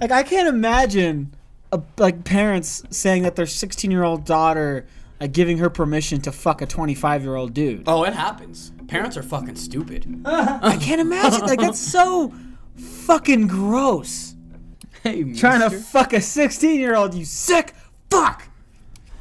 Like I can't imagine, a, like parents saying that their 16 year old daughter, like giving her permission to fuck a 25 year old dude. Oh, it happens. Parents are fucking stupid. I can't imagine. Like that's so fucking gross. Hey, Trying to fuck a 16 year old, you sick fuck.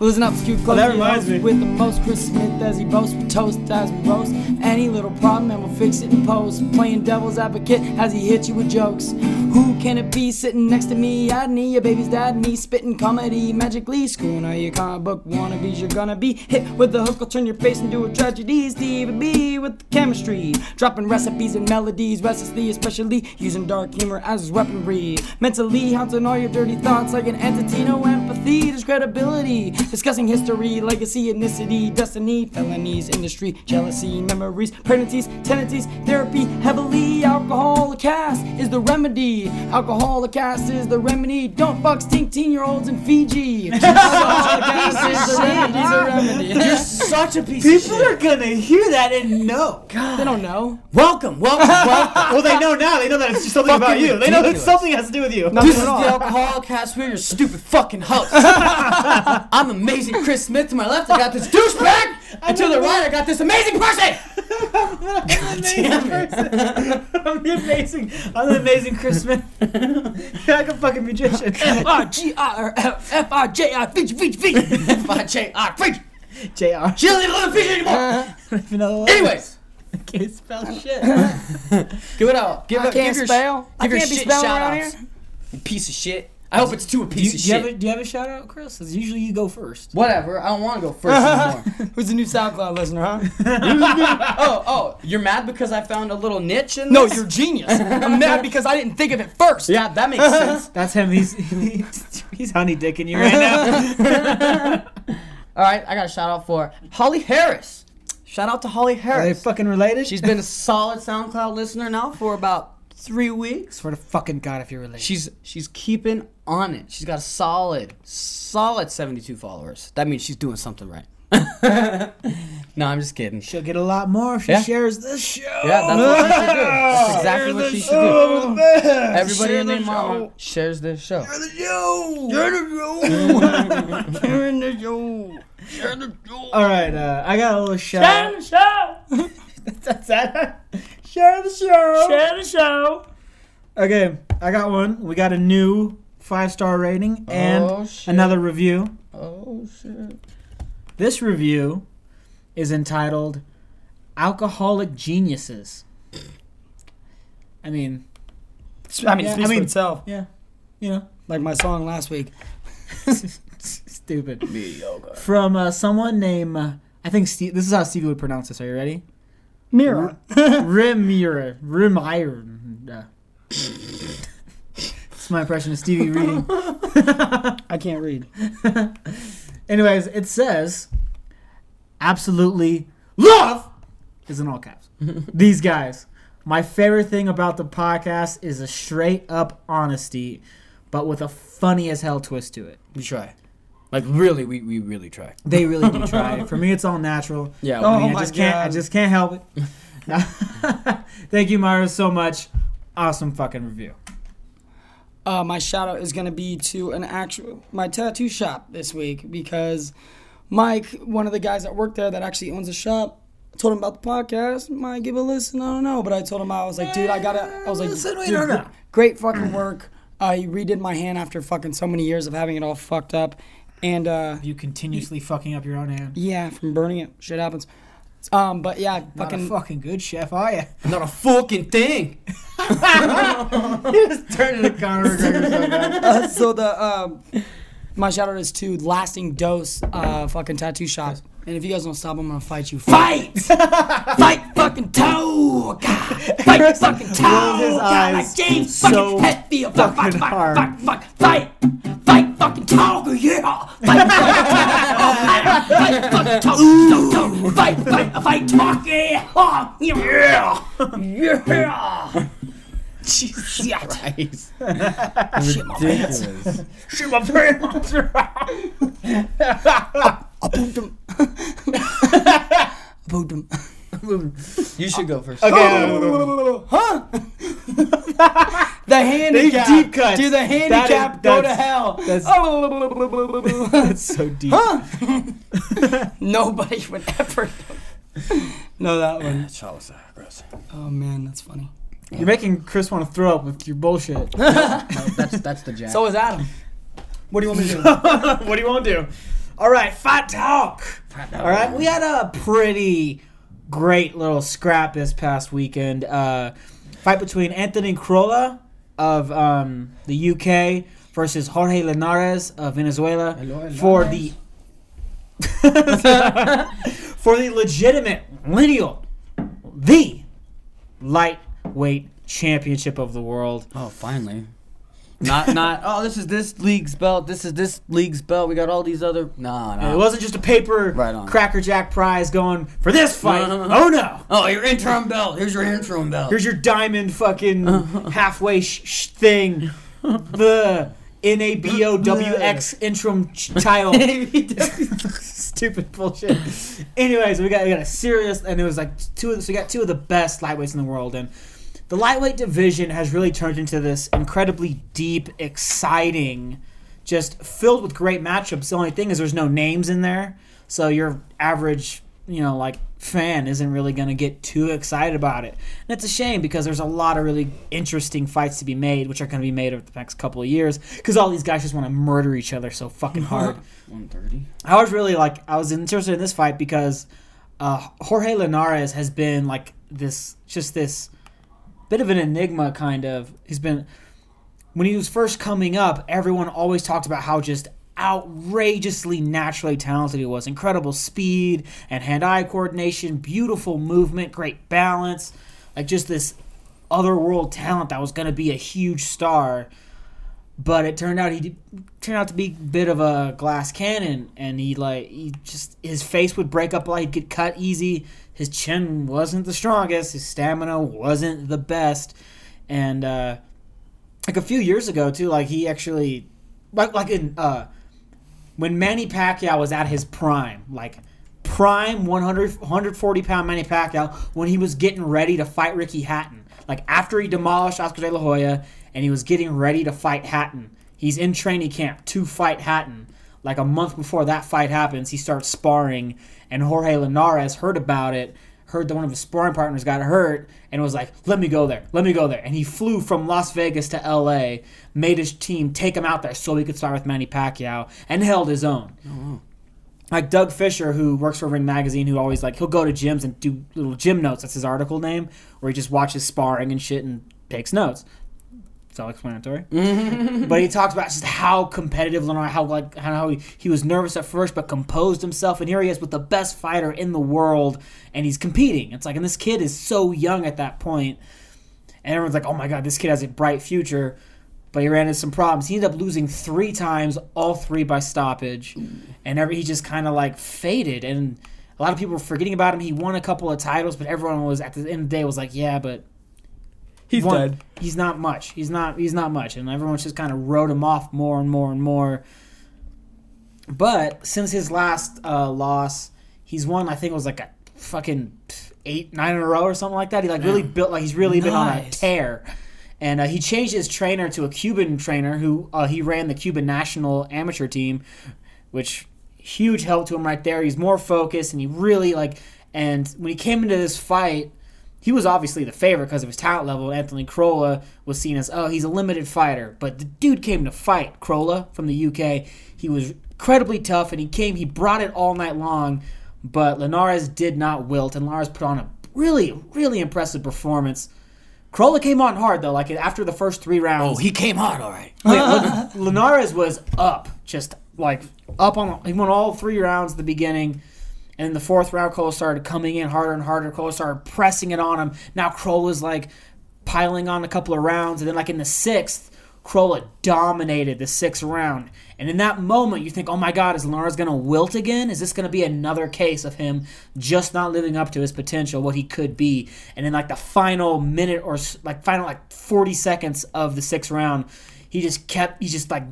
Listen up, scoot close that to reminds me. With the most Chris Smith as he boasts, with toast as we roast. Any little problem and we'll fix it in post. Playing devil's advocate as he hits you with jokes. Who can it be sitting next to me? I need your baby's dad, me spitting comedy magically. Schooling all your comic book wannabes, you're gonna be hit with the hook. will turn your face into a tragedy. Stevie B with the chemistry. Dropping recipes and melodies, restlessly, especially using dark humor as his weaponry. Mentally haunting all your dirty thoughts like an entity, no empathy, there's credibility. Discussing history, legacy, ethnicity, destiny, felonies, industry, jealousy, memories, pregnancies, tendencies, therapy, heavily. Alcohol, cast is the remedy. Alcohol, cast is the remedy. Don't fuck 16 year olds in Fiji. Alcohol, cast is the remedy. You're such a piece of People of are gonna hear that and know. God. They don't know. Welcome, welcome, welcome. Well, they know now. They know that it's just something about you. They know that ridiculous. something has to do with you. No. This is the alcoholic cast. We're your stupid fucking host. I'm amazing Chris Smith to my left. I got this douchebag. And to the right, I got this amazing person. God damn it. I'm the amazing. I'm the amazing Chris Smith. You're like a fucking magician. F I G I F F I J I Fiji Fiji Fiji. F-I-J-I, freak. Jr. She doesn't even live in Fiji anymore. Anyways, I can't spell shit. give it out. Give, I it, can't give your, spell. I Give your can't be shit spelling around outs. here. You piece of shit. I hope it's to a Do piece you, of do, you have a, do you have a shout out, Chris? 'Cause usually you go first. Whatever. I don't want to go first anymore. Who's the new SoundCloud listener, huh? oh, oh, you're mad because I found a little niche in this. No, this? you're genius. I'm mad because I didn't think of it first. Yeah, that makes sense. That's him. He's he's, he's honey dicking you right now. All right, I got a shout out for Holly Harris. Shout out to Holly Harris. Are they fucking related? She's been a solid SoundCloud listener now for about three weeks. swear to fucking god if you're related. She's she's keeping on it. She's got a solid, solid 72 followers. That means she's doing something right. no, I'm just kidding. She'll get a lot more if she Yeah. shares this show. Yeah, that's what she should do. That's exactly what she should do. Everybody Share and the their mama show. shares this show. Share the show. Share the show. All right, uh, I got a little shout. Share the show. That's that. Share the show. Share the show. Okay, I got one. We got a new five star rating and Oh, another review. Oh shit. This review is entitled "Alcoholic Geniuses." I mean, I mean, Yeah, I mean- itself. yeah, you know, Like my song last week. stupid. me From uh, someone named uh, I think Steve. This is how Stevie would pronounce this. Are you ready? Mira. Rimira. Rimira. It's my impression of Stevie reading. I can't read. Anyways, it says, absolutely love is in all caps. These guys. My favorite thing about the podcast is a straight up honesty, but with a funny as hell twist to it. We try. Like really, we, we really try. They really do try. For me, it's all natural. Yeah. Oh I, mean, I my just can't. I oh just can't help it. Thank you, Mario, so much. Awesome fucking review. Uh, my shout out is gonna be to an actual my tattoo shop this week because Mike, one of the guys that worked there that actually owns a shop, told him about the podcast. Might give a listen. I don't know, but I told him I was like, dude, I gotta. I was like, Listen, we dude, don't great fucking work. Uh, he redid my hand after fucking so many years of having it all fucked up, and uh, You continuously fucking up your own hand. yeah, from burning it, shit happens. Um, but yeah, Not fucking a fucking good chef, are you? Not a fucking thing. just turning to Conor McGregor so bad. uh, so the um, my shout out is to Lasting Dose uh, fucking tattoo shop. And if you guys don't stop, I'm gonna fight you. Fight! fight fucking toe! God. Fight fucking toe! Rolled his God, eyes like James so fucking Hetfield. Fight, fight, fucking fight, hard. Oh, fight, fight, fight, fight, fucking toe! Yeah! Fight, fucking fight, fight, fucking toe! toe, toe. Fight, fight, fight, talk! Yeah! Oh, Yeah! Yeah! Jesus Christ. Shit my pants. Ridiculous. Shit my pants. I pooped him. I pooped him. You should go first. Okay. Huh? The handicap. deep cuts. Dude, the That is- handicap. go to hell. that's- Oh, That's so deep. Huh? Nobody would ever know that one. That was uh, gross. Oh man, that's funny. You're making Chris want to throw up with your bullshit. No, that's that's the jack. So is Adam. What do you want me to do? what do you want to do? All right, fight talk. All right, we had a pretty great little scrap this past weekend. Uh, fight between Anthony Crolla of um, the UK versus Jorge Linares of Venezuela Hello, for the for the legitimate lineal the lightweight championship of the world. oh, finally. Not not. Oh, this is this league's belt. This is this league's belt. We got all these other. Nah, nah. It wasn't just a paper Right on. Cracker Jack prize going for this fight. No, no, no. Oh no! Oh, your interim belt. Here's your interim belt. Here's your diamond fucking halfway sh- sh- thing. The NABOWX interim ch- title. Stupid bullshit. Anyways, we got, we got a serious, and it was like two. Of the, so we got two of the best lightweights in the world, and the lightweight division has really turned into this incredibly deep, exciting, just filled with great matchups. The only thing is there's no names in there, so your average, you know, like fan isn't really going to get too excited about it. And it's a shame because there's a lot of really interesting fights to be made, which are going to be made over the next couple of years, because all these guys just want to murder each other so fucking hard. 130. I was really like I was interested in this fight because uh, Jorge Linares has been like this, just this bit of an enigma, kind of. He's been when he was first coming up, everyone always talked about how just outrageously naturally talented he was. Incredible speed and hand-eye coordination, beautiful movement, great balance, like just this otherworld talent that was going to be a huge star but it turned out he turned out to be a bit of a glass cannon and he like he just his face would break up like he'd get cut easy his chin wasn't the strongest his stamina wasn't the best and uh like a few years ago too like he actually like like in uh when Manny Pacquiao was at his prime like prime 100 140 pound Manny Pacquiao when he was getting ready to fight Ricky Hatton like after he demolished Oscar De La Hoya and he was getting ready to fight Hatton. He's in training camp to fight Hatton. Like a month before that fight happens, he starts sparring, and Jorge Linares heard about it, heard that one of his sparring partners got hurt, and was like, let me go there, let me go there. And he flew from Las Vegas to LA, made his team take him out there so he could start with Manny Pacquiao, and held his own oh, like Doug Fischer, who works for Ring Magazine, who always like he'll go to gyms and do little gym notes. That's his article name, where he just watches sparring and shit and takes notes. Self-explanatory. Mm-hmm. but he talks about just how competitive Lenore, how like how he, he was nervous at first, but composed himself, and here he is with the best fighter in the world, and he's competing. It's like, and this kid is so young at that point, and everyone's like, "Oh my god, this kid has a bright future." But he ran into some problems. He ended up losing three times, all three by stoppage, and every he just kind of like faded. And a lot of people were forgetting about him. He won a couple of titles, but everyone was at the end of the day was like, "Yeah, but He's one, dead. He's not much. He's not. He's not much." And everyone just kind of wrote him off more and more and more. But since his last uh, loss, he's won. I think it was like a fucking eight, nine in a row or something like that. He like really built like he's really been on a tear. And uh, he changed his trainer to a Cuban trainer who uh, he ran the Cuban national amateur team, which huge help to him right there. He's more focused and he really like. And when he came into this fight, he was obviously the favorite because of his talent level. Anthony Crolla was seen as, oh, he's a limited fighter. But the dude came to fight, Crolla from the UK. He was incredibly tough and he came, he brought it all night long. But Linares did not wilt, and Linares put on a really, really impressive performance. Crolla came on hard, though, like after the first three rounds. Oh, he came hard, all right. Wait, Lin- Linares was up, just like up on. He won all three rounds at the beginning, and in the fourth round, Cole started coming in harder and harder. Cole started pressing it on him. Now Kroll was like piling on a couple of rounds, and then like in the sixth, Kroll dominated the sixth round. And in that moment, you think, "Oh my God, is Linares going to wilt again? Is this going to be another case of him just not living up to his potential, what he could be?" And in like the final minute or like final like forty seconds of the sixth round, he just kept he just like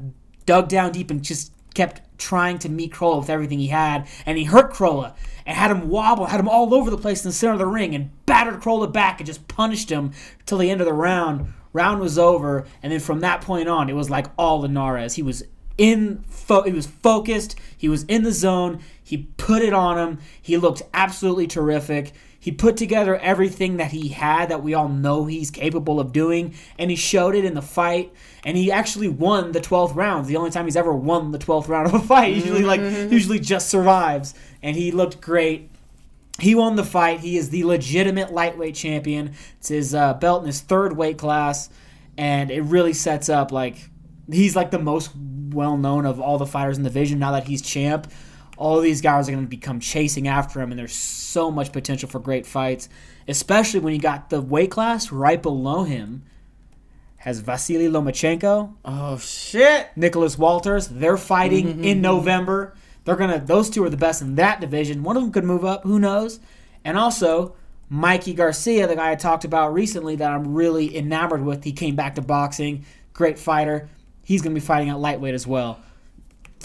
dug down deep and just kept trying to meet Crolla with everything he had, and he hurt Crolla and had him wobble, had him all over the place in the center of the ring, and battered Crolla back and just punished him till the end of the round. round was over, and then from that point on, it was like all Linares. He was in, fo- he was focused. He was in the zone. He put it on him. He looked absolutely terrific. He put together everything that he had that we all know he's capable of doing, and he showed it in the fight. And he actually won the 12th round. The only time he's ever won the 12th round of a fight. Usually, like, usually just survives. And he looked great. He won the fight. He is the legitimate lightweight champion. It's his uh, belt in his third weight class, and it really sets up like he's like the most well known of all the fighters in the division. Now that he's champ, all these guys are going to become chasing after him, and there's so much potential for great fights, especially when you got the weight class right below him. Has Vasily Lomachenko, Oh shit! Nicholas Walters. They're fighting mm-hmm, in mm-hmm, mm-hmm. November. They're gonna. Those two are the best in that division. One of them could move up. Who knows? And also, Mikey Garcia, the guy I talked about recently, that I'm really enamored with. He came back to boxing. Great fighter. He's gonna be fighting at lightweight as well.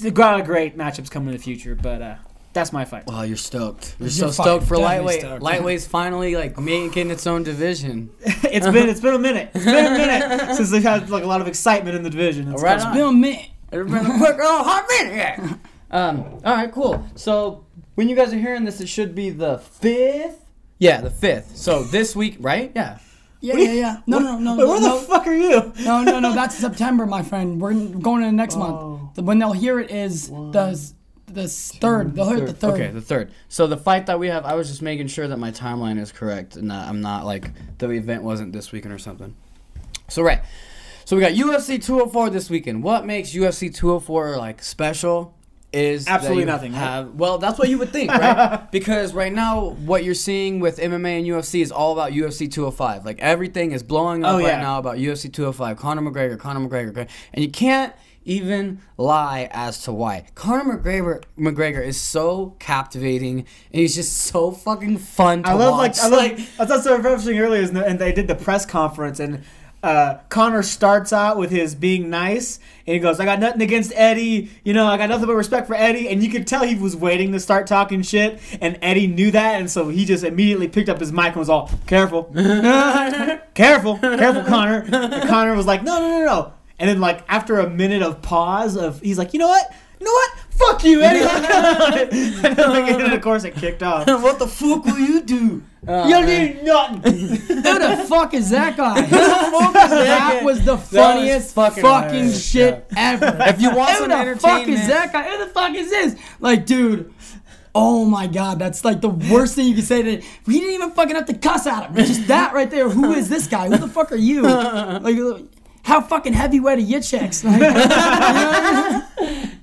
A lot of great matchups coming in the future. But uh, that's my fight. Wow, you're stoked. You're, You're so fucking stoked for definitely lightweight. stoked. Lightweight's finally like making its own division. it's been it's been a minute. It's been a minute since they've had like a lot of excitement in the division. It's Right come- on. Bill Mitt. It's been a quick oh hot minute. Yeah. Um. All right. Cool. So when you guys are hearing this, it should be the fifth. Yeah, the fifth. So this week, right? Yeah. Yeah, yeah, yeah. No, no, no, no, where no, the fuck are you? no, no, no. That's September, my friend. We're going into next Oh. month. The- When they'll hear it is the the third. They'll hear it the third. Okay, the third. So the fight that we have, I was just making sure that my timeline is correct and that I'm not like the event wasn't this weekend or something. So right. So we got UFC 204 this weekend. What makes UFC 204 like special is Absolutely nothing, right? Well, that's what you would think, right? because right now what you're seeing with MMA and UFC is all about UFC 205. Like everything is blowing up Oh, right now about UFC 205. Conor McGregor, Conor McGregor, and you can't even lie as to why. Conor McGregor McGregor is so captivating and he's just so fucking fun to I love watch. like I love. I thought so referencing earlier, and they did the press conference, and uh, Conor starts out with his being nice, and he goes, "I got nothing against Eddie, you know, I got nothing but respect for Eddie," and you could tell he was waiting to start talking shit, and Eddie knew that, and so he just immediately picked up his mic and was all, "Careful, careful, careful, Conor." And Conor was like, "No, no, no, no," and then like after a minute of pause, of he's like, "You know what?" You know what? Fuck you, Eddie. and of course, it kicked off. what the fuck will you do? Oh, you did nothing. Who the fuck is that guy? that was the funniest fucking fucking, hilarious, shit ever. If you want Who some the fuck entertainment, is that guy? Who the fuck is this? Like, dude. Oh my god, that's like the worst thing you can say to We didn't even fucking have to cuss at him. It's just that right there. Who is this guy? Who the fuck are you? Like, how fucking heavyweight are your checks? Like,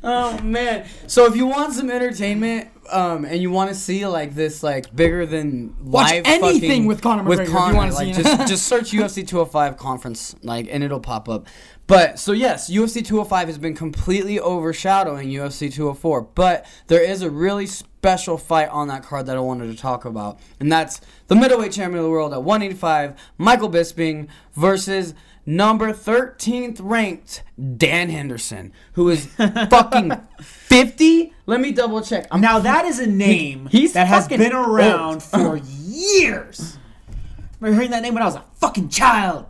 Oh man! So if you want some entertainment, um, and you want to see like this, like bigger than Watch live anything fucking- with Conor McGregor with if you Conor, like see it. just just search UFC 205 conference, like, and it'll pop up. But so yes, UFC 205 has been completely overshadowing UFC 204, but there is a really special fight on that card that I wanted to talk about, and that's the middleweight champion of the world at 185, Michael Bisping versus number 13th ranked Dan Henderson, who is fucking 50. Let me double check. I'm Now that is a name He's that has been around old. for years. I remember hearing that name when I was a fucking child.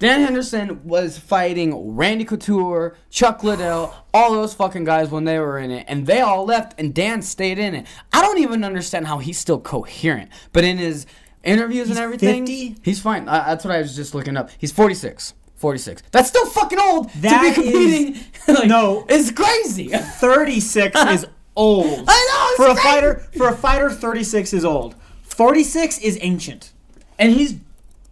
Dan Henderson was fighting Randy Couture, Chuck Liddell, all those fucking guys when they were in it, and they all left, and Dan stayed in it. I don't even understand how he's still coherent, but in his interviews He's and everything, 50? he's fine. Uh, that's what I was just looking up. He's 46. 46. That's still fucking old That to be competing. like, no. it's crazy. 36 is old. I know, for a crazy. fighter, for a fighter, 36 is old. 46 is ancient. And he's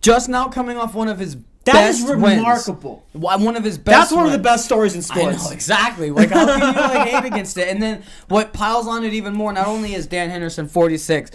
just now coming off one of his That best is wins. remarkable. Wha- One of his best. That's one of the best stories in sports. I know exactly. Like how can you like against it? And then what piles on it even more? Not only is Dan Henderson 46,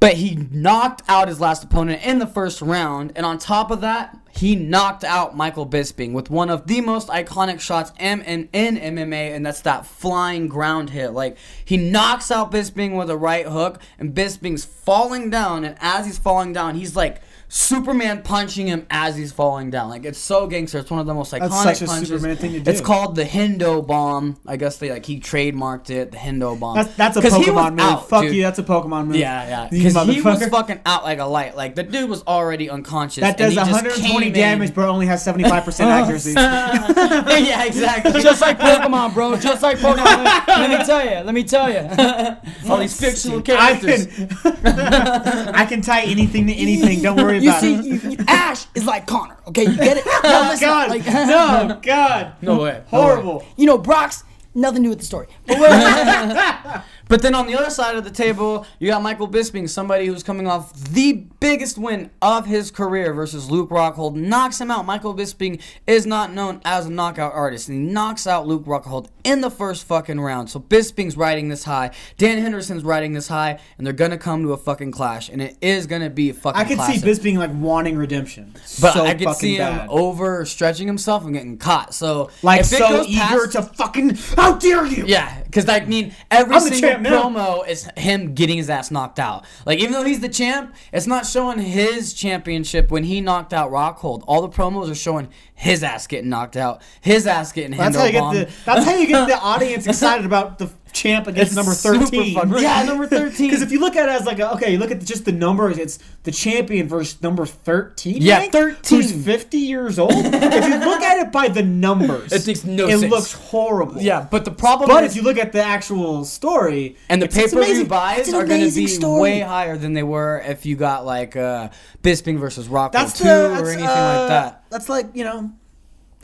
but he knocked out his last opponent in the first round, and on top of that, he knocked out Michael Bisping with one of the most iconic shots in, in, in MMA, and that's that flying ground hit. Like he knocks out Bisping with a right hook, and Bisping's falling down, and as he's falling down, he's like Superman punching him as he's falling down. Like it's so gangster. It's one of the most iconic such a punches. Superman thing to do. It's called the Hendo bomb. I guess they like he trademarked it, the Hendo bomb. That's, that's a 'Cause he was Pokemon move. out, Fuck dude. you, that's a Pokemon move. Yeah, yeah. Because he was fucking out like a light. Like the dude was already unconscious. That and does he just 120 came damage, but only has 75% accuracy. yeah, exactly. Just like Pokemon, bro. Just like Pokemon. Let, let me tell you. Let me tell you. all these fictional I characters. can, I can tie anything to anything. Don't worry You about see, it. you, you- Ash is like Conor. Okay, you get it? No, Oh listen, God! like- no, God! No way. Horrible. You know, Brock's nothing to do with the story. But wait, But then on the other side of the table, you got Michael Bisping, somebody who's coming off the biggest win of his career versus Luke Rockhold, knocks him out. Michael Bisping is not known as a knockout artist, and he knocks out Luke Rockhold in the first fucking round. So Bisping's riding this high, Dan Henderson's riding this high, and they're gonna come to a fucking clash, and it is gonna be fucking. I could see. Bisping like wanting redemption, But so I could fucking see him bad. overstretching himself and getting caught. So like so eager past- to fucking. How dare you? Yeah, because I mean, every I'm single champ now. promo is him getting his ass knocked out. Like even though he's the champ, it's not showing his championship when he knocked out Rockhold. All the promos are showing his ass getting knocked out, his ass getting That's how you get the. That's how you get the audience excited about the champ against It's number super thirteen. fun. Yeah, number 13. Because if you look at it as like a, okay, you look at just the numbers. It's the champion versus number thirteen. Yeah, ranked, 13. Who's fifty years old? if you look at it by the numbers, It makes no It sense. looks horrible. Yeah, but the problem But is, if you look at the actual story and the pay per view buys are going to be story. way higher than they were if you got like uh, Bisping versus That's two the, or anything uh, like that. That's like you know.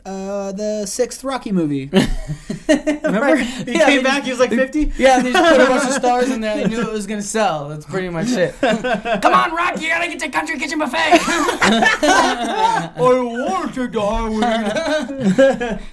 Uh, the sixth Rocky movie. Remember? He Yeah, came they back. He was like fifty. Yeah, they just put a bunch of stars in there. They knew it was gonna sell. That's pretty much it. come on, Rock, you gotta get to Country Kitchen Buffet. I want to die with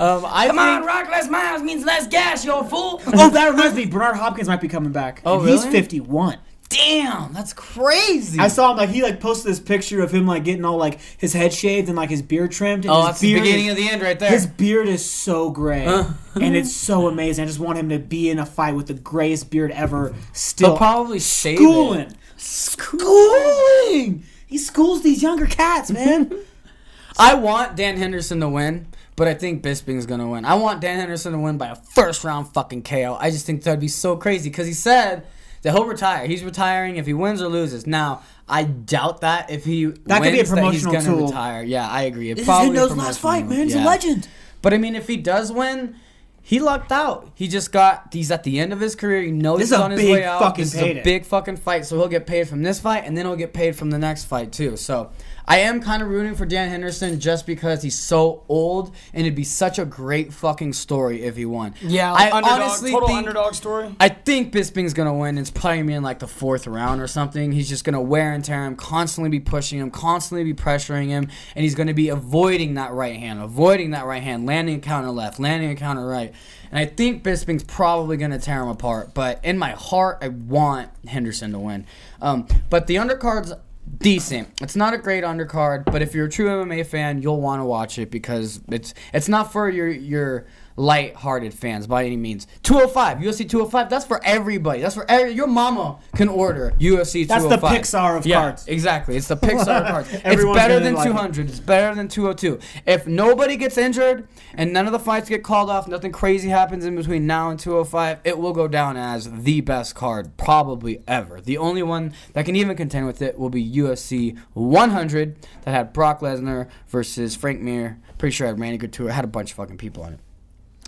Um, I come think, on, Rock, less miles means less gas, you old fool. Oh, that reminds me. Bernard Hopkins might be coming back. Oh, And He's 51. Damn, that's crazy. I saw him like he like posted this picture of him like getting all like his head shaved and like his beard trimmed. And oh, his that's the beard beginning is, of the end right there. His beard is so gray, Uh. and it's so amazing. I just want him to be in a fight with the grayest beard ever. Still They'll probably shave schooling, it. schooling. He schools these younger cats, man. I want Dan Henderson to win, but I think Bisping's gonna win. I want Dan Henderson to win by a first round fucking KO. I just think that'd be so crazy because he said that he'll retire. He's retiring if he wins or loses. Now. I doubt that if he That wins, could be a that he's gonna tool. retire. Yeah, I agree. It this is probably Hendo's a last fight, man. He's Yeah. a legend. But I mean, if he does win, he lucked out. He just got. He's at the end of his career. He knows This he's on his way out. fucking this is a big fucking fight. So he'll get paid from this fight, and then he'll get paid from the next fight too. So I am kind of rooting for Dan Henderson just because he's so old, and it'd be such a great fucking story if he won. Yeah, I underdog, honestly total think, underdog story. I think Bisping's gonna win. It's probably gonna be in like the fourth round or something. He's just gonna wear and tear him, constantly be pushing him, constantly be pressuring him, and he's gonna be avoiding that right hand, avoiding that right hand, landing a counter left, landing a counter right. And I think Bisping's probably gonna tear him apart. But in my heart, I want Henderson to win. Um, but the undercard's decent. It's not a great undercard, but if you're a true MMA fan, you'll want to watch it because it's it's not for your your light-hearted fans by any means. 205, UFC 205, that's for everybody. That's for every, your mama can order UFC 205. That's the oh Pixar of yeah, cards. Exactly. It's the Pixar of cards. it's better than like it. 200. It's better than 202. If nobody gets injured and none of the fights get called off, nothing crazy happens in between now and 205, it will go down as the best card probably ever. The only one that can even contend with it will be UFC 100 that had Brock Lesnar versus Frank Mir. Pretty sure I had Randy Couture. It had a bunch of fucking people on it.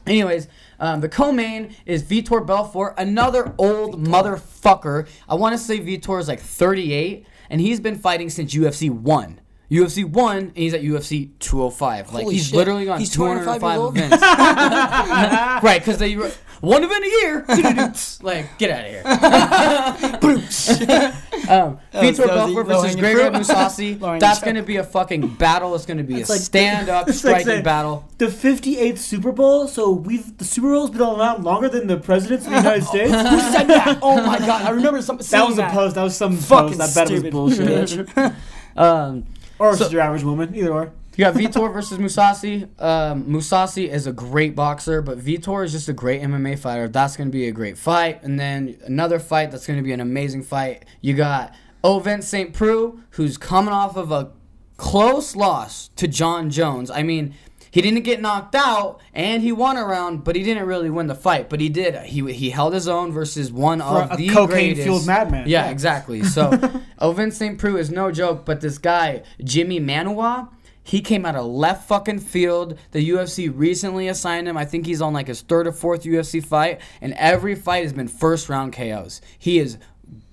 Anyways, um, the co-main is Vitor Belfort, another old motherfucker. I want to say Vitor is like 38, and he's been fighting since UFC 1. UFC 1, and he's at UFC 205. Like, Holy he's shit. literally on He's 205 205 years old? events. right, because they one event a year. like, get out of here. um, was- Vitor that Belfort versus low-hanging Gregor. Mousasi. That's going to be a fucking battle. It's going to be a like- stand-up it's like striking saying- battle. The 58th Super Bowl. So we've the Super Bowl's been around longer than the presidents of the United States. Who said that? Oh my god, I remember some. that seeing was a post. That was some Fucking post. I bet it was stupid bullshit. bitch. Um, or it's just your average woman. Either or. You got Vitor versus Mousasi. Um, Mousasi is a great boxer, but Vitor is just a great MMA fighter. That's going to be a great fight. And then another fight that's going to be an amazing fight. You got Ovince St. Preux, who's coming off of a close loss to Jon Jones. I mean, he didn't get knocked out and he won a round, but he didn't really win the fight. But he did. He he held his own versus one of a the cocaine-fueled madman. Yeah, Yeah. exactly. So Ovince St. Preux is no joke, but this guy Jimi Manuwa. He came out of left fucking field. The UFC recently assigned him. I think he's on like his third or fourth UFC fight, and every fight has been first round KOs. He is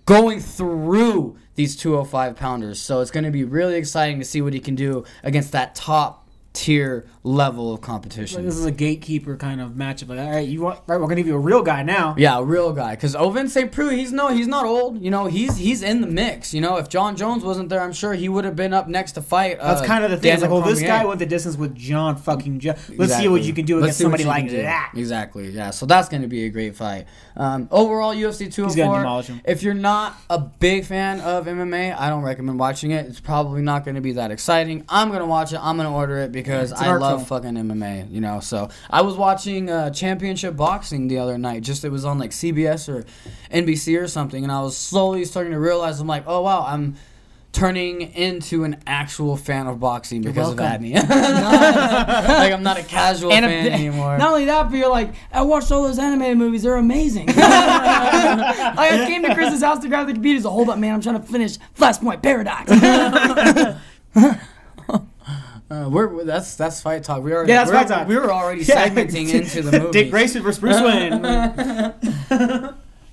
going through these 205 pounders. So it's going to be really exciting to see what he can do against that top tier level of Like, competition. this is a gatekeeper kind of matchup. Like, all right, you want? Right, we're gonna give you a real guy now. Yeah, a real guy. Because Ovince St. Preux, he's no, he's not old. You know, he's he's in the mix. You know, if Jon Jones wasn't there, I'm sure he would have been up next to fight. That's uh, kind of the thing. Like, well, this guy went the distance with Jon fucking. Jo- Let's see what Exactly. you can do against somebody like that. Exactly. Yeah. So that's going to be a great fight. Um, overall, UFC He's gonna demolish 204. him. If you're not a big fan of MMA, I don't recommend watching it. It's probably not going to be that exciting. I'm going to watch it. I'm going to order it because I love film. fucking MMA. You know. So I was watching uh, Championship Boxing the other night. Just it was on like CBS or NBC or something, and I was slowly starting to realize I'm like, oh wow, I'm turning into an actual fan of boxing because of. Adney. like I'm not a casual And a- fan anymore. Not only that, but you're like, I watched all those animated movies. They're amazing. like, I came to Chris's house to grab the computer. So hold up, man. I'm trying to finish Flashpoint Paradox. Uh, we're, we're- that's that's fight talk. We already Yeah, that's we're- fight talk. We were already Yeah. segmenting into the movie. Dick Grayson versus Bruce Wayne.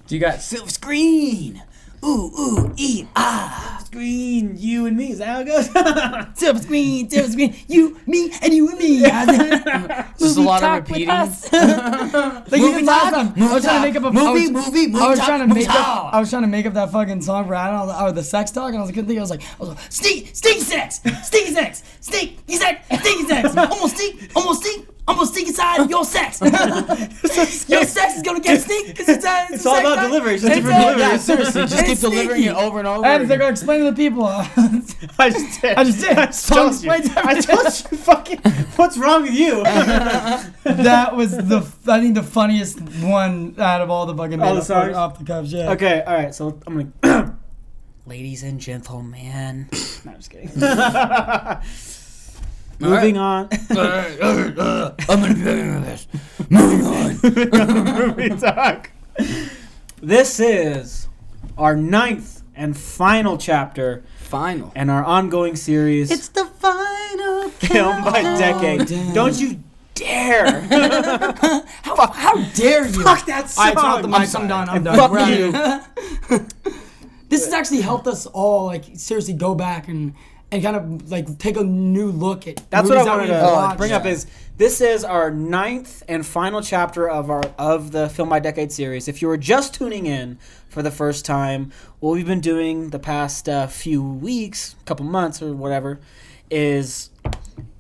Do you got silver screen? Ooh ooh e ah. Screen, you and me. Is that how it goes? silver screen, silver screen. You, me, and you and me. Just a lot of Movie repeating. talk with us. like Movie even last talk, time, I movie was trying to make up a movie, was, movie, movie I was talk, trying to make talk. up. I was trying to make up that fucking song for I don't know, or the sex talk, and I was like, couldn't think. I was like, I was like, sneak, sneaky sex, sneaky sex, sneak, he said, sneaky sex, almost sneak, almost sneak. Almost sneak inside your sex. your sex is gonna get sneak because it's, uh, It's all about time. delivery. It's just It's, different delivery. Yeah, seriously, just keep It's delivering it over and over. And they're gonna explain to the people. uh, I just did. I just did. I just told you. I told you. Fucking. What's wrong with you? that was the I think the funniest one out of all the fucking All the songs? off the cuffs. Yeah. okay. All right. So I'm gonna. Ladies and gentlemen. No, I'm just kidding. Moving on. Uh, I'm gonna be better this. Moving on. movie talk. This is our ninth and final chapter Final. and our ongoing series, It's the final Film by Decade. Don't you dare! How, how dare you? Fuck that song! All right, turn off the I'm mic. I'm done. I'm done. fuck We're out you. here. this has actually helped us all, like seriously, go back and and kind of like take a new look at. That's what I movies that wanted to watched. bring up. Is this is our ninth and final chapter of our of the Film by Decade series. If you were just tuning in for the first time, what we've been doing the past uh, few weeks, couple months or whatever, is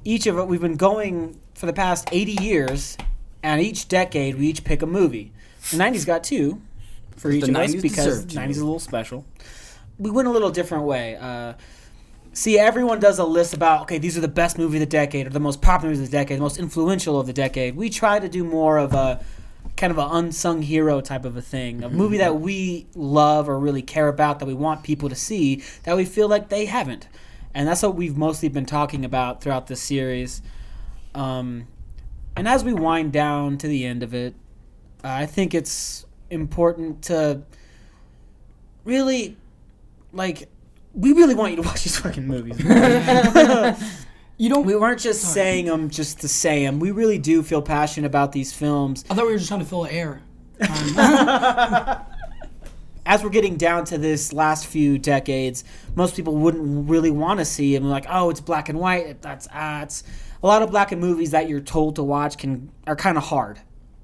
each of it. We've been going for the past eighty years, and each decade we each pick a movie. The '90s got two for each The of us because '90s is a little special. We went a little different way. Uh, See, everyone does a list about okay, these are the best movie of the decade, or the most popular movies of the decade, the most influential of the decade. We try to do more of a kind of an unsung hero type of a thing, a movie that we love or really care about, that we want people to see, that we feel like they haven't, and that's what we've mostly been talking about throughout this series. Um, and as we wind down to the end of it, I think it's important to really like we really want you to watch these fucking movies. You don't. we weren't just saying them just to say them. We really do feel passionate about these films. I thought we were just trying to fill air. As we're getting down to this last few decades, most people wouldn't really want to see them. Like, oh, it's black and white. That's ah, it's a lot of black and movies that you're told to watch can are kind of hard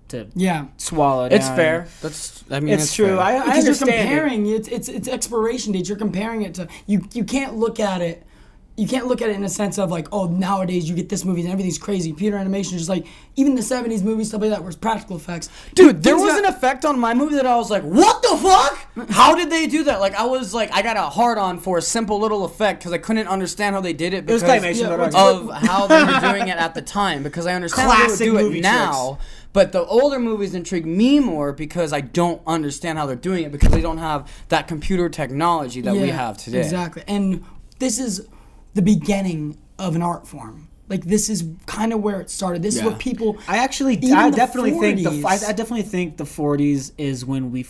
to Yeah. swallow. It's down. fair. That's. I mean, It's, it's, true. fair. I, I Because you're understand. it. comparing it's it's it's expiration dates. You're comparing it to you. You can't look at it you can't look at it in a sense of like, oh, nowadays you get this movie and everything's crazy. Computer animation is just like even the '70s movies, stuff like that, was practical effects. Dude, there was got- an effect on my movie that I was like, what the fuck? How did they do that? Like, I was like, I got a hard on for a simple little effect because I couldn't understand how they did it was because claymation, Yeah, but what's- okay. of how they were doing it at the time. Because I understand how Classic they would do movie it now. But the older movies intrigue me more because I don't understand how they're doing it because they don't have that computer technology that we have today. Exactly. And this is the beginning of an art form. Like this is kind of where it started. This is what people. I actually, Even I the definitely think the, I, I definitely think the 40s is when we,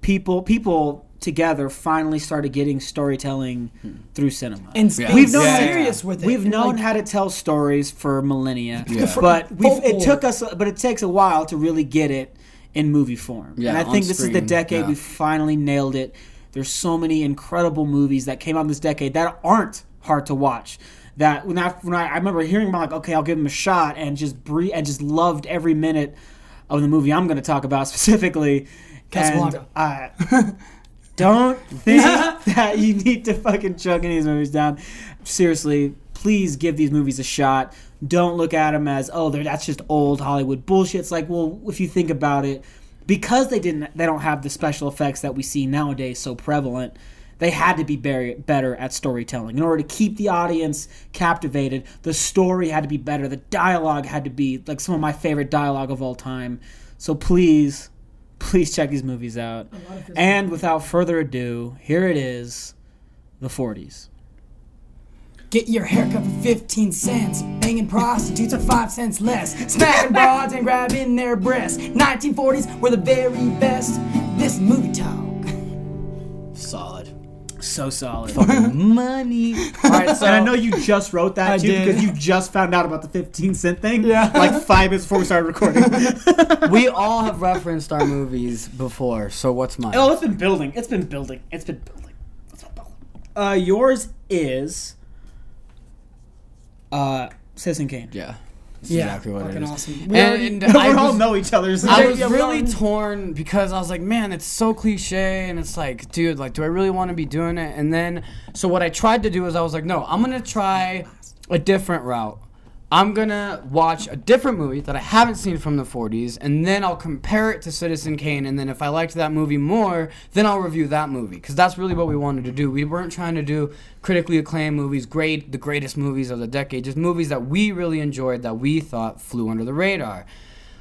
people, people together finally started getting storytelling hmm. through cinema. and Yeah. We've known Yeah, how to- serious with it. We've And, known like, how to tell stories for millennia, Yeah. but we've, it took us. But it takes a while to really get it in movie form. Yeah, and I on think this is the decade yeah. we finally nailed it. There's so many incredible movies that came out this decade that aren't hard to watch. That when I when I, I remember hearing about like okay I'll give them a shot and just breathe and just loved every minute of the movie I'm going to talk about specifically. Casablanca. Don't think that you need to fucking chug any of these movies down. Seriously, please give these movies a shot. Don't look at them as oh, they're, that's just old Hollywood bullshit. It's like, well, if you think about it, because they didn't, they don't have the special effects that we see nowadays so prevalent. They had to be very, better at storytelling in order to keep the audience captivated. The story had to be better. The dialogue had to be like some of my favorite dialogue of all time. So please, please check these movies out. And without further ado, here it is, the 40s. Get your haircut for 15 cents. Banging prostitutes for 5 cents less. Smacking broads and grabbing their breasts. 1940s were the very best. This movie talk. Solid. So solid. Money. All right, so and I know you just wrote that I too did. because you just found out about the 15 cent thing. Yeah. Like five minutes before we started recording. we all have referenced our movies before. So what's mine? oh, it's been building. It's been building. It's been building. It's been building. Uh, yours is uh, Citizen Kane. yeah. That's Yeah, exactly what fucking is. awesome. We And, and we I all know each other's. I was yeah, really all- torn because I was like, man, it's so cliche, and it's like, dude, like, do I really want to be doing it? And then, so what I tried to do is I was like, no, I'm gonna try a different route. I'm gonna watch a different movie that I haven't seen from the 40s, and then I'll compare it to Citizen Kane. And then if I liked that movie more, then I'll review that movie because that's really what we wanted to do. We weren't trying to do critically acclaimed movies, great, the greatest movies of the decade, just movies that we really enjoyed that we thought flew under the radar.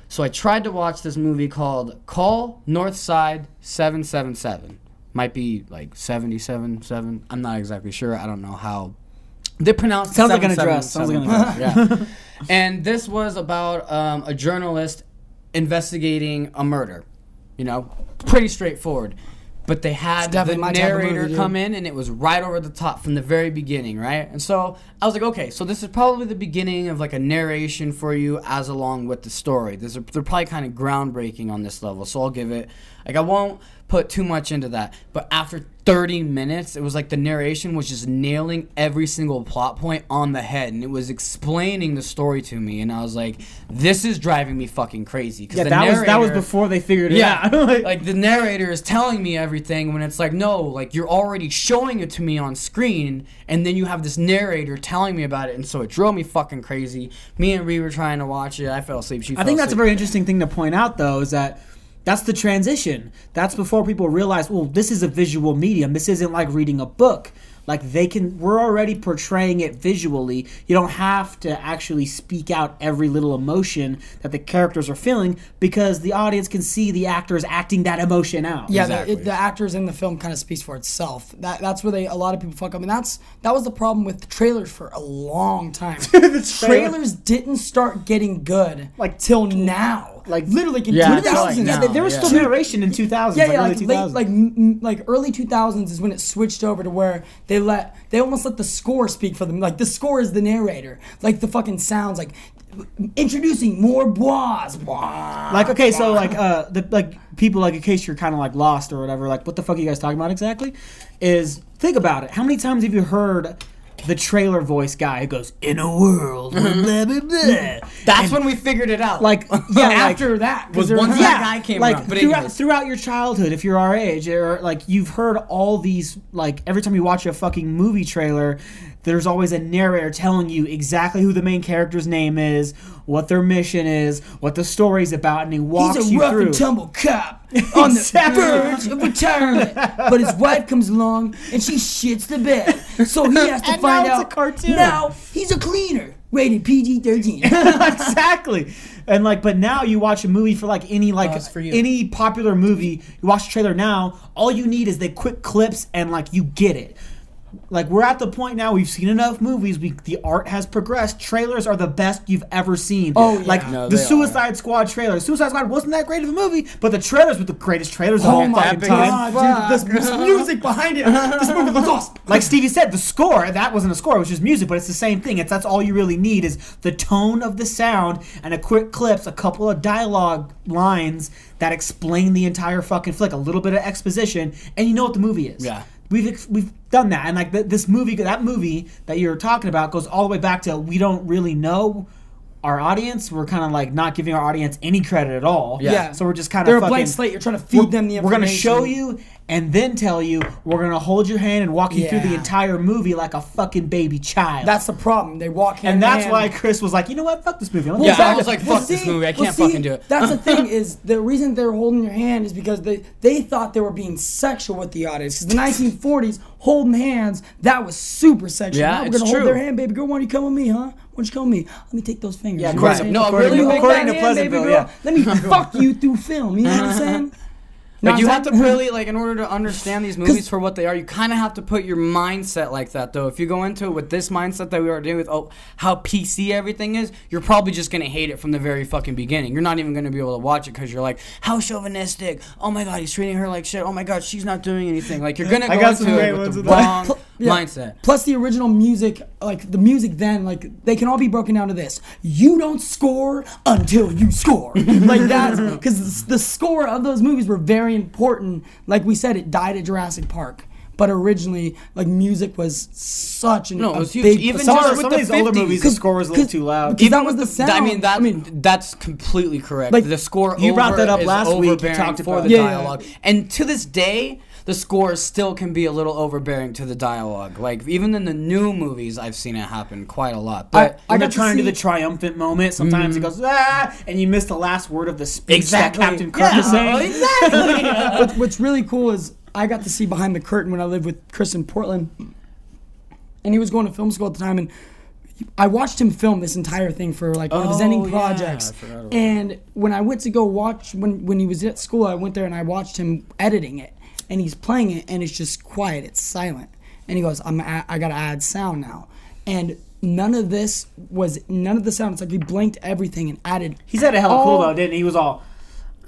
So I tried to watch this movie called Call Northside 777. Might be like 777. I'm not exactly sure. I don't know how they pronounce it Sounds like an address. Sounds like an 777. Yeah. and this was about um, a journalist investigating a murder. You know, pretty straightforward. But they had the narrator come in, and it was right over the top from the very beginning, right? And so I was like, okay, so this is probably the beginning of like a narration for you as along with the story. A, they're probably kind of groundbreaking on this level, so I'll give it. Like I won't put too much into that, but after 30 minutes, it was like the narration was just nailing every single plot point on the head, and it was explaining the story to me, and I was like, this is driving me fucking crazy. 'cause yeah, that was that was before they figured it yeah, out. like, like the narrator is telling me everything when it's like, no, like you're already showing it to me on screen, and then you have this narrator telling me about it, and so it drove me fucking crazy. Me and Ree were trying to watch it. I fell asleep. She. I think that's a very interesting thing to point out, though, is that that's the transition. That's before people realize, well, this is a visual medium. This isn't like reading a book. Like they can, we're already portraying it visually. You don't have to actually speak out every little emotion that the characters are feeling because the audience can see the actors acting that emotion out. Yeah, Exactly. the, it, the actors in the film kind of speaks for itself. That that's where they a lot of people fuck up, and that's that was the problem with the trailers for a long time. trailer- trailers didn't start getting good Like, till now. Like- literally like in Yeah, 2000s. like, Yeah, there- there was still yeah. narration in 2000s. Yeah, like yeah, early like 2000s. late, like m- m- like early 2000s is when it switched over to where they let they almost let the score speak for them. Like the score is the narrator. Like the fucking sounds like introducing more bois. bois Like okay, so like uh the like people like in case you're kind of like lost or whatever, like what the fuck are you guys talking about exactly? Is think about it. How many times have you heard the trailer voice guy who goes in a world mm-hmm. blah blah blah? Mm-hmm. That's when we figured it out. like yeah, after like, that was once yeah, that guy came like around. But throughout, throughout your childhood, if you're our age, or like you've heard all these like every time you watch a fucking movie trailer, there's always a narrator telling you exactly who the main character's name is, what their mission is, what the story's about, and he walks He's a you rough through. and tumble cop on the verge of retirement. But his wife comes along and she shits the bed. So he has to And find now it's a out. cartoon. Now he's a cleaner. Rated PG 13. exactly. And like, but now you watch a movie for like any like it's for you. any popular movie. You watch the trailer now. All you need is the quick clips, and like you get it. Like we're at the point now. We've seen enough movies. We the art has progressed. Trailers are the best you've ever seen. Oh, yeah. like No, the they are. Suicide Squad trailer. Suicide Squad wasn't that great of a movie, but the trailers were the greatest trailers oh of Oh all my fucking god, time. dude. This, this music behind it. This movie looks awesome. Like Stevie said, the score that wasn't a score; it was just music. But it's the same thing. It's that's all you really need is the tone of the sound and a quick clips, a couple of dialogue lines that explain the entire fucking flick, a little bit of exposition, and you know what the movie is. Yeah. We've ex- we've done that, and like th- this movie, that movie that you're talking about goes all the way back to we don't really know our audience. We're kind of like not giving our audience any credit at all. Yeah. So we're just kind of They're a fucking, blank slate. You're trying to feed we're, them the We're gonna show you and then tell you we're gonna hold your hand and walk you through the entire movie like a fucking baby child. That's the problem. They walk hand and that's in why. Chris was like, you know what, fuck this movie. I'm Yeah, gonna I was like, fuck this movie, I can't fucking do it. That's the thing is the reason they're holding your hand is because they they thought they were being sexual with the audience. Because the 1940s, holding hands that was super sexual. Yeah, now we're gonna true. hold their hand, baby girl. Why don't you come with me, huh? Why don't you come with me? Let me take those fingers. Yeah, You know what I'm right. No, according, really, me according to Pleasantville, yeah. Let me fuck you through film. You know what I'm saying? No, Like you have to really like in order to understand these movies for what they are. You kind of have to put your mindset like that, though. If you go into it with this mindset that we are doing with oh how PC everything is, you're probably just gonna hate it from the very fucking beginning. You're not even gonna be able to watch it because you're like, how chauvinistic. Oh my god, he's treating her like shit. Oh my god, she's not doing anything. Like you're gonna go into it with the wrong Pl- yeah. mindset. Plus the original music, like the music then, like they can all be broken down to this: you don't score until you score. like that, because the score of those movies were very important. Like we said, it died at Jurassic Park, but originally, like music was such an No, it was huge. big. Even Some, just of, with some the of these older movies, the score was a little too loud. because that was the I mean that I mean- that's completely correct. Like, the score you brought that up last week, you talked for about the. Yeah, yeah. dialogue. And to this day, the score still can be a little overbearing to the dialogue. Like even in the new movies I've seen it happen quite a lot. But I got they're to trying to do see- the triumphant moment, sometimes it goes ah, and you miss the last word of the speech Exactly. that Captain Kirk is saying. exactly. What- what's really cool is I got to see behind the curtain when I lived with Chris in Portland, and he was going to film school at the time, and I watched him film this entire thing for like one of his Oh, ending projects. I forgot and when I went to go watch when when he was at school, I went there and I watched him editing it, and he's playing it, and it's just quiet, it's silent, and he goes, "I'm a- I gotta add sound now," and. None of this was none of the sound. It's like he blinked everything and added. He said it hella cool all- though, didn't he? He was all.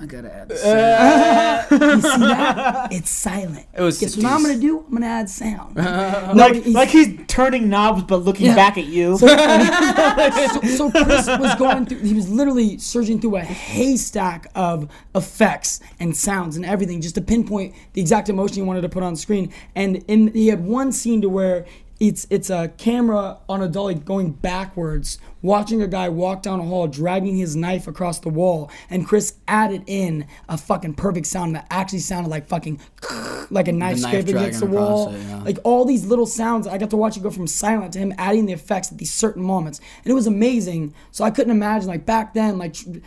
I gotta add uh, this. You see that? It's silent. It was Guess what I'm gonna do? I'm gonna add sound. Uh, no, like, he's- like he's turning knobs but looking Yeah. back at you. so, so Chris was going through. He was literally searching through a haystack of effects and sounds and everything just to pinpoint the exact emotion he wanted to put on screen. And in he had one scene to where. It's it's a camera on a dolly going backwards, watching a guy walk down a hall, dragging his knife across the wall, and Chris added in a fucking perfect sound that actually sounded like fucking like a knife knife scraping against the wall. it, yeah. Like all these little sounds, I got to watch it go from silent to him adding the effects at these certain moments, and it was amazing. So I couldn't imagine like back then, like tr-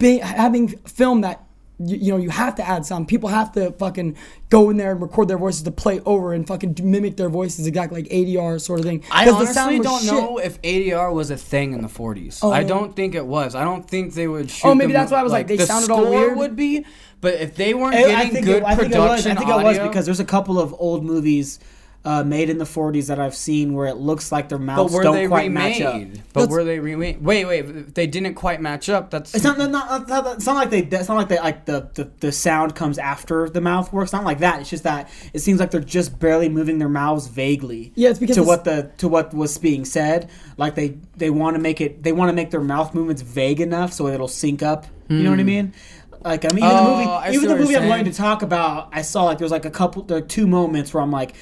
be, having film that you, you know you have to add sound. People have to fucking go in there and record their voices to play over and fucking mimic their voices exactly like ADR sort of thing. I 'Cause the sound honestly don't shit. know if ADR was a thing in the 40s. Oh. I don't think it was. I don't think they would shoot Oh, maybe them- that's why I was like, they the sounded all score weird. would be, but if they weren't I- getting think good it, I think it production was. I think it was audio- because there's a couple of old movies uh, made in the 40s that I've seen where it looks like their mouths don't they quite remade? match up. But Let's- were they remade? Wait, wait, if they didn't quite match up. That's It's not, not, not, not- it's not like they. It's not like they like the, the the sound comes after the mouth works. Not like that. It's just that it seems like they're just barely moving their mouths vaguely. Yeah, it's because to it's- what the to what was being said. Like they they want to make it. They want to make their mouth movements vague enough so it'll sync up. You know what I mean? Like I mean, even Oh, the movie, even the movie I'm going to talk about, I saw like there was like a couple, there are two moments where I'm like,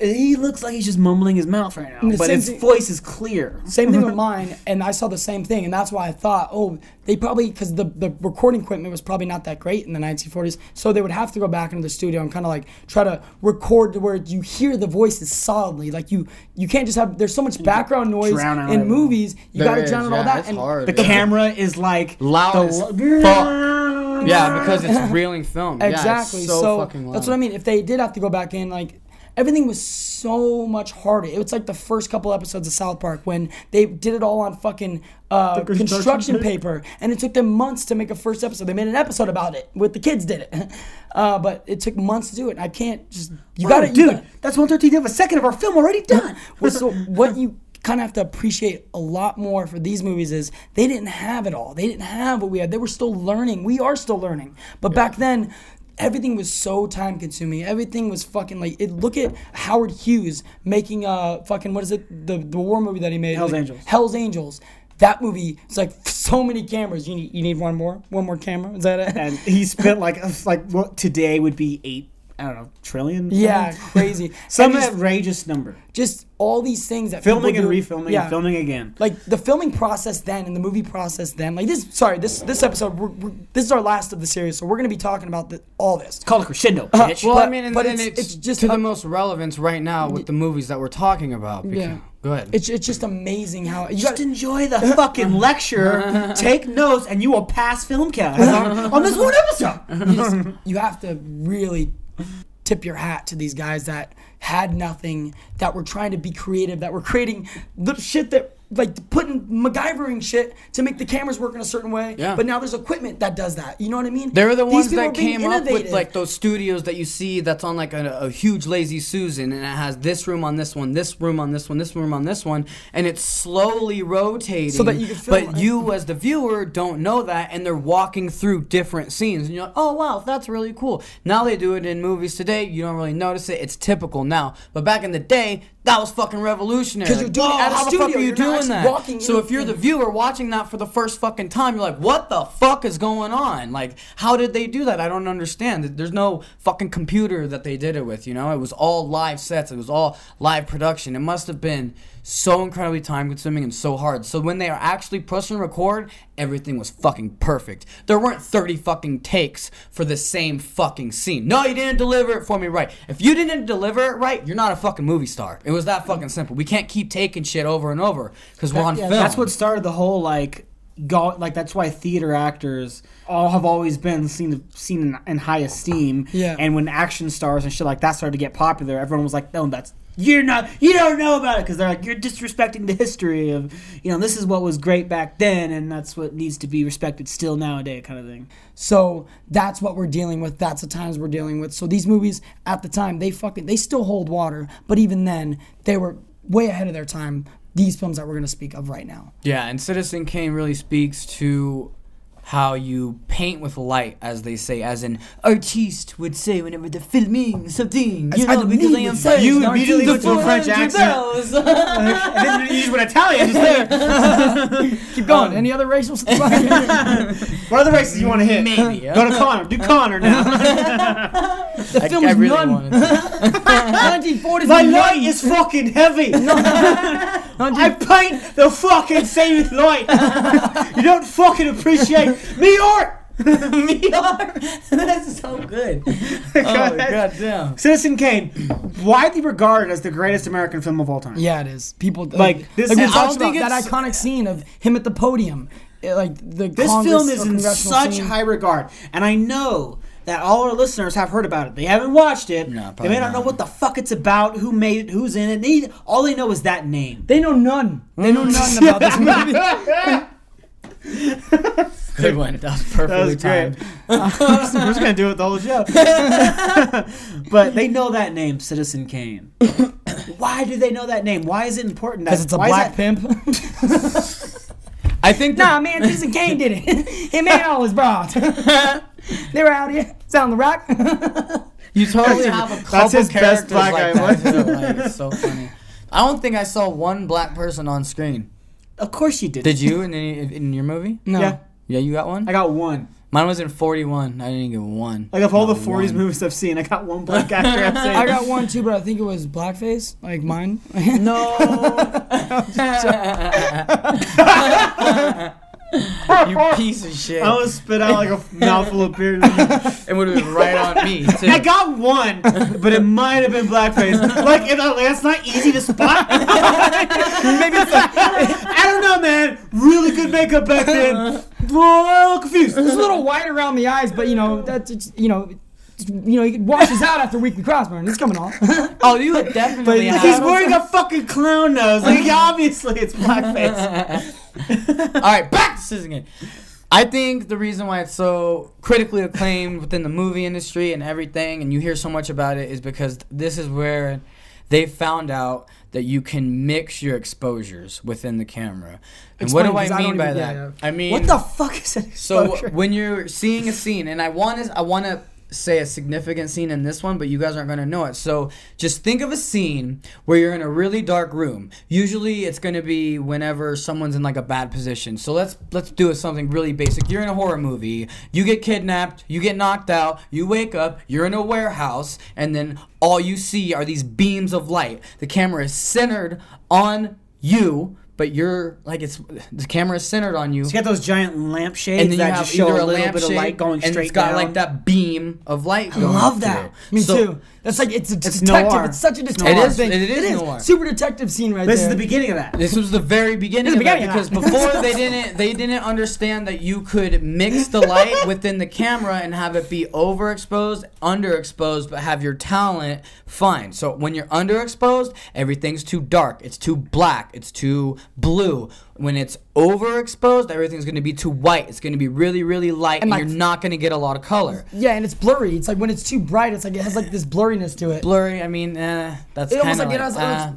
he looks like he's just mumbling his mouth right now, but his thing- voice is clear. Same thing with mine, and I saw the same thing, and that's why I thought, oh, they probably because the the recording equipment was probably not that great in the 1940s, so they would have to go back into the studio and kind of like try to record to where you hear the voices solidly. Like you, you can't just have. There's so much background noise drown out in everything. movies. You got to drown out all that. and hard. The Yeah. camera is like Loud the as fuck. Yeah, because it's reeling film. Yeah, it's Exactly. so, so fucking loud. that's what I mean. If they did have to go back in, like everything was so much harder. It was like the first couple episodes of South Park when they did it all on fucking uh, construction construction paper. and it took them months to make a first episode. They made an episode about it. With the kids did it, uh, but it took months to do it. I can't just you got to dude. That's one thirteenth of a second of our film already done. well, so what you kind of have to appreciate a lot more for these movies is they didn't have it all. They didn't have what we had. They were still learning. We are still learning. But back then, everything was so time consuming. Everything was fucking like it. Look at Howard Hughes making uh fucking what is it the the war movie that he made Hell's Like, Angels. Hell's Angels. That movie it's like so many cameras. You need you need one more one more camera. Is that it? and he spent like like what today would be eight. I don't know trillion. yeah, crazy. some just, outrageous number. just all these things that Filming people and do- refilming yeah. and filming again. like the filming process then and the movie process then like this sorry this this episode we're, we're, this is our last of the series so we're going to be talking about the, all this Call it crescendo, Uh. Well, But- I mean, and, but and it's- it's, it's just to a- the most relevance right now with the movies that we're talking about. Because, Yeah. Go ahead. it's, it's just amazing how you just got enjoy the fucking lecture, take notes, and you will pass film cast on, on this one episode. you, just, you have to really tip your hat to these guys that had nothing that were trying to be creative that were creating the shit that like putting MacGyvering shit to make the cameras work in a certain way. Yeah. But now there's equipment that does that. You know what I mean? They're the ones that came up with like those studios that you see that's on like a, a huge lazy Susan and it has this room on this one, this room on this one, this room on this one, and it's slowly rotating. So that you can but right? you as the viewer don't know that and they're walking through different scenes and you're like, oh wow, that's really cool. Now they do it in movies today, you don't really notice it. It's typical now. But back in the day, that was fucking revolutionary. 'Cause you're doing it Whoa, at a how the fuck are you doing that? so if you're the viewer watching that for the first fucking time, you're like, what the fuck is going on? Like, how did they do that? I don't understand. There's no fucking computer that they did it with, you know? It was all live sets, it was all live production. It must have been so incredibly time consuming and so hard. So when they are actually pushing record, everything was fucking perfect. There weren't 30 fucking takes for the same fucking scene. No, you didn't deliver it for me right. If you didn't deliver it right, you're not a fucking movie star. It was that fucking simple. We can't keep taking shit over and over because we're on Yeah, film. That's what started the whole like go like that's why theater actors all have always been seen seen in, in high esteem. Yeah. And when action stars and shit like that started to get popular, everyone was like, "No, that's you're not you don't know about it because they're like you're disrespecting the history of you know this is what was great back then and that's what needs to be respected still nowadays kind of thing." So that's what we're dealing with. That's the times we're dealing with. So these movies at the time, they fucking they still hold water, but even then, they were way ahead of their time. These films that we're gonna speak of right now. Yeah, and Citizen Kane really speaks to how you paint with light, as they say, as an artiste would say whenever they're filming something. You I know, because I am would French. You Not immediately the went to a French 400 accent. bells. and then you use an Italian. Just like, Keep going. Um, Any other racial? what other races you want to hit? Maybe, yeah. Go to Conor. Do Conor now. I, film I is really none. wanted to. 1940s. My light is fucking heavy. I paint the fucking same light. you don't fucking appreciate me art. Me are. That's so good. Oh, god damn. Citizen Kane, widely regarded as the greatest American film of all time. Yeah, it is. People Like, this- Like we I talked don't about think that iconic scene of him at the podium. eh, Like the This Congress film is in such scene. high regard, and I know that all our listeners have heard about it. They haven't watched it. No, they probably may not know what the fuck it's about, who made it, who's in it. They, all they know is that name. They know none. They know none about this movie. Good one. That was perfectly That was timed. great. We're just gonna do it the whole show. but they know that name, Citizen Kane. Why do they know that name? Why is it important? Because it's a black that- pimp. I think nah, man, Citizen Kane did it. Him and all his broads. they were out here. Sound the rock. You totally That's have a couple that's his best black like guy that. Like, it's so funny. I don't think I saw one black person on screen. Of course you did. Did you in any, in your movie? no. Yeah, Yeah, you got one. I got one. Mine was in 41. I didn't even get one. Like of all the 40s one. movies I've seen, I got one black actor. I've seen. I got one too, but I think it was blackface, like mine. No. you piece of shit. I would spit out like a mouthful of beer. It would have been right on me, too. I got one, but it might have been blackface. Like, if uh, that's not easy to spot. Maybe it's like, I don't know, man. Really good makeup back then. Well, confused. It's a little white around the eyes, but you know that's it's, you know. It's- You know, he washes out after weekly crossburn. It's coming off. oh, you look definitely But have. He's wearing a fucking clown nose. Like, obviously, it's blackface. All right, back to Citizen Kane. I think the reason why it's so critically acclaimed within the movie industry and everything, and you hear so much about it, is because this is where they found out that you can mix your exposures within the camera. And what Explain, do I mean don't by even- that? yeah, yeah. I mean, What the fuck is an so when you're seeing a scene, and I want to, I want to say a significant scene in this one, but you guys aren't going to know it. So just think of a scene where you're in a really dark room. Usually, it's going to be whenever someone's in like a bad position. So let's let's do something really basic. You're in a horror movie. You get kidnapped. You get knocked out. You wake up. You're in a warehouse, and then all you see are these beams of light. The camera is centered on you. But you're like it's the camera is centered on you You got those giant lampshades and then you that have just show a a little bit of light going straight and it's got down. like that beam of light. I love that. through. Me So- too. That's like it's a It's detective. noir. It's such a detective noir. It is- thing. it is noir. Super detective scene right there. This is the beginning of that. This was the very beginning, This is the of it beginning. because before they didn't they didn't understand that you could mix the light within the camera and have it be overexposed, underexposed, but have your talent fine. So when you're underexposed, everything's too dark, it's too black, it's too blue. When it's overexposed, everything's going to be too white. It's going to be really, really light, and, like- you're not going to get a lot of color. yeah, and it's blurry. It's like when it's too bright, it's like it has like this blurriness to it. Blurry. I mean, eh, that's It almost like, like, it has. uh,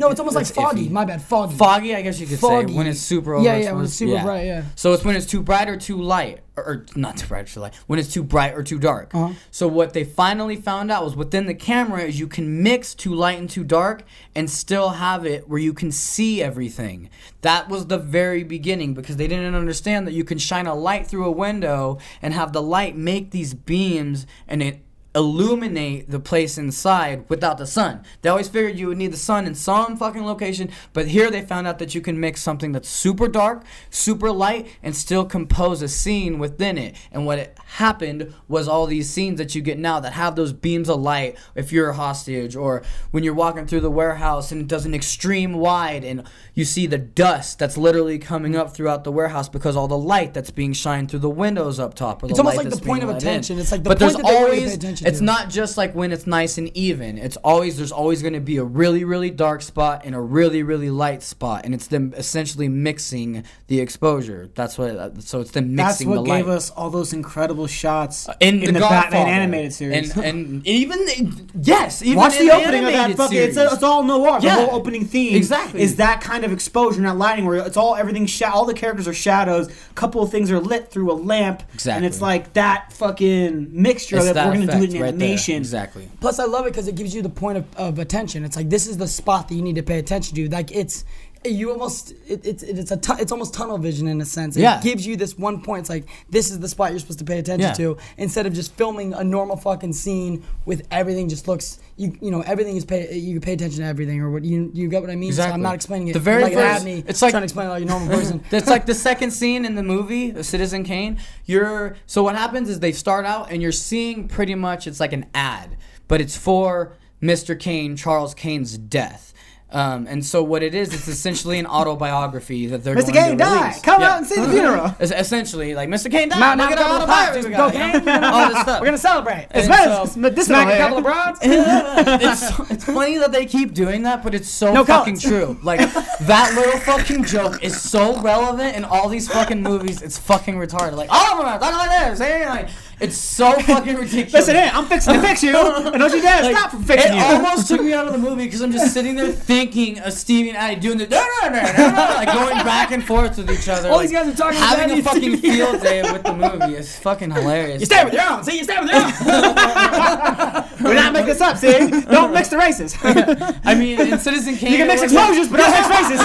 no, it's almost like foggy. iffy. My bad, foggy. foggy. I guess you could Foggy. say when it's super Yeah, yeah, when it's super bright, yeah. So it's when it's too bright or too light, or, or not too bright or too light. When it's too bright or too dark. Uh-huh. So what they finally found out was within the camera is you can mix too light and too dark and still have it where you can see everything. That was the very beginning because they didn't understand that you can shine a light through a window and have the light make these beams and it illuminate the place inside without the sun. They always figured you would need the sun in some fucking location, but here they found out that you can mix something that's super dark, super light, and still compose a scene within it. And what it happened was all these scenes that you get now that have those beams of light if you're a hostage or when you're walking through the warehouse and it does an extreme wide and you see the dust that's literally coming up throughout the warehouse because all the light that's being shined through the windows up top or the It's almost like the point of let in. attention. It's like the but point there's that they want you to always pay attention it's to. not just like when it's nice and even. It's always there's always going to be a really really dark spot and a really really light spot, and it's them essentially mixing the exposure. That's what. Uh, so it's them That's mixing what the gave light. us all those incredible shots uh, in, in the, Godfather. Batman animated series. and and even yes, even Watch the opening of that fucking. It's, it's all noir. Yeah. The whole opening theme Exactly. is that kind of exposure, and that lighting, where it's all everything. Sha- all the characters are shadows. A couple of things are lit through a lamp, Exactly, and it's like that fucking mixture It's that, that we're gonna do effect it in right there. Exactly. Plus, I love it because it gives you the point of, of attention. It's like this is the spot that you need to pay attention to. Like it's you almost it, it's it's a tu- it's almost tunnel vision in a sense. It Yeah. gives you this one point. It's like this is the spot you're supposed to pay attention Yeah. to instead of just filming a normal fucking scene with everything just looks you you know everything is pay you pay attention to everything or what you you get what I mean. So I'm not explaining it The very like first- Abney it's like- trying to explain it like a normal person. That's like the second scene in the movie, Citizen Kane. You're so what happens is they start out and you're seeing pretty much it's like an ad, but it's for Mr. Kane, Charles Kane's death. Um, and so what it is, it's essentially an autobiography that they're Mr. going Kane to died. Come Yeah. out and see the funeral. Es- Essentially, like Mr. Kane died. Now Look at all the pops, virus we just got. cocaine. all this stuff. We're gonna celebrate. Smells so- medicinal Smack a couple of broads. it's, it's funny that they keep doing that, but it's so No fucking true. Like that little fucking joke is so relevant in all these fucking movies. It's fucking retarded. Like all of them are talking like this. Hey, like it's so fucking ridiculous. Listen I'm fixing it to fix you, and don't you dare Like, stop from fixing it you. almost took me out of the movie because I'm just sitting there thinking of Stevie and I doing the no, no, no, no, no, like going back and forth with each other. All like, these guys are talking having a fucking field day with the movie. It's fucking hilarious. You stay with your own. See, you stay with your own. We're not making this up, see? Don't mix the races. I mean, in Citizen Kane, You can it mix explosions, but don't mix races.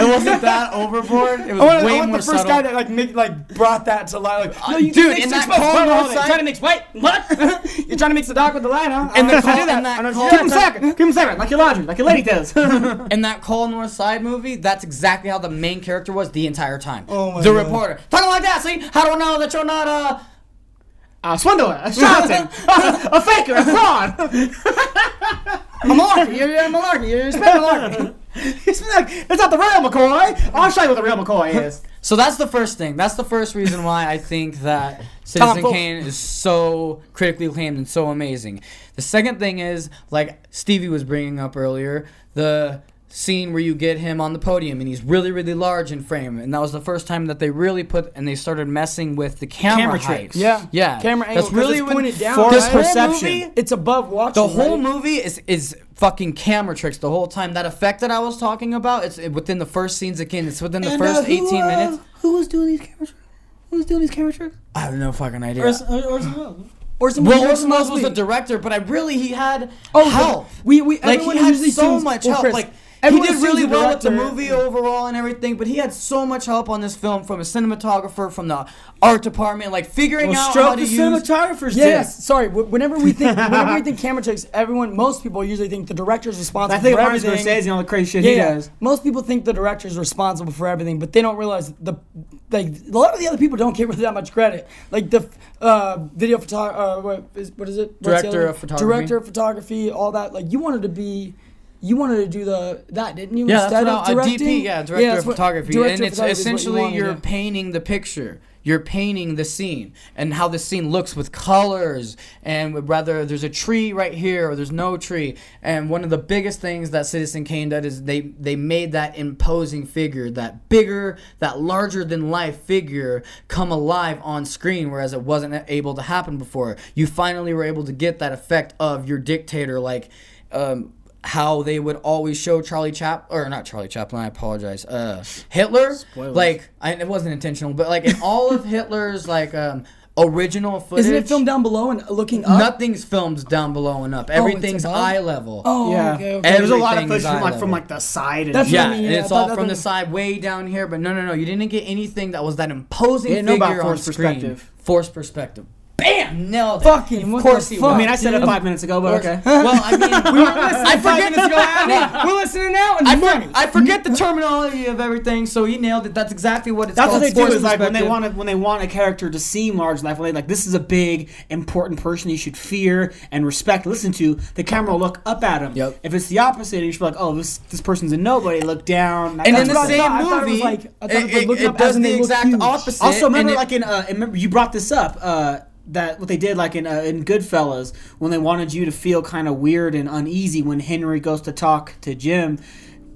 It wasn't that overboard. It was I want, way I want more the first subtle. guy that like make, like brought that to life. Like, no, you dude, in that six votes. call Hold on, north hold on. You're trying to mix what? What? You're trying to mix the dark with the light, huh? And the I call- do that. I know- Keep them separate. Keep them separate, like your laundry, like your lady does. and that Call North Side movie, that's exactly how the main character was the entire time. Oh my the God. reporter talking like that. See, how do I know that you're not uh A swindler, a charlatan, a faker, a fraud. I'm a malarkey. You're, you're a malarkey. You're spending malarkey. It's that's not the real McCoy. I'll show you what the real McCoy is. So that's the first thing. That's the first reason why I think that Citizen Kane is so critically acclaimed and so amazing. The second thing is, like Stevie was bringing up earlier, the scene where you get him on the podium and he's really, really large in frame, and that was the first time that they really put and they started messing with the camera, Camera height. tricks. Yeah. yeah. Camera angle. That's really it's pointed down. Forced This right? whole perception. movie, It's above watching. the whole right? movie is is fucking camera tricks the whole time. That effect that I was talking about, it's within the first scenes again. It's within the And, first uh, who, 18 uh, minutes. Who was doing these camera tricks? Who was doing these camera tricks? I have no fucking idea. Orson, Orson Welles. Well, Orson Welles was the director, but I really he had Oh, help. We we like everyone he had so much help. Chris, like he did really well with the movie overall and everything, but he had so much help on this film from a cinematographer, from the art department, like figuring Well, out how to the use. cinematographers Yes, did. sorry. Whenever we think, whenever we think camera tricks, everyone, most people usually think the director's responsible I think for everything. Scorsese and all the crazy shit yeah, he does. most people think the director's responsible for everything, but they don't realize the like a lot of the other people don't give her that much credit. Like the uh, video photographer, uh, what is what is it? What's Director of photography. Director of photography, all that. Like you wanted to be. You wanted to do the that, didn't you? Yeah, that's instead what of I, a directing? DP, yeah, director that's of what- photography, director and of it's photography you essentially wanted, you're painting the picture. You're painting the scene and how the scene looks with colors, and whether there's a tree right here or there's no tree. And one of the biggest things that Citizen Kane did is they they made that imposing figure, that bigger, that larger than life figure, come alive on screen, whereas it wasn't able to happen before. You finally were able to get that effect of your dictator, like. Um, how they would always show Charlie Chap or not Charlie Chaplin, I apologize. Uh Hitler. Spoilers. Like I, it wasn't intentional, but like in all of Hitler's like um original footage Isn't it filmed down below and looking up? Nothing's filmed down below and up. Everything's above? eye level. Oh, Yeah, okay, okay. there's a lot of Everything footage from like from like the side. And That's shit. what Yeah, I mean, and it's all from the side, way down here. But no, no, no, you didn't get anything that was that imposing You didn't know figure about on forced screen. perspective. Forced perspective. Bam! Nailed it. Fucking, Of course the he fuck? was. I mean, I said it five minutes ago, but okay. Well, I mean, we were listening I five minutes ago. Andy. We're listening now, and I, money. for, I forget the terminology of everything, so he nailed it. That's exactly what it's That's called. what they do is like when they want to, when they want a character to seem large in life, when they like this is a big important person you should fear and respect, listen to. The camera will look up at him. Yep. If it's the opposite, you should be like, oh, this this person's a nobody. Look down. And in the same thought. I it movie, like- I thought it, it it- it up does in the exact opposite. Also, remember, like in uh, remember you brought this up. That what they did like in uh, in Goodfellas when they wanted you to feel kind of weird and uneasy when Henry goes to talk to Jim.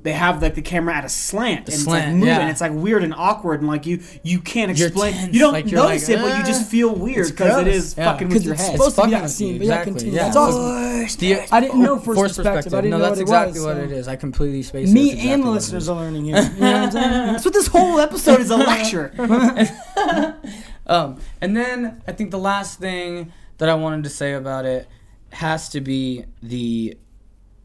They have like the camera at a slant and it's like moving. yeah. It's like weird and awkward and like you you can't explain. tense, You don't like notice like, it, but you just feel weird because it is Yeah. fucking with your head. it's head. supposed to be fucking that scene, you, but yeah, exactly, continue. yeah. That's awesome. The- I didn't know forced, forced perspective. I didn't no, know that's what it exactly was, what so- it is. I completely spaced. Me exactly and the it listeners is. are learning here. You know what I'm saying? That's what this whole episode is a lecture. Um, and then I think the last thing that I wanted to say about it has to be the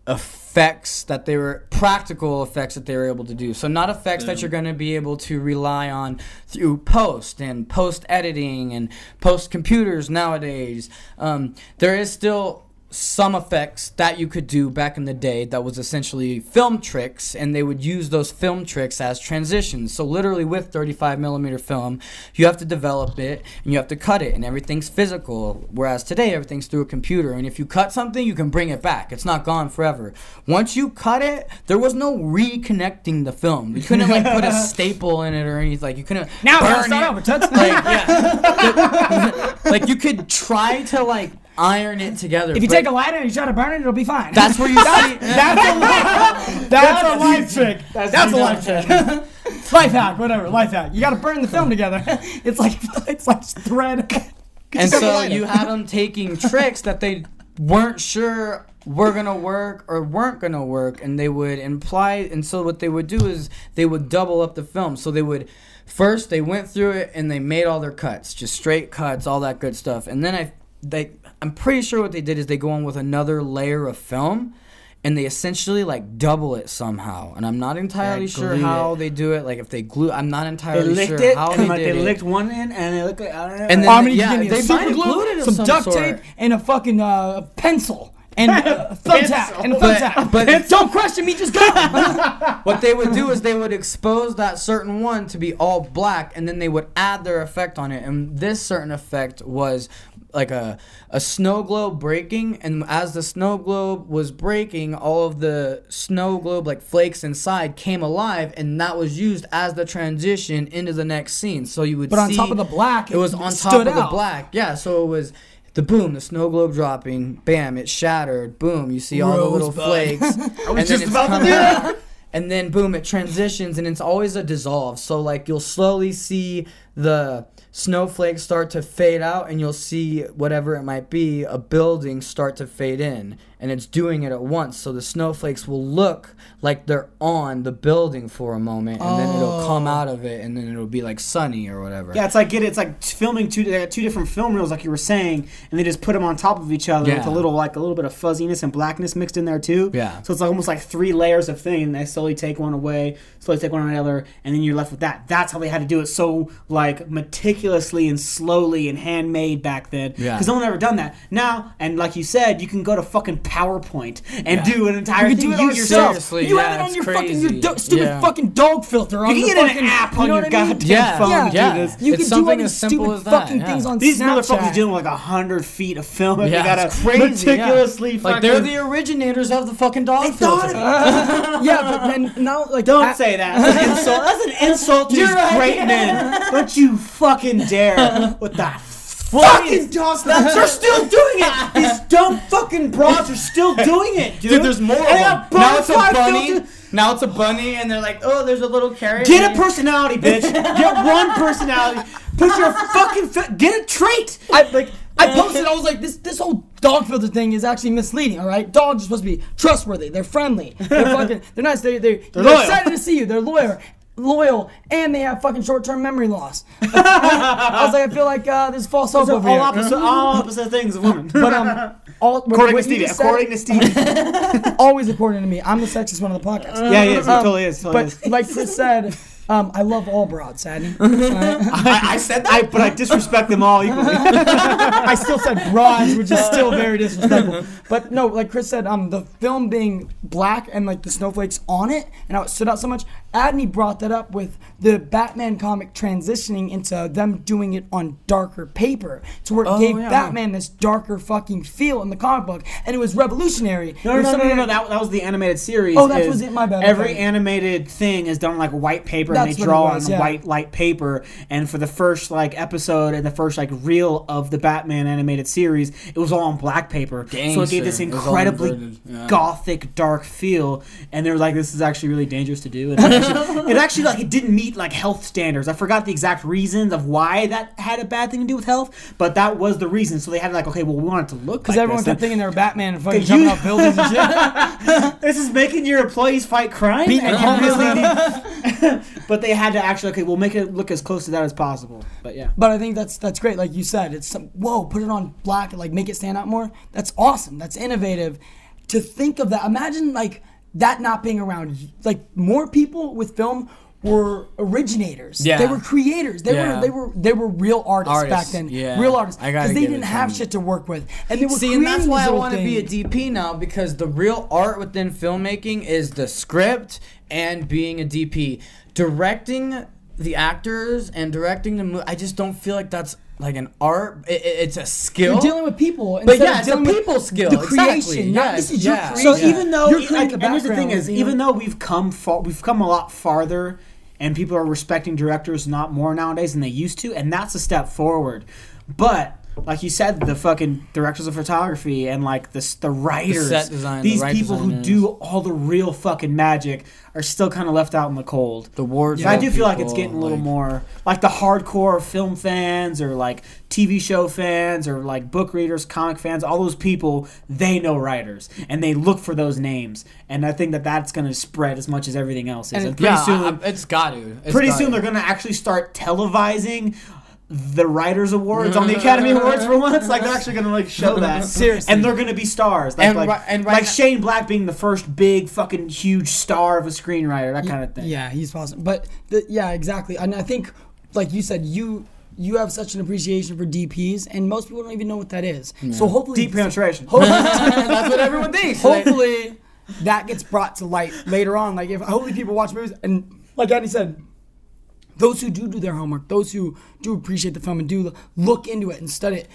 effects that they were practical effects that they were able to do. So not effects that you're going to be able to rely on through post and post editing and post computers nowadays. Um, there is still some effects that you could do back in the day that was essentially film tricks and they would use those film tricks as transitions. So literally with 35 millimeter film you have to develop it and you have to cut it and everything's physical. Whereas today everything's through a computer and if you cut something you can bring it back. It's not gone forever. Once you cut it there was no reconnecting the film. You couldn't like put a staple in it or anything like you couldn't Now burn start it. over. Like yeah. Like you could try to like iron it together If you take a lighter and you try to burn it, it'll be fine. that's where you see. that's a life. That's a life trick. That's, a life trick. life hack, whatever. Life hack. You got to burn the film together. It's like it's like thread. and Just have a so you had them taking tricks that they weren't sure were gonna work or weren't gonna work, and they would imply. And so what they would do is they would double up the film. So they would first they went through it and they made all their cuts, just straight cuts, all that good stuff, and then I. they I'm pretty sure what they did is they go on with another layer of film and they essentially like double it somehow. And I'm not entirely Yeah, sure how it. they do it. Like if they glue I'm not They entirely licked sure it, how and they like did they it. licked one in, and they look like I don't know. And then- I'm gonna yeah, give they super might have glue, glued it of some, some duct sort. tape, and a fucking uh, pencil and a thumbtack and a But- thumbtack. but- don't question me, just go. what they would do is they would expose that certain one to be all black and then they would add their effect on it and this certain effect was like a, a snow globe breaking and as the snow globe was breaking all of the snow globe like flakes inside came alive and that was used as the transition into the next scene. So you would But on top of the black, it was on top of the black. Yeah so it was the boom the snow globe dropping bam it shattered boom you see all the little Rosebud. flakes and then just about to do out, and then boom it transitions and it's always a dissolve. So like you'll slowly see the snowflakes start to fade out and you'll see whatever it might be a building start to fade in and it's doing it at once so the snowflakes will look like they're on the building for a moment and then it'll come oh. out of it and then it'll be like sunny or whatever Yeah, it's like it. It's like filming two. They got two different film reels, like you were saying, and they just put them on top of each other with a little like a little bit of fuzziness and blackness mixed in there too. Yeah. So it's like almost like three layers of thing. And they slowly take one away, slowly take one another, and then you're left with that. That's how they had to do it so like meticulously and slowly and handmade back then. Yeah. Because no one ever done that. Now, and like you said, you can go to fucking PowerPoint and do an entire You thing do it on yourself. Seriously, You yeah, have it on it's your fucking your do- stupid Yeah. fucking dog filter. On You can the get fucking, an app you on know your what I mean? goddamn Yeah, phone Yeah. to yeah. do this. You It's can do all these as stupid as fucking yeah. things on These Snapchat. motherfuckers are doing like a hundred feet of film. yeah, they gotta it's crazy. yeah. meticulously Like they're the originators of the fucking dog thought filter. of yeah, but then now like Don't at- say that. That's an insult. That's an insult to You're these great men. Don't you fucking dare with that fucking dog. They're still doing it. These dumb fucking broads are still doing it, dude. Dude, there's more of them. Now it's a bunny. Now it's a bunny, and they're like, oh, there's a little carrot. Get a personality, bitch. Get one personality. Put your fucking get a trait. I like I posted. I was like, this this whole dog filter thing is actually misleading. All right, dogs are supposed to be trustworthy. They're friendly. They're fucking. They're nice. They they they're, loyal. excited to see you. They're loyal. Loyal and they have fucking short-term memory loss. I was like, I feel like uh, there's false hope Those are over all here. opposite, all opposite things of women. But um, all according what to Stevie. just said- According to Stevie. always according to me, I'm the sexiest one on the podcast. Yeah, he is. He Um, totally is. Totally is. But like Chris said, um, I love all broads, Sadney. I, I said that. I, but I disrespect them all equally. I still said broads, which is still very disrespectful. But no, like Chris said, um, the film being black and like the snowflakes on it, and how it stood out so much. Adney brought that up with the Batman comic transitioning into them doing it on darker paper, to where it Oh, gave yeah. Batman this darker fucking feel in the comic book, and it was revolutionary. No, no, no, no, no, no. That, that was the animated series. Oh, that is was it, my bad, Every okay. animated thing is done on like white paper, and they draw was, on yeah. white light paper. And for the first like episode and the first like reel of the Batman animated series, it was all on black paper. so it gave this Gangster. It was all incredibly yeah. gothic, dark feel. And they were like, "This is actually really dangerous to do." Actually, it actually like it didn't meet like health standards. I forgot the exact reasons of why that had a bad thing to do with health, but that was the reason. So they had like, okay, well, we want it to look because like everyone kept thinking they were Batman and fucking Could jumping off buildings and shit. this is making your employees fight crime. Beating and you really need- but they had to actually okay, we'll make it look as close to that as possible. But yeah, But I think that's that's great. Like you said, it's some, whoa, put it on black and like make it stand out more. That's awesome. That's innovative. To think of that, imagine like that not being around. Like more people with film were originators. Yeah. They were creators. They Yeah. were they were they were real artists, back then. yeah. Real artists. I gotta Because they give didn't have them. shit to work with, and they were See, and that's why I want to be a. DP now because the real art within filmmaking is the script and being a DP. Directing the actors and directing the movie, I just don't feel like that's like an art. It, it- it's a skill. You're dealing with people, But instead yeah, it's a dealing with people skill, The exactly. creation, not Yeah, this is yeah. your So even though, You're like, creating the and here's the thing is, you know? even though we've come far, we've come a lot farther, and people are respecting directors not more nowadays than they used to, and that's a step forward. But like you said, the fucking directors of photography and like the the writers, set design, these right people who do all the real fucking magic are still kind of left out in the cold. the wardrobe. Yeah, I do feel like it's getting a little like- more like the hardcore film fans or like TV show fans or like book readers, comic fans. All those people, they know writers and they look for those names. And I think that that's going to spread as much as everything else is. And And, pretty Yeah, soon, I- I- it's got to. It's pretty got soon to. they're going to actually start televising the Writers Awards on the Academy mm-hmm. Awards for once. Like they're actually gonna like show that Seriously. and they're gonna be stars. Like, And like, ri- and right like now- Shane Black being the first big fucking huge star of a screenwriter, that kind of thing. Yeah, he's awesome. But the, yeah, exactly. And I think, like you said, you you have such an appreciation for DPs, and most people don't even know what that is. So hopefully, Deep penetration. That's what everyone thinks. hopefully that gets brought to light later on. Like if hopefully people watch movies and like Andy said, those who do do their homework, those who do appreciate the film and do look into it and study it,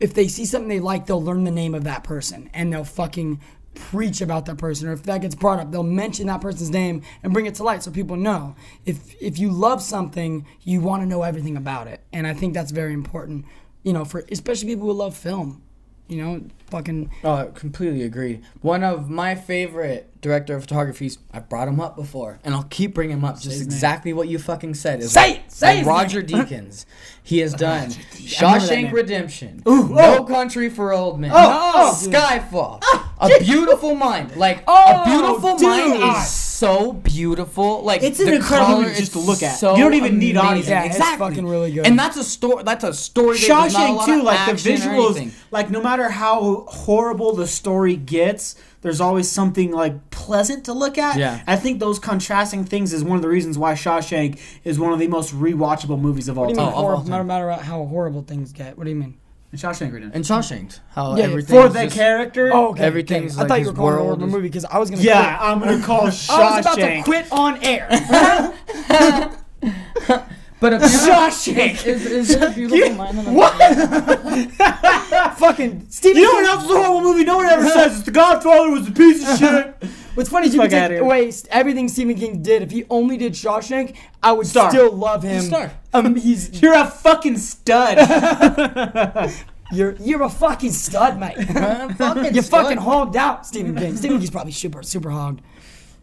if they see something they like, they'll learn the name of that person and they'll fucking preach about that person. Or if that gets brought up, they'll mention that person's name and bring it to light so people know. If if you love something, you want to know everything about it, and I think that's very important. You know, for especially people who love film. You know, fucking Oh, I completely agree. One of my favorite director of photographies, I've brought him up before, and I'll keep bringing him up. Just his name. exactly what you fucking said. Is Say it! Say like Roger name. Deakins. He has done remember Shawshank. Redemption, Ooh, No oh. Country for Old Men, Oh, oh. Skyfall, ah, A Beautiful Mind. Like Oh, A Beautiful dude. Mind is so beautiful. Like It's an the incredible color movie just to look at. so You don't even need amazing. audio. Yeah, it's fucking really good. And that's a story. That's a story. that there's not a Shawshank too, like the visuals, like no matter how horrible the story gets, there's always something like pleasant to look at. Yeah. I think those contrasting things is one of the reasons why Shawshank is one of the most rewatchable movies of all What do you time. mean Oh, of all horrible? time. No matter how horrible things get. What do you mean? And Shawshank Redemption. And Shawshank, how Yeah, everything For the character. Oh, okay. Everything's okay. I like thought you were calling it a world horrible movie because I was gonna. yeah, I'm gonna call Shawshank. I was about to quit on air. But Shawshank. is, is it a beautiful mind? that I'm- What? Fucking Stephen. You know what else is a horrible movie? No one ever says it's The Godfather was a piece of shit. What's funny is you Fuck can outta take here. away s- everything Stephen King did. If he only did Shawshank, I would Star. still love him. Star. Um, he's You're a fucking stud. you're you're a fucking stud, mate. fucking you fucking hogged out, Stephen King. Stephen King's probably super super hogged.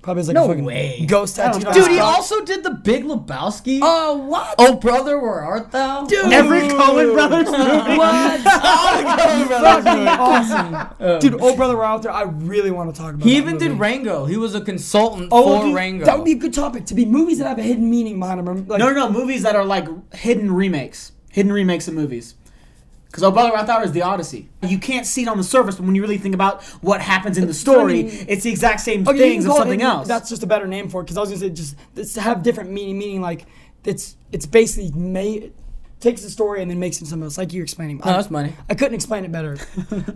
Probably has like No a fucking way. ghost tattoo. Dude, Dude, he he also did the Big Lebowski. Oh what? oh, brother, where art thou? Dude. Every Coen Brothers movie. Oh, what? fucking awesome. Dude, Oh Brother, Where Art Thou, I really want to talk about He that even did. Rango. He was a consultant Oh, for dude, Rango. That would be a good topic to be movies that have a hidden meaning behind them. Like, No, no, no. Movies that are like hidden remakes. Hidden remakes of movies. Because Oh Brother, Where Art is the Odyssey. You can't see it on the surface, but when you really think about what happens in the story, I mean- it's the exact same oh, Okay, things can of call it something else. That's just a better name for it because I was gonna say just it's have different meaning. Meaning like it's it's basically made takes the story and then makes it something else. Like you're explaining. Oh, I, that's money. I couldn't explain it better.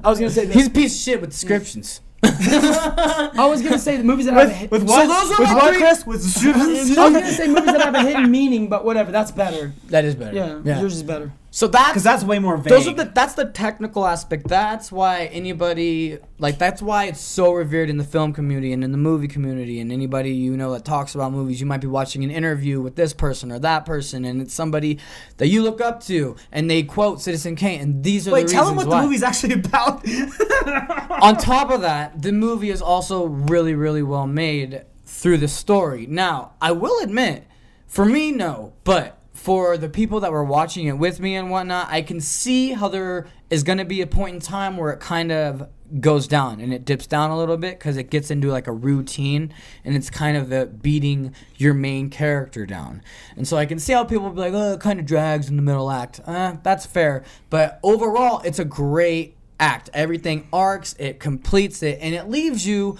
I was gonna say that, He's a piece of shit with descriptions. I was gonna say the movies that have a with, hid- with what? those are with my what, three- Chris? With I was gonna say movies that have a hidden meaning, but whatever. That's better. That is better. Yeah, yours is better. So that's Because that's way more vague. those are the that's the technical aspect. That's why anybody like that's why it's so revered in the film community and in the movie community and anybody you know that talks about movies. You might be watching an interview with this person or that person, and it's somebody that you look up to, and they quote Citizen Kane, and these are Wait, the tell them what why. the movie's actually about. On top of that, the movie is also really, really well made through the story. Now, I will admit, for me, no, but for the people that were watching it with me and whatnot, I can see how there is going to be a point in time where it kind of goes down and it dips down a little bit because it gets into like a routine and it's kind of the beating your main character down. And so I can see how people be like, oh, it kind of drags in the middle act. Uh, that's fair. But overall, it's a great act. Everything arcs, it completes it, and it leaves you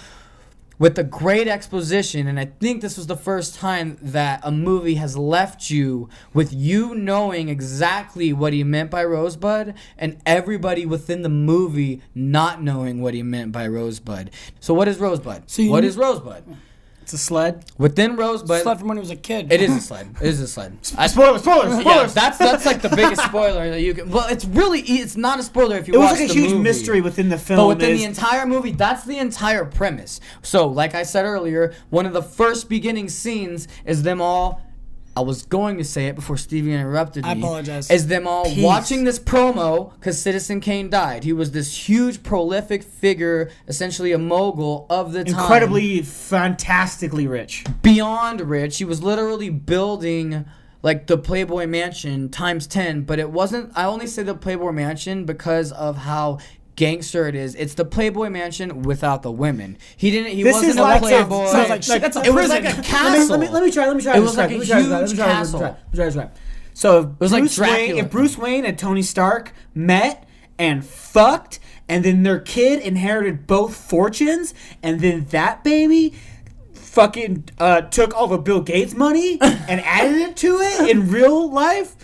with a great exposition. And I think this was the first time that a movie has left you with you knowing exactly what he meant by Rosebud and everybody within the movie not knowing what he meant by Rosebud. So, what is Rosebud? So what knew- is Rosebud? It's a sled. Within Rosebud, sled from when he was a kid. it is a sled. It is a sled. I- Spoilers, spoilers, yeah, spoilers. that's that's like the biggest spoiler that you can. Well, it's really e- it's not a spoiler if you it was watch like a huge movie. mystery within the film. But within is- the entire movie, that's the entire premise. So, like I said earlier, one of the first beginning scenes is them all. I was going to say it before Stevie interrupted me. I apologize. Is them all Peace. watching this promo because Citizen Kane died. He was this huge, prolific figure, essentially a mogul of the time incredibly, fantastically rich. beyond rich. He was literally building like the Playboy Mansion times 10, but it wasn't I only say the Playboy Mansion because of how gangster it is. It's the Playboy Mansion without the women. He didn't he This wasn't is a like playboy. sounds like shit. That's a it was like a Let me- castle. Let me, let me try. Let me try. It was like a me try this right, let me huge try this right, castle. Let me try. So if was like Bruce Wayne, if Bruce Wayne and Tony Stark met and fucked, and then their kid inherited both fortunes, and then that baby fucking uh, took all the Bill Gates money and added it to it in real life,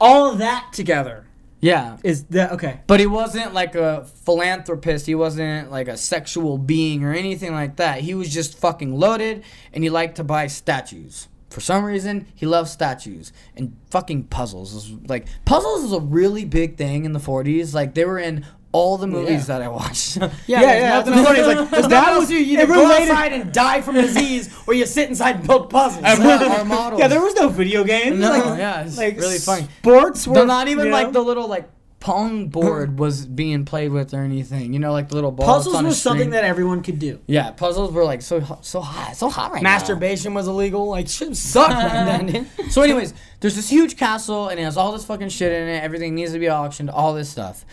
all of that together Yeah. is that okay? But he wasn't like a philanthropist. He wasn't like a sexual being or anything like that. He was just fucking loaded and he liked to buy statues. For some reason, he loves statues and fucking puzzles. Is like puzzles was a really big thing in the 40s. Like they were in all the movies that I watched. Yeah, Yeah, yeah, funny. Like, that nothing was-. You either go related- outside and die from disease, or you sit inside and build puzzles. And what our models. Yeah, there was no video games. No, like, yeah, it's like really funny. Sports were They're not even like know? the little like pong board was being played with or anything. You know, like the little balls. puzzles was something that everyone could do. Yeah, puzzles were like so so hot, so hot right now. Masturbation was illegal. Like shit sucked back then. So, anyways, there's this huge castle and it has all this fucking shit in it. Everything needs to be auctioned, all this stuff.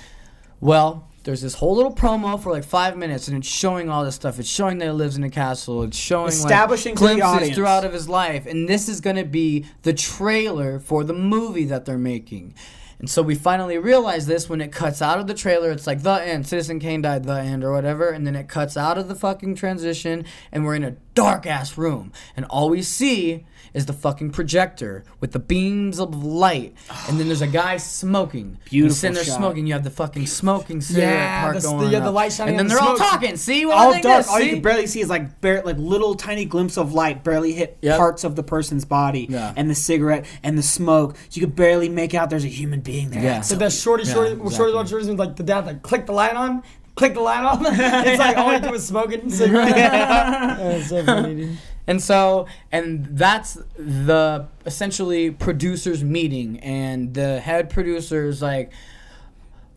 Well, there's this whole little promo for like five minutes, and it's showing all this stuff. It's showing that he lives in a castle. It's showing Establishing like, to glimpses throughout of his life, and this is gonna be the trailer for the movie that they're making. And so we finally realize this when it cuts out of the trailer. It's like the end. Citizen Kane died, the end, or whatever. And then it cuts out of the fucking transition, and we're in a dark ass room. And all we see is the fucking projector with the beams of light. And then there's a guy smoking. He's Beautiful sitting there shot. smoking. You have the fucking smoking cigarette Yeah, part the- going you have the up. light shining And then on they're the all talking. See what all I think dark. this? All you can barely see is like bare, like little tiny glimpse of light, barely hit Yep. parts of the person's body, Yeah. and the cigarette and the smoke. So you could barely make out there's a human being there. Yeah. So that shorty, shorty, Yeah, shorty, exactly. shorty, shorty, shorty, like the dad, like click the light on, click the light on. it's like all I do is smoking cigarette. That's so funny, dude. And so, and that's the essentially producers meeting, and the head producers like,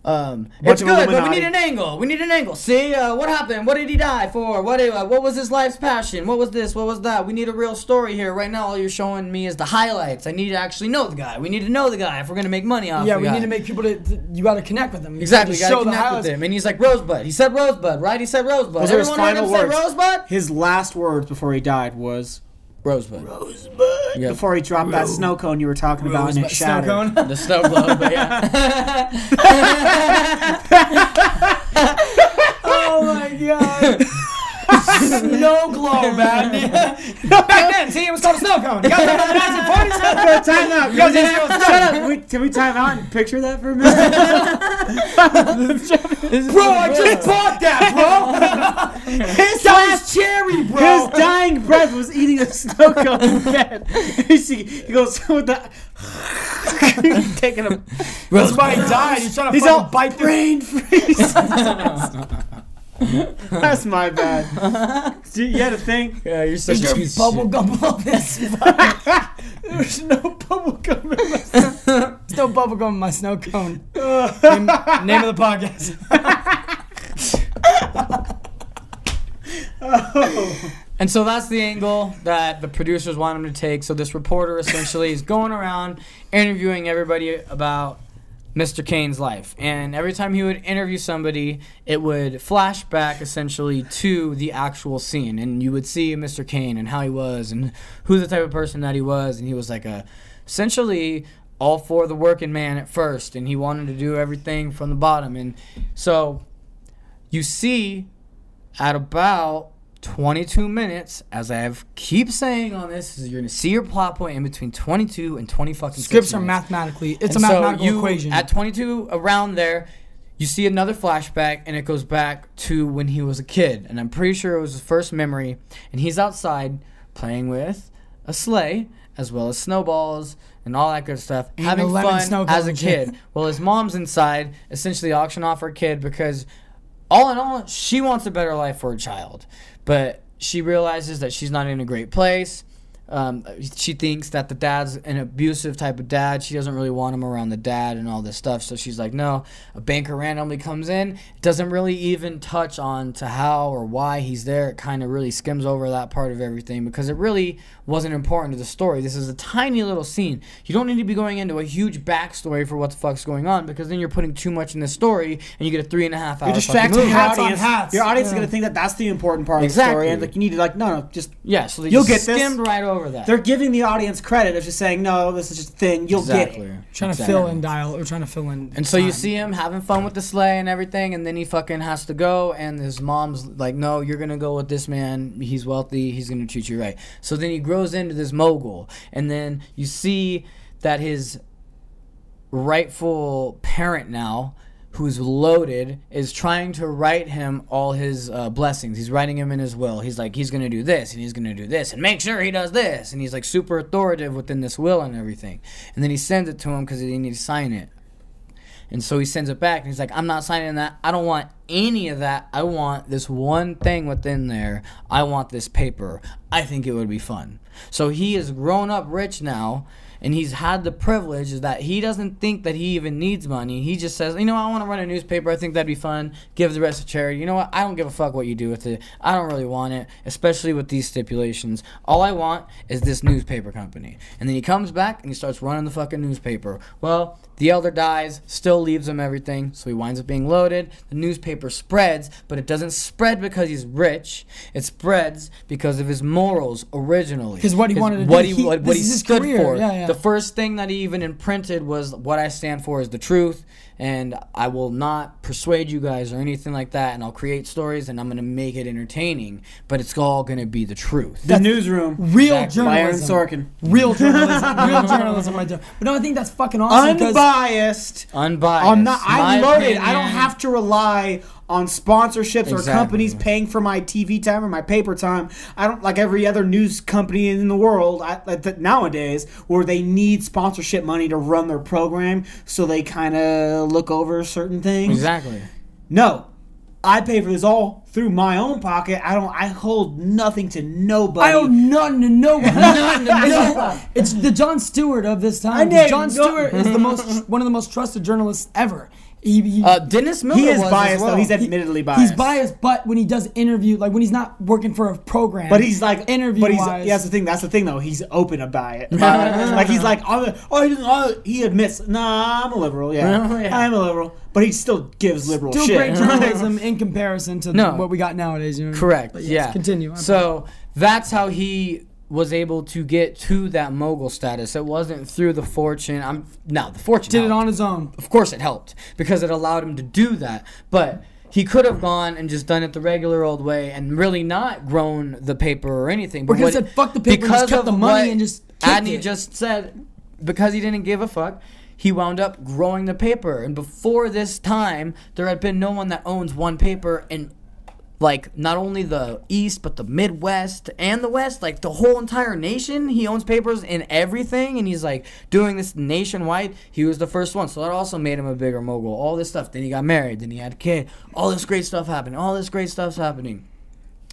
um, it's good, but we need an angle. We need an angle. See, uh, what happened? What did he die for? What? Uh, what was his life's passion? What was this? What was that? We need a real story here. Right now, all you're showing me is the highlights. I need to actually know the guy. We need to know the guy if we're gonna make money off. Yeah, we guy. need to make people to. to- You got to connect with them. You Exactly, can't you gotta show the with him. And he's like Rosebud. He said Rosebud, right? He said Rosebud. Those his Everyone heard final words. Rosebud. His last words before he died was Rosebud. "Rosebud." Yep. Before he dropped that snow cone you were talking about, and it Snow shattered. cone. The snow globe, but yeah. oh my god. Snow globe, man. Back then, see, it was called a snow cone. You got that in the 1940s? Bro, time out. guys Can we just just- go, Shut up. We- Can we time out and picture that for a minute? Bro, I just bought that, bro. his, last, cherry, bro. his dying breath was eating a snow cone in bed. he see- he goes with the taking a That's why he died. He's trying to He's all bite brain freeze. That's my bad. See, You had to think. Yeah, you're such a piece of Bubble shit. gum all this. There's no bubble gum in my There's no bubble gum in my snow cone. name, name of the podcast. oh. And so that's the angle that the producers want him to take. So this reporter essentially is going around interviewing everybody about Mr. Kane's life. And every time he would interview somebody, it would flash back essentially to the actual scene. And you would see Mr. Kane and how he was and who the type of person that he was. And he was like a essentially all for the working man at first. And he wanted to do everything from the bottom. And so you see at about 22 minutes, as I have keep saying on this, is you're gonna see your plot point in between 22 and 20 fucking Scripts are minutes. mathematically. It's And a so mathematical you, equation. At 22, around there, you see another flashback, and it goes back to when he was a kid, and I'm pretty sure it was his first memory, and he's outside playing with a sleigh as well as snowballs and all that good stuff, And having 11 snow fun as a kid. well, his mom's inside, essentially auction off her kid because all in all, she wants a better life for her child, but she realizes that she's not in a great place. Um, she thinks that the dad's an abusive type of dad. She doesn't really want him around the dad and all this stuff. So she's like, no. A banker randomly comes in, It doesn't really even touch on to how or why he's there. It kind of really skims over that part of everything because it really wasn't important to the story. This is a tiny little scene. You don't need to be going into a huge backstory for what the fuck's going on because then you're putting too much in the story and you get a three and a half hour. You're fucking distracting movie. your Hats on audience. hats. Your audience is gonna think that that's the important part of the story, and like you need to like no, no, just Yeah, so they You'll just get this. skimmed right over over that. They're giving the audience credit of just saying, "No, this is just a thing. You'll get it." trying to fill in dial or trying to fill in. And so you see him having fun with the sleigh and everything, and then he fucking has to go, and his mom's like, "No, you're gonna go with this man. He's wealthy. He's gonna treat you right." So then he grows into this mogul, and then you see that his rightful parent now, who's loaded, is trying to write him all his uh, blessings. He's writing him in his will. He's like, he's gonna do this, and he's gonna do this, and make sure he does this, and he's like super authoritative within this will and everything. And then he sends it to him because he needs to sign it. And so he sends it back and he's like, I'm not signing that. I don't want any of that. I want this one thing within there. I want this paper. I think it would be fun. So he is grown up rich now and he's had the privilege is that he doesn't think that he even needs money. He just says, you know, I want to run a newspaper. I think that'd be fun. Give the rest to charity. You know what? I don't give a fuck what you do with it. I don't really want it, especially with these stipulations. All I want is this newspaper company. And then he comes back and he starts running the fucking newspaper. Well, the elder dies, still leaves him everything, so he winds up being loaded. The newspaper spreads, but it doesn't spread because he's rich. It spreads because of his morals originally. Because what he wanted to what do, He, he- what, this what he stood career. for. Yeah, yeah. The first thing that he even imprinted was what I stand for is the truth, and I will not persuade you guys or anything like that, and I'll create stories and I'm gonna make it entertaining, but it's all gonna be the truth. The newsroom. real Exactly. By Aaron journalism. Sorkin. Real journalism. real journalism right there. But no, I think that's fucking awesome. 'cause- Unbiased. Unbiased. I'm not. I'm loaded. I don't have to rely on sponsorships or companies paying for my TV time or my paper time. I don't like every other news company in the world I, like that nowadays where they need sponsorship money to run their program, so they kind of look over certain things. Exactly. No, I pay for this all through my own pocket. I don't. I hold nothing to nobody. I owe none to no one. To no one. It's the Jon Stewart of this time. Jon Stewart is the most one of the most trusted journalists ever. He, he, Uh, Dennis Miller He is biased well. though. He's he- admittedly biased. He's biased, but when he does interview, like when he's not working for a program, But he's like interview But he's wise. yeah, that's the thing. That's the thing though. He's open about it. Like he's like, oh, oh, he, oh, he admits, nah, I'm a liberal. Yeah, yeah. I'm a liberal. But he still gives liberal still shit. great journalism in comparison to No. what we got nowadays. You know? Correct. But yes, yeah. Continue. So that's how he was able to get to that mogul status. It wasn't through the fortune. I'm no the fortune did it on his own. Of course, it helped because it allowed him to do that. But he could have gone and just done it the regular old way and really not grown the paper or anything. Or he what- said, "Fuck the paper," just kept of the money and just Adney it. just said because he didn't give a fuck. He wound up growing the paper, and before this time, there had been no one that owns one paper in like not only the east but the midwest and the west like the whole entire nation he owns papers in everything and he's like doing this nationwide he was the first one so that also made him a bigger mogul all this stuff then he got married then he had a kid all this great stuff happened. all this great stuff's happening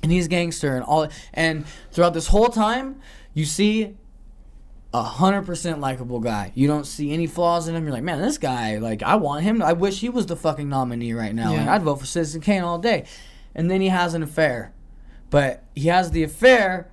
and he's gangster and all and throughout this whole time you see a hundred percent likable guy. You don't see any flaws in him. You're like, man, this guy, like, I want him. I wish he was the fucking nominee right now. Yeah. Like, I'd vote for Citizen Kane all day. And then he has an affair, but he has the affair,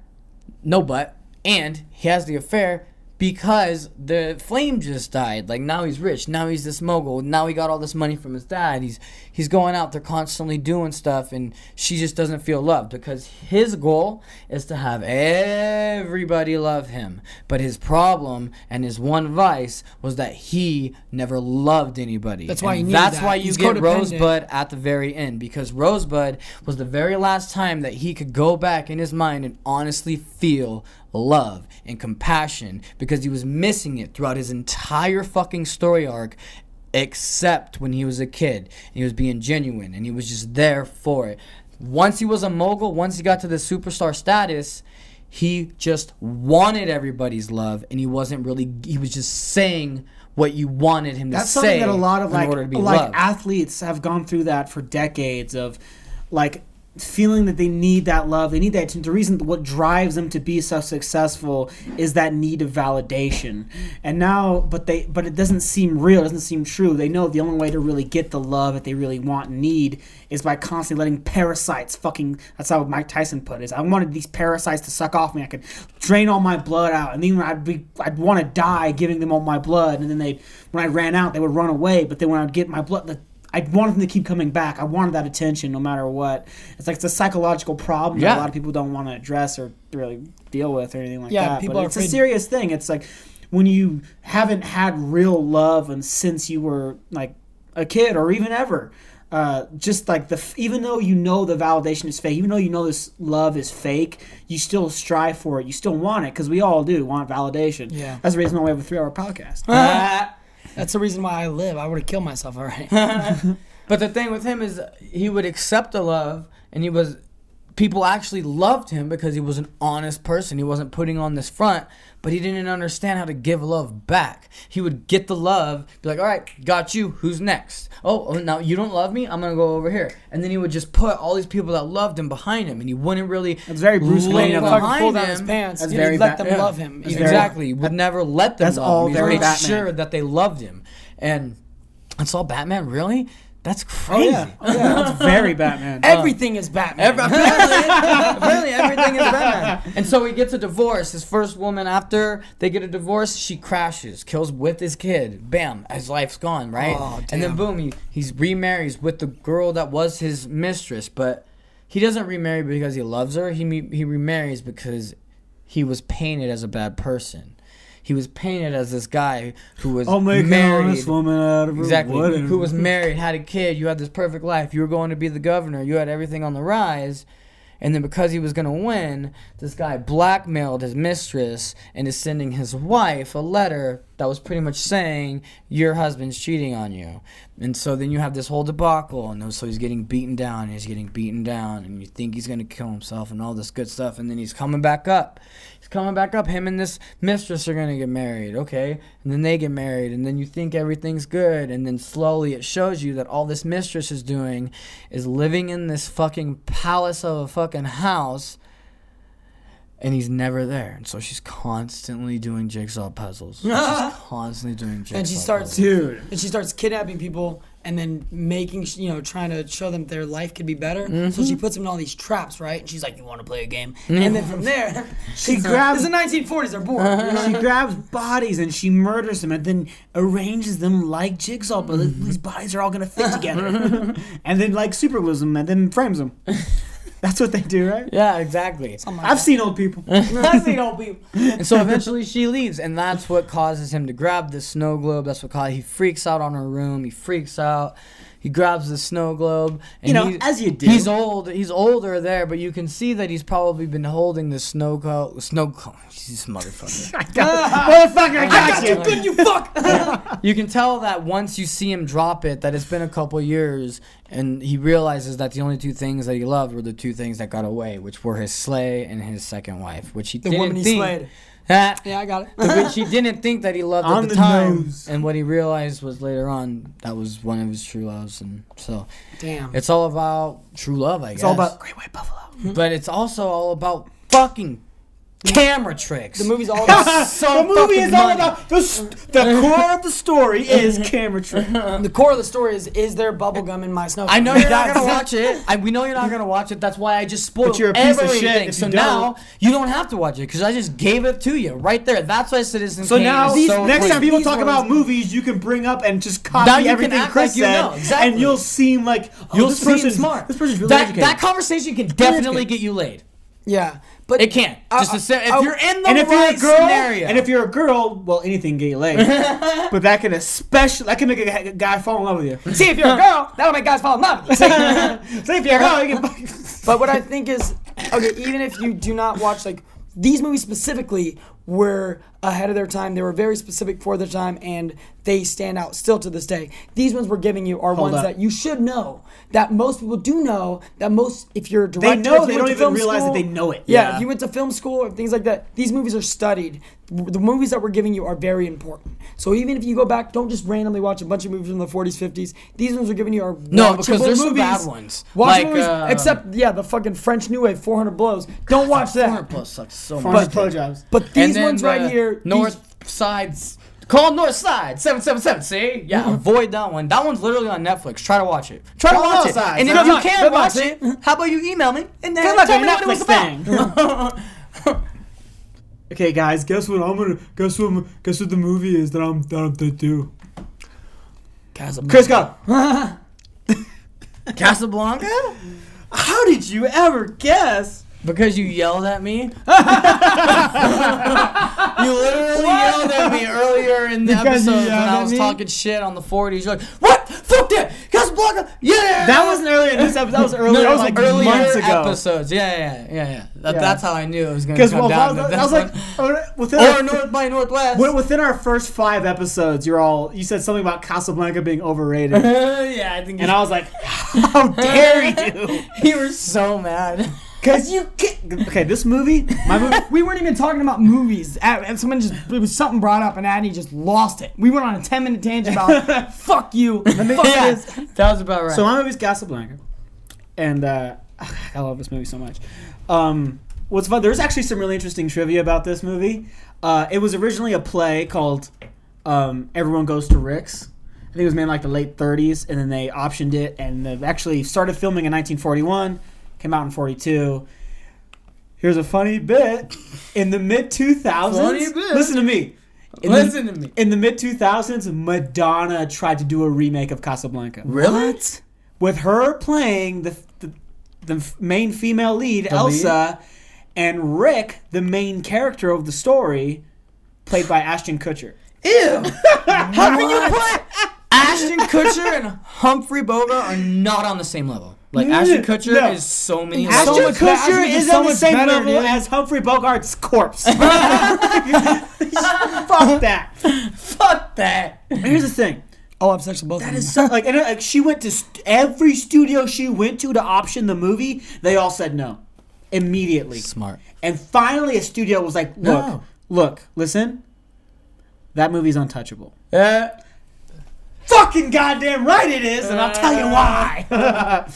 no but, and he has the affair because the flame just died. Like now he's rich. Now he's this mogul. Now he got all this money from his dad. He's he's going out there constantly doing stuff, and she just doesn't feel loved because his goal is to have everybody love him. But his problem and his one vice was that he never loved anybody. That's why And he needed That's that. why you He's get. Rosebud at the very end because Rosebud was the very last time that he could go back in his mind and honestly feel love and compassion because he was missing it throughout his entire fucking story arc except when he was a kid and he was being genuine and he was just there for it. Once he was a mogul, once he got to the superstar status, he just wanted everybody's love and he wasn't really he was just saying what you wanted him to say. That's something that a lot of like order to be like loved. athletes have gone through that for decades of like feeling that they need that love they need that the reason what drives them to be so successful is that need of validation. And now but they but it doesn't seem real it doesn't seem true. They know the only way to really get the love that they really want and need is by constantly letting parasites fucking that's how mike tyson put it is i wanted these parasites to suck off me. I could drain all my blood out. And then i'd be i'd want to die giving them all my blood and then they when i ran out they would run away but then when i'd get my blood the, I wanted them to keep coming back. I wanted that attention no matter what. It's like it's a psychological problem that a lot of people don't want to address or really deal with or anything like Yeah, that. people but are it's a serious thing. It's like when you haven't had real love and since you were like a kid or even ever. Uh, just like the even though you know the validation is fake, even though you know this love is fake, you still strive for it. You still want it because we all do want validation. Yeah. that's the reason why we have a three-hour podcast. That's the reason why I live. I would have killed myself already. But the thing with him is he would accept the love and he was people actually loved him because he was an honest person. He wasn't putting on this front, but he didn't understand how to give love back. He would get the love, be like, "All right, got you. Who's next?" Oh, oh, now you don't love me. I'm gonna go over here, and then he would just put all these people that loved him behind him, and he wouldn't really. That's very Bruce Wayne He of behind pull down his him. pants. That's and very let ba- them yeah. love him. That's very- Exactly. He would never let them That's love all him. He very made Batman. sure that they loved him, and that's all Batman. Really? That's Oh crazy. yeah, oh, yeah, that's very Batman. Everything is Batman. Every, apparently, apparently everything is Batman. And so he gets a divorce. His first woman, after they get a divorce, she crashes, kills with his kid. Bam, his life's gone, right? Oh, and then boom, he he's remarries with the girl that was his mistress, but he doesn't remarry because he loves her. He he remarries because he was painted as a bad person. He was painted as this guy who was I'll make married. honest woman out of her. Exactly. Whatever. Who was married, had a kid, you had this perfect life, you were going to be the governor, you had everything on the rise. And then because he was going to win, this guy blackmailed his mistress and is sending his wife a letter that was pretty much saying, Your husband's cheating on you. And so then you have this whole debacle. And so he's getting beaten down, and he's getting beaten down, and you think he's going to kill himself and all this good stuff. And then he's coming back up. He's coming back up. Him and this mistress are going to get married. Okay. And then they get married. And then you think everything's good. And then slowly it shows you that all this mistress is doing is living in this fucking palace of a fucking house. And he's never there. And so she's constantly doing jigsaw puzzles. she's constantly doing jigsaw And she starts- puzzles. dude. and she starts kidnapping people and then making, you know, trying to show them their life could be better. So Mm-hmm. she puts them in all these traps, right? And she's like, "You want to play a game?" Mm-hmm. And then from there, She grabs. it's the 1940s. They're bored. Uh-huh. she grabs bodies and she murders them and then arranges them like jigsaw puzzles. Mm-hmm. These bodies are all gonna fit together, and then like super glues them and then frames them. That's what they do, right? Yeah, exactly. Like I've that. seen old people. I've seen old people. and so eventually she leaves, and that's what causes him to grab the snow globe. That's what causes he freaks out on her room. He freaks out. He grabs the snow globe. And You know, as you do. He's old. He's older there, but you can see that he's probably been holding the snow globe. Snow globe. This motherfucker. Motherfucker, I got you. Good, you fuck. you can tell that once you see him drop it, that it's been a couple years, and he realizes that the only two things that he loved were the two things that got away, which were his sleigh and his second wife, which he The didn't woman he think. slayed. Ah, Yeah, I got it. but she didn't think that he loved On at the, the time, nose. and what he realized was later on that was one of his true loves, and so Damn. it's all about true love, I guess. It's all about Great White Buffalo. but it's also all about fucking camera tricks. the movie's all about so the movie is all money. about the, s- the core of the story is camera tricks. the core of the story is is there bubble gum in my snow? I know you're not gonna watch it. I, we know you're not gonna watch it. That's why I just spoiled But you're a piece of everything. shit so you now you don't have to watch it because I just gave it to you right there. That's why Citizen So Kane now, is so next time people These talk about movies, you can bring up and just copy Now you can everything Chris like you said, know, exactly. and you'll seem like oh, You'll this seem smart. This person's really that, educated. that conversation can definitely get you laid. Yeah, but It can. I- Just to say, if I- you're in the and if right you're a girl, scenario, and if you're a girl, well, anything can get you laid. but that can especially that can make a, a guy fall in love with you. see if you're a girl, that'll make guys fall in love. See, so if you're a girl, you can. But what I think is, okay, even if you do not watch like these movies specifically were ahead of their time, they were very specific for their time, and they stand out still to this day. These ones we're giving you are Hold ones up. that you should know. That most people do know. That most, if you're a They know, they don't even film realize that they know it. Yeah, Yeah. if you went to film school or things like that, these movies are studied. The movies that we're giving you are very important. So even if you go back, don't just randomly watch a bunch of movies from the 40s, 50s. These ones we're giving you are No, because there's some movies. bad ones. Watchable Like, movies, uh, except yeah, the fucking French New Wave, 400 blows. Don't watch that. 400 plus sucks so But, much. blowjobs. But And these ones right uh, here, North Sides. Call Northside 777. See? Yeah, mm-hmm. avoid that one. That one's literally on Netflix. Try to watch it. Try to Call watch it. And if Good you luck. can't watch it, how about you email me and then Good luck tell me your what it was Netflix about. okay, guys, guess what? I'm gonna guess what? Guess what the movie is that I'm that I'm to do. Casablanca. Chris. Casablanca? How did you ever guess? Because you yelled at me. you literally yelled at me earlier in the Because episode when I was talking shit on the 40s. You're like, what? Fuck that! Casablanca! Yeah! That wasn't earlier in this episode. That was earlier, no, that was like earlier months ago. episodes. Yeah, yeah, yeah, yeah. That, Yeah. That's how I knew it was going to come well, down. that that was like uh, within or our, North by Northwest. within our first five episodes, you're all you said something about Casablanca being overrated, yeah, I think and I was like, "How dare you?" you were so mad. Because you can't. Okay, this movie, my movie. We weren't even talking about movies. And someone just it was something brought up, and Addy just lost it. We went on a ten minute tangent about fuck you, fuck yeah, this. that was about right. So my movie's Casablanca, and uh, I love this movie so much. Um, what's fun? There's actually some really interesting trivia about this movie. Uh, it was originally a play called um, "Everyone Goes to Rick's." I think it was made in like the late 30s, and then they optioned it, and they actually started filming in 1941. Came out in 42. Here's a funny bit. In the mid 2000s, Funny bit. listen to me. In the- Listen to me. in the mid 2000s, Madonna tried to do a remake of Casablanca Really? with her playing the the, the main female lead, Ilsa, and Rick, the main character of the story, played by Ashton Kutcher. Ew. How can you put Ashton Kutcher and Humphrey Bogart are not on the same level? Like Ashton Kutcher No. is so many. Ashton Ashton levels. much Kutcher Ashton's is just so on the much same better, level dude. as Humphrey Bogart's corpse. Fuck that. Fuck that. Here's the thing. Oh, I'm sex with both That of them. is so, like, and, uh, like she went to st- every studio she went to to option the movie. They all said no immediately. Smart. And finally, a studio was like, "Look, No. look, listen, that movie's untouchable." Uh, Fucking goddamn right it is, and I'll tell you why.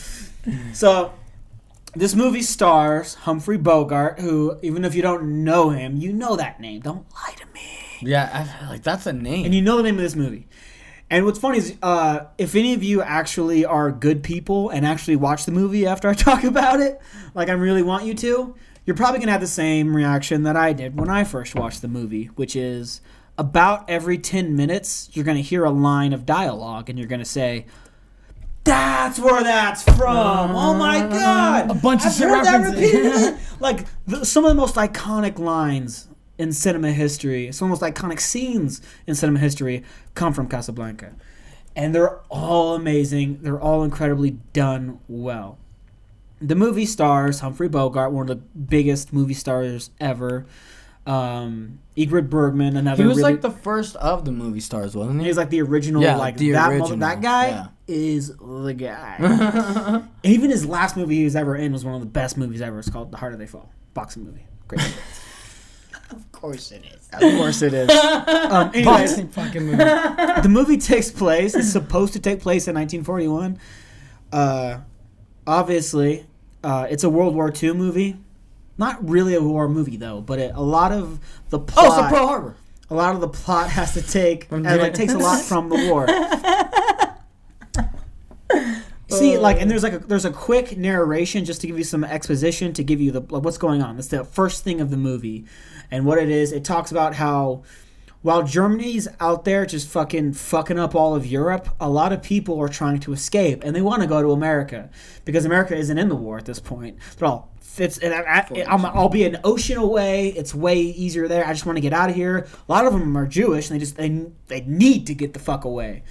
so, this movie stars Humphrey Bogart, who, even if you don't know him, you know that name. Don't lie to me. yeah, I like that's a name. And you know the name of this movie. And what's funny is, uh, if any of you actually are good people and actually watch the movie after I talk about it, like I really want you to, you're probably gonna have the same reaction that I did when I first watched the movie, which is about every 10 minutes, you're gonna hear a line of dialogue and you're gonna say, that's where that's from. Oh my god! A bunch of I've shit heard that repeatedly. like the, some of the most iconic lines in cinema history, some of the most iconic scenes in cinema history come from Casablanca. And they're all amazing. They're all incredibly done well. The movie stars Humphrey Bogart, one of the biggest movie stars ever. Um, Ingrid Bergman, another he was really, like the first of the movie stars, wasn't he? He's like the original, Yeah, like the that. mother- original, that guy yeah. is the guy. Even his last movie he was ever in was one of the best movies ever. It's called The Harder They Fall, boxing movie. Great. movie. of course it is. of course it is. Um, anyways, Boxing fucking movie. the movie takes place. It's supposed to take place in 1941. Uh, obviously, uh, it's a World War II movie. Not really a war movie though, but it, a lot of the plot. Oh, so Pearl Harbor. a lot of the plot has to take and the- like takes a lot from the war. See, like, uh. and there's like a, there's a quick narration just to give you some exposition to give you the like, what's going on. That's the first thing of the movie, and what it is. It talks about how while Germany's out there just fucking fucking up all of Europe, a lot of people are trying to escape and they want to go to America because America isn't in the war at this point. They're all fits, and I, I, I'm, I'll be an ocean away. It's way easier there. I just want to get out of here. A lot of them are Jewish and they just they they need to get the fuck away.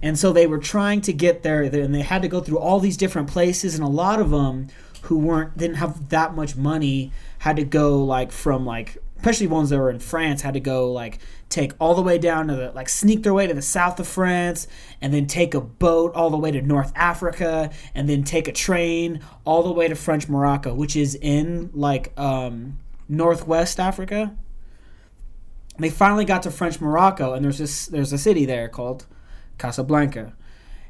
And so they were trying to get there, and they had to go through all these different places, and a lot of them who weren't didn't have that much money had to go like from like especially ones that were in France had to go like take all the way down to the like sneak their way to the south of France and then take a boat all the way to North Africa and then take a train all the way to French Morocco which is in like um northwest Africa. They finally got to French Morocco, and there's this there's a city there called Casablanca,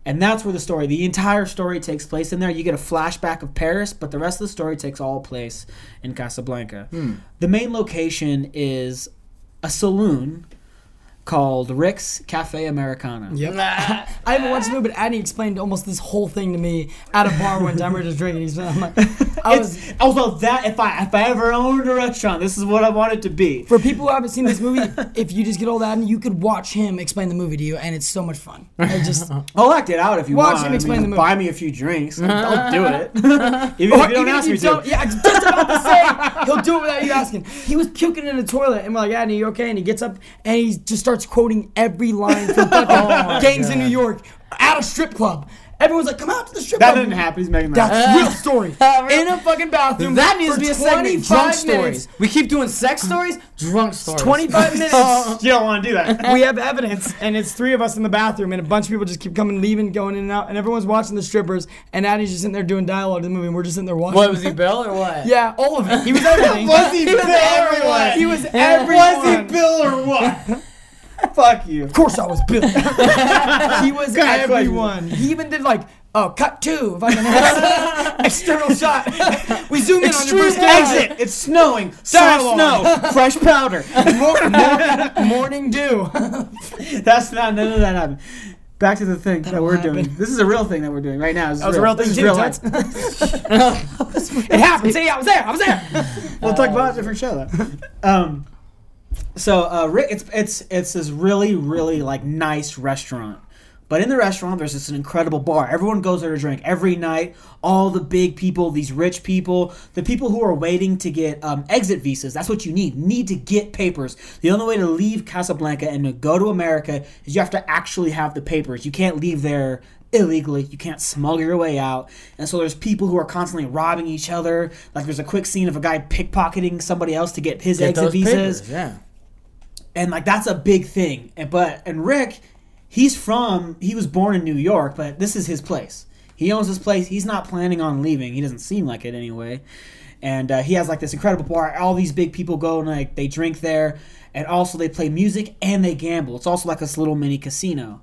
and that's where the story, the entire story takes place in there. You get a flashback of Paris, but the rest of the story takes all place in Casablanca. Hmm. The main location is a saloon called Rick's Cafe Americana. Yep. I haven't watched the movie, but Adney explained almost this whole thing to me at a bar one time. We are just drinking. He's I'm like, I was. It's also that if I if I ever owned a restaurant, this is what I want it to be. For people who haven't seen this movie, if you just get old Adney, you could watch him explain the movie to you, and it's so much fun. I just I'll act it out if you want to. Watch want. him I explain mean, the movie. Buy me a few drinks. I'll do it. Even Or if you don't ask if me don't, to. yeah, just about to say he'll do it without you asking. He was puking in the toilet, and we're like, "Adney, you okay?" And he gets up and he just starts quoting every line from fucking Oh Gangs of New York at a strip club. Everyone's like, "Come out to the strip That club." That didn't happen. He's making that. That's real story. in a fucking bathroom. That needs for to be a segment. 25 Drunk minutes. stories. We keep doing sex uh, stories. Drunk stories. 25 minutes. You don't want to do that. we have evidence, and it's three of us in the bathroom, and a bunch of people just keep coming, leaving, going in and out, and everyone's watching the strippers, and Addy's just sitting there doing dialogue to the movie, and we're just sitting there watching. What was he, Bill or what? Yeah, all of it. He was everything. Was he Bill or what? He was Was he Bill or what? Fuck you. Of course, I was Bill. he was Go everyone. He even did like, oh, cut two, external shot. we zoom in on your Extreme first exit. It's snowing. Dialogue. snow. Fresh powder. Mor- mor- morning dew. That's not none of that happened. Back to the thing that we're doing. This is a real thing that we're doing right now. This That was a real thing too, real life. it happened. See, I was there. I was there. We'll talk about a different show though. Um, so uh, it's it's it's this really really like nice restaurant. But in the restaurant, there's this incredible bar. Everyone goes there to drink every night. All the big people, these rich people, the people who are waiting to get um, exit visas. That's what you need. Need to get papers. The only way to leave Casablanca and to go to America is you have to actually have the papers. You can't leave there illegally. You can't smuggle your way out. And so there's people who are constantly robbing each other. Like there's a quick scene of a guy pickpocketing somebody else to get his Get exit visas papers, Yeah. and like that's a big thing. And but and Rick, he's from he was born in New York, but this is his place. He owns this place. He's not planning on leaving. He doesn't seem like it anyway. And uh, he has like this incredible bar. All these big people go and like they drink there, and also they play music and they gamble. It's also like this little mini casino,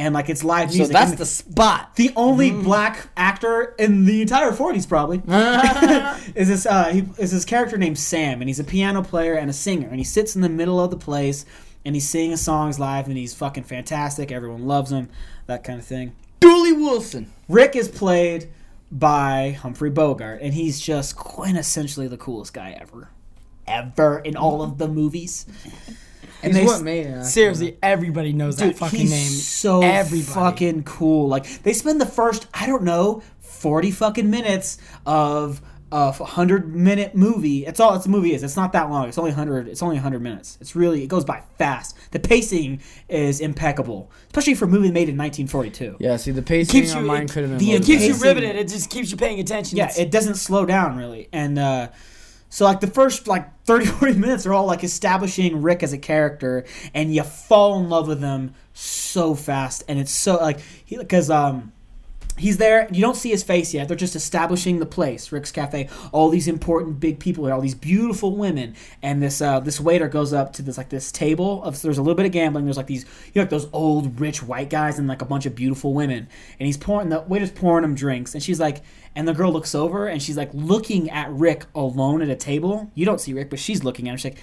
and like it's live music. So that's And the spot. the only black actor in the entire 40s probably is this uh, he, is this character named Sam and he's a piano player and a singer and he sits in the middle of the place and he's singing songs live and he's fucking fantastic everyone loves him that kind of thing Dooley Wilson. Rick is played by Humphrey Bogart and he's just quintessentially the coolest guy ever ever in all of the movies and He's they what made it. Seriously, everybody knows that fucking he's name. so Everybody. fucking cool. Like they spend the first, I don't know, forty fucking minutes of a hundred minute movie. It's all it's a movie is. It's not that long. It's only hundred. It's only hundred minutes. It's really it goes by fast. The pacing is impeccable, especially for a movie made in 1942. Yeah, see, the pacing keeps on you- mine could have been. the It keeps you riveted. It just keeps you paying attention. Yeah, It's- it doesn't slow down really. And uh, so like the first like 30 40 minutes are all like establishing Rick as a character and you fall in love with him so fast and it's so like he cuz um He's there. You don't see his face yet. They're just establishing the place, Rick's Cafe. All these important big people, here, all these beautiful women, and this uh, this waiter goes up to this like this table. Of, there's a little bit of gambling. There's like these, you know, like those old rich white guys and like a bunch of beautiful women. And he's pouring the waiter's pouring him drinks, and she's like, and the girl looks over and she's like looking at Rick alone at a table. You don't see Rick, but she's looking at him. She's like,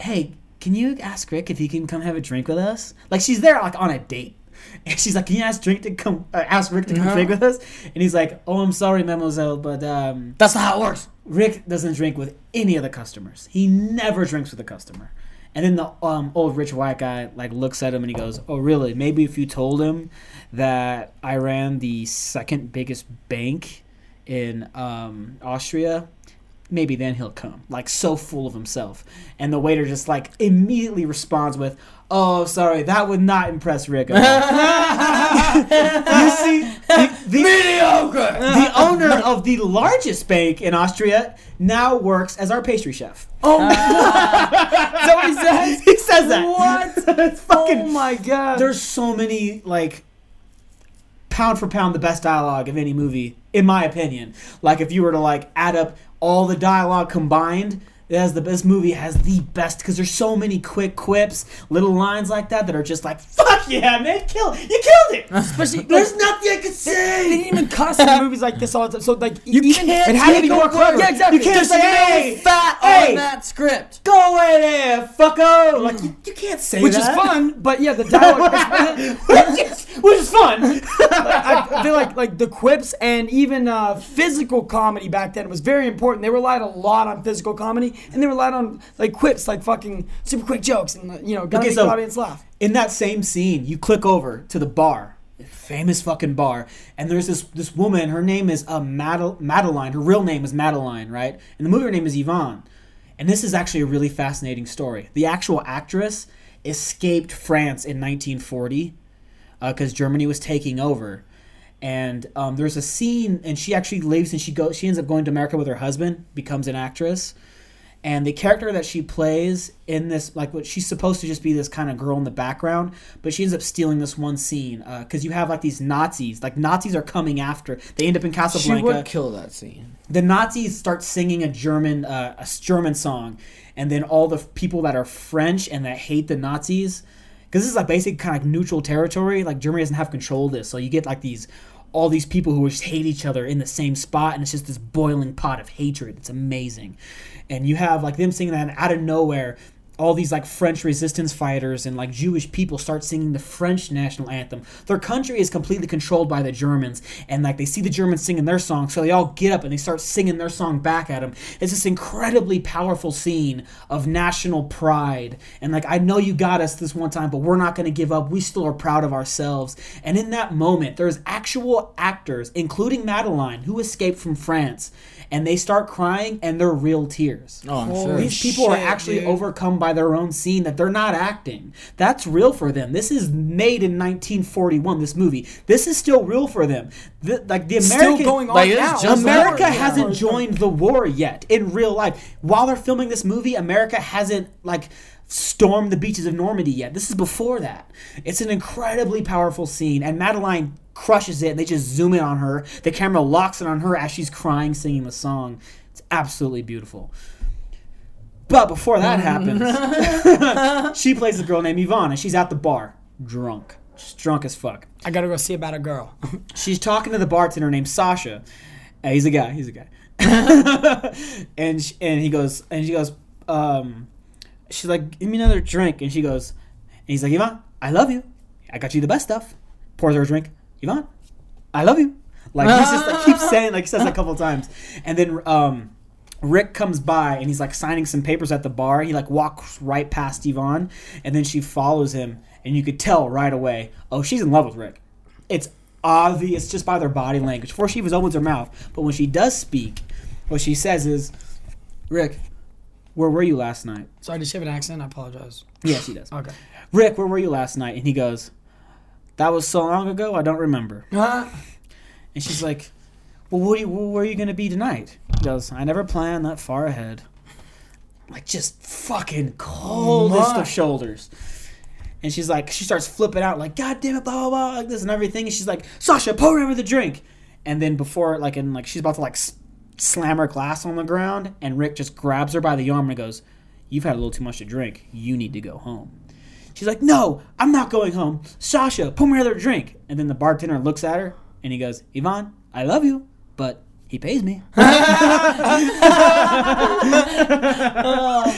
hey, can you ask Rick if he can come have a drink with us? Like she's there like on a date. And she's like, "Can you ask drink to come? Uh, ask Rick to come Uh-huh. drink with us?" And he's like, "Oh, I'm sorry, mademoiselle, but um, That's not how it works. Rick doesn't drink with any of the customers. He never drinks with a customer." And then the um, old rich white guy like looks at him and he goes, "Oh, really? Maybe if you told him that I ran the second biggest bank in um, Austria." Maybe then he'll come. Like so full of himself, and the waiter just like immediately responds with, "Oh, sorry, that would not impress Rick." At all." you see, the, the, Mediocre. the owner of the largest bank in Austria now works as our pastry chef. Oh, that what he says? He says that. What? it's fucking. Oh my god. There's so many like pound for pound the best dialogue of any movie, in my opinion. Like if you were to like add up all the dialogue combined, It has the best movie has the best because there's so many quick quips, little lines like that that are just like fuck yeah, man, kill you killed it. Especially There's like, nothing I could say. they say. didn't even cuss in movies like this all the time. So like You even, can't it had to be more clever. Yeah, exactly. You can't There's say, hey, fat hey. on that script. Go away there, fucko. Like you, you can't say which that. is fun, but yeah, the dialogue. which, is, which is fun. I feel like like the quips and even uh, physical comedy back then was very important. They relied a lot on physical comedy, and they relied on like quips, like fucking super quick jokes, and uh, you know, gotta Okay, make so- the audience laugh. in that same scene, you click over to the bar, famous fucking bar, and there's this this woman. Her name is uh, Madel- Madeline. Her real name is Madeline, right? And the movie her name is Yvonne. And this is actually a really fascinating story. The actual actress escaped France in 1940 because Germany was taking over. And um, there's a scene, and she actually leaves, and she goes. She ends up going to America with her husband, becomes an actress, and the character that she plays in this like what she's supposed to just be this kind of girl in the background but she ends up stealing this one scene because you have like these nazis like nazis are coming after they end up in Casablanca. She would kill that scene. the nazis start singing a german uh, a german song and then all the people that are french and that hate the nazis because this is like basic kind of like neutral territory like germany doesn't have control of this so you get like these all these people who just hate each other in the same spot and it's just this boiling pot of hatred. It's amazing. And you have like them singing that out of nowhere all these like French resistance fighters and like Jewish people start singing the French national anthem. Their country is completely controlled by the Germans, and like they see the Germans singing their song, so they all get up and they start singing their song back at them. It's this incredibly powerful scene of national pride, and like I know you got us this one time, but we're not going to give up. We still are proud of ourselves. And in that moment, there's actual actors, including Madeline, who escaped from France, and they start crying, and they're real tears. Oh, I'm sure. These people are actually dude. overcome by their own scene that they're not acting. That's real for them. This is made in 1941. This movie. This is still real for them. The, like the American, Still going on Like, now. America war, hasn't joined the war yet in real life. While they're filming this movie, America hasn't like stormed the beaches of Normandy yet. This is before that. It's an incredibly powerful scene, and Madeline crushes it. And they just zoom in on her. The camera locks in on her as she's crying, singing the song. It's absolutely beautiful. But before that happens, she plays a girl named Yvonne, and she's at the bar, drunk, She's drunk as fuck. I gotta go see about a girl. She's talking to the bartender named Sasha. He's a guy. He's a guy. and sh- and he goes and she goes. Um, she's like, give me another drink, and she goes, and he's like, Yvonne, I love you. I got you the best stuff. Pours her a drink. Yvonne, I love you. Like he's just like keeps saying like he says a couple times, and then um, Rick comes by and he's like signing some papers at the bar. He like walks right past Yvonne, and then she follows him, and you could tell right away, oh, she's in love with Rick. It's obvious just by their body language before she even opens her mouth. But when she does speak, what she says is, Rick, where were you last night? Sorry, does she have an accent? I apologize. Yeah, she does. Okay. Rick, where were you last night? And he goes, That was so long ago, I don't remember. Uh, And she's like, Well, what you, where are you going to be tonight? He goes, I never plan that far ahead. Like, just fucking coldest of shoulders. And she's like, she starts flipping out, like, God damn it, blah, blah, blah, like this and everything. And she's like, Sasha, pour her a drink. And then before, like, and like, she's about to, like, slam her glass on the ground. And Rick just grabs her by the arm and goes, You've had a little too much to drink. You need to go home. She's like, No, I'm not going home. Sasha, pour me another drink. And then the bartender looks at her and he goes, Yvonne, I love you, but he pays me. oh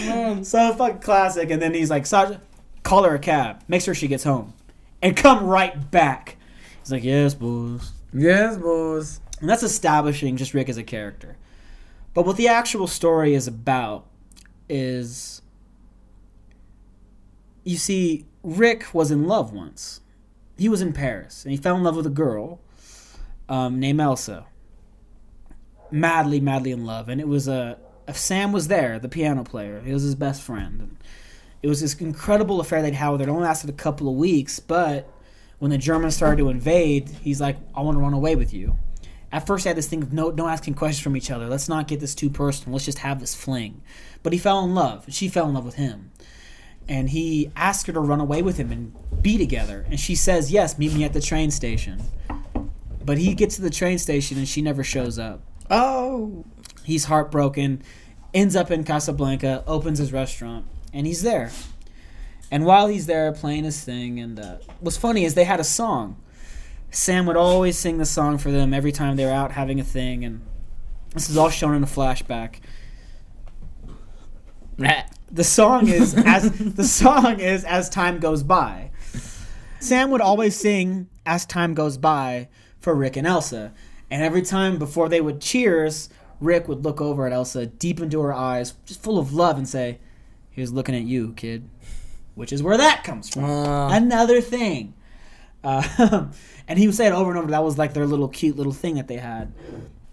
man. So fucking classic. And then he's like, Sasha, call her a cab. Make sure she gets home. And come right back. He's like, Yes, boss. Yes, boys. And that's establishing just Rick as a character. But what the actual story is about is you see, Rick was in love once. He was in Paris and he fell in love with a girl um, named Ilsa. Madly, madly in love. And it was a. Sam was there, the piano player. He was his best friend. And it was this incredible affair they'd had with her. It only lasted a couple of weeks, but when the Germans started to invade, he's like, I want to run away with you. At first, I had this thing of no, no asking questions from each other. Let's not get this too personal. Let's just have this fling. But he fell in love. She fell in love with him. And he asked her to run away with him and be together. And she says, Yes, meet me at the train station. But he gets to the train station and she never shows up. Oh. He's heartbroken. ends up in Casablanca, opens his restaurant, and he's there. And while he's there playing his thing, and uh, what's funny is they had a song. Sam would always sing the song for them every time they were out having a thing, and this is all shown in a flashback. The song is as the song is as time goes by. Sam would always sing as time goes by for Rick and Ilsa, and every time before they would cheers, Rick would look over at Ilsa deep into her eyes, just full of love, and say, "Here's looking at you, kid," which is where that comes from. Uh, Another thing. Uh, and he would say it over and over. That was like their little cute little thing that they had.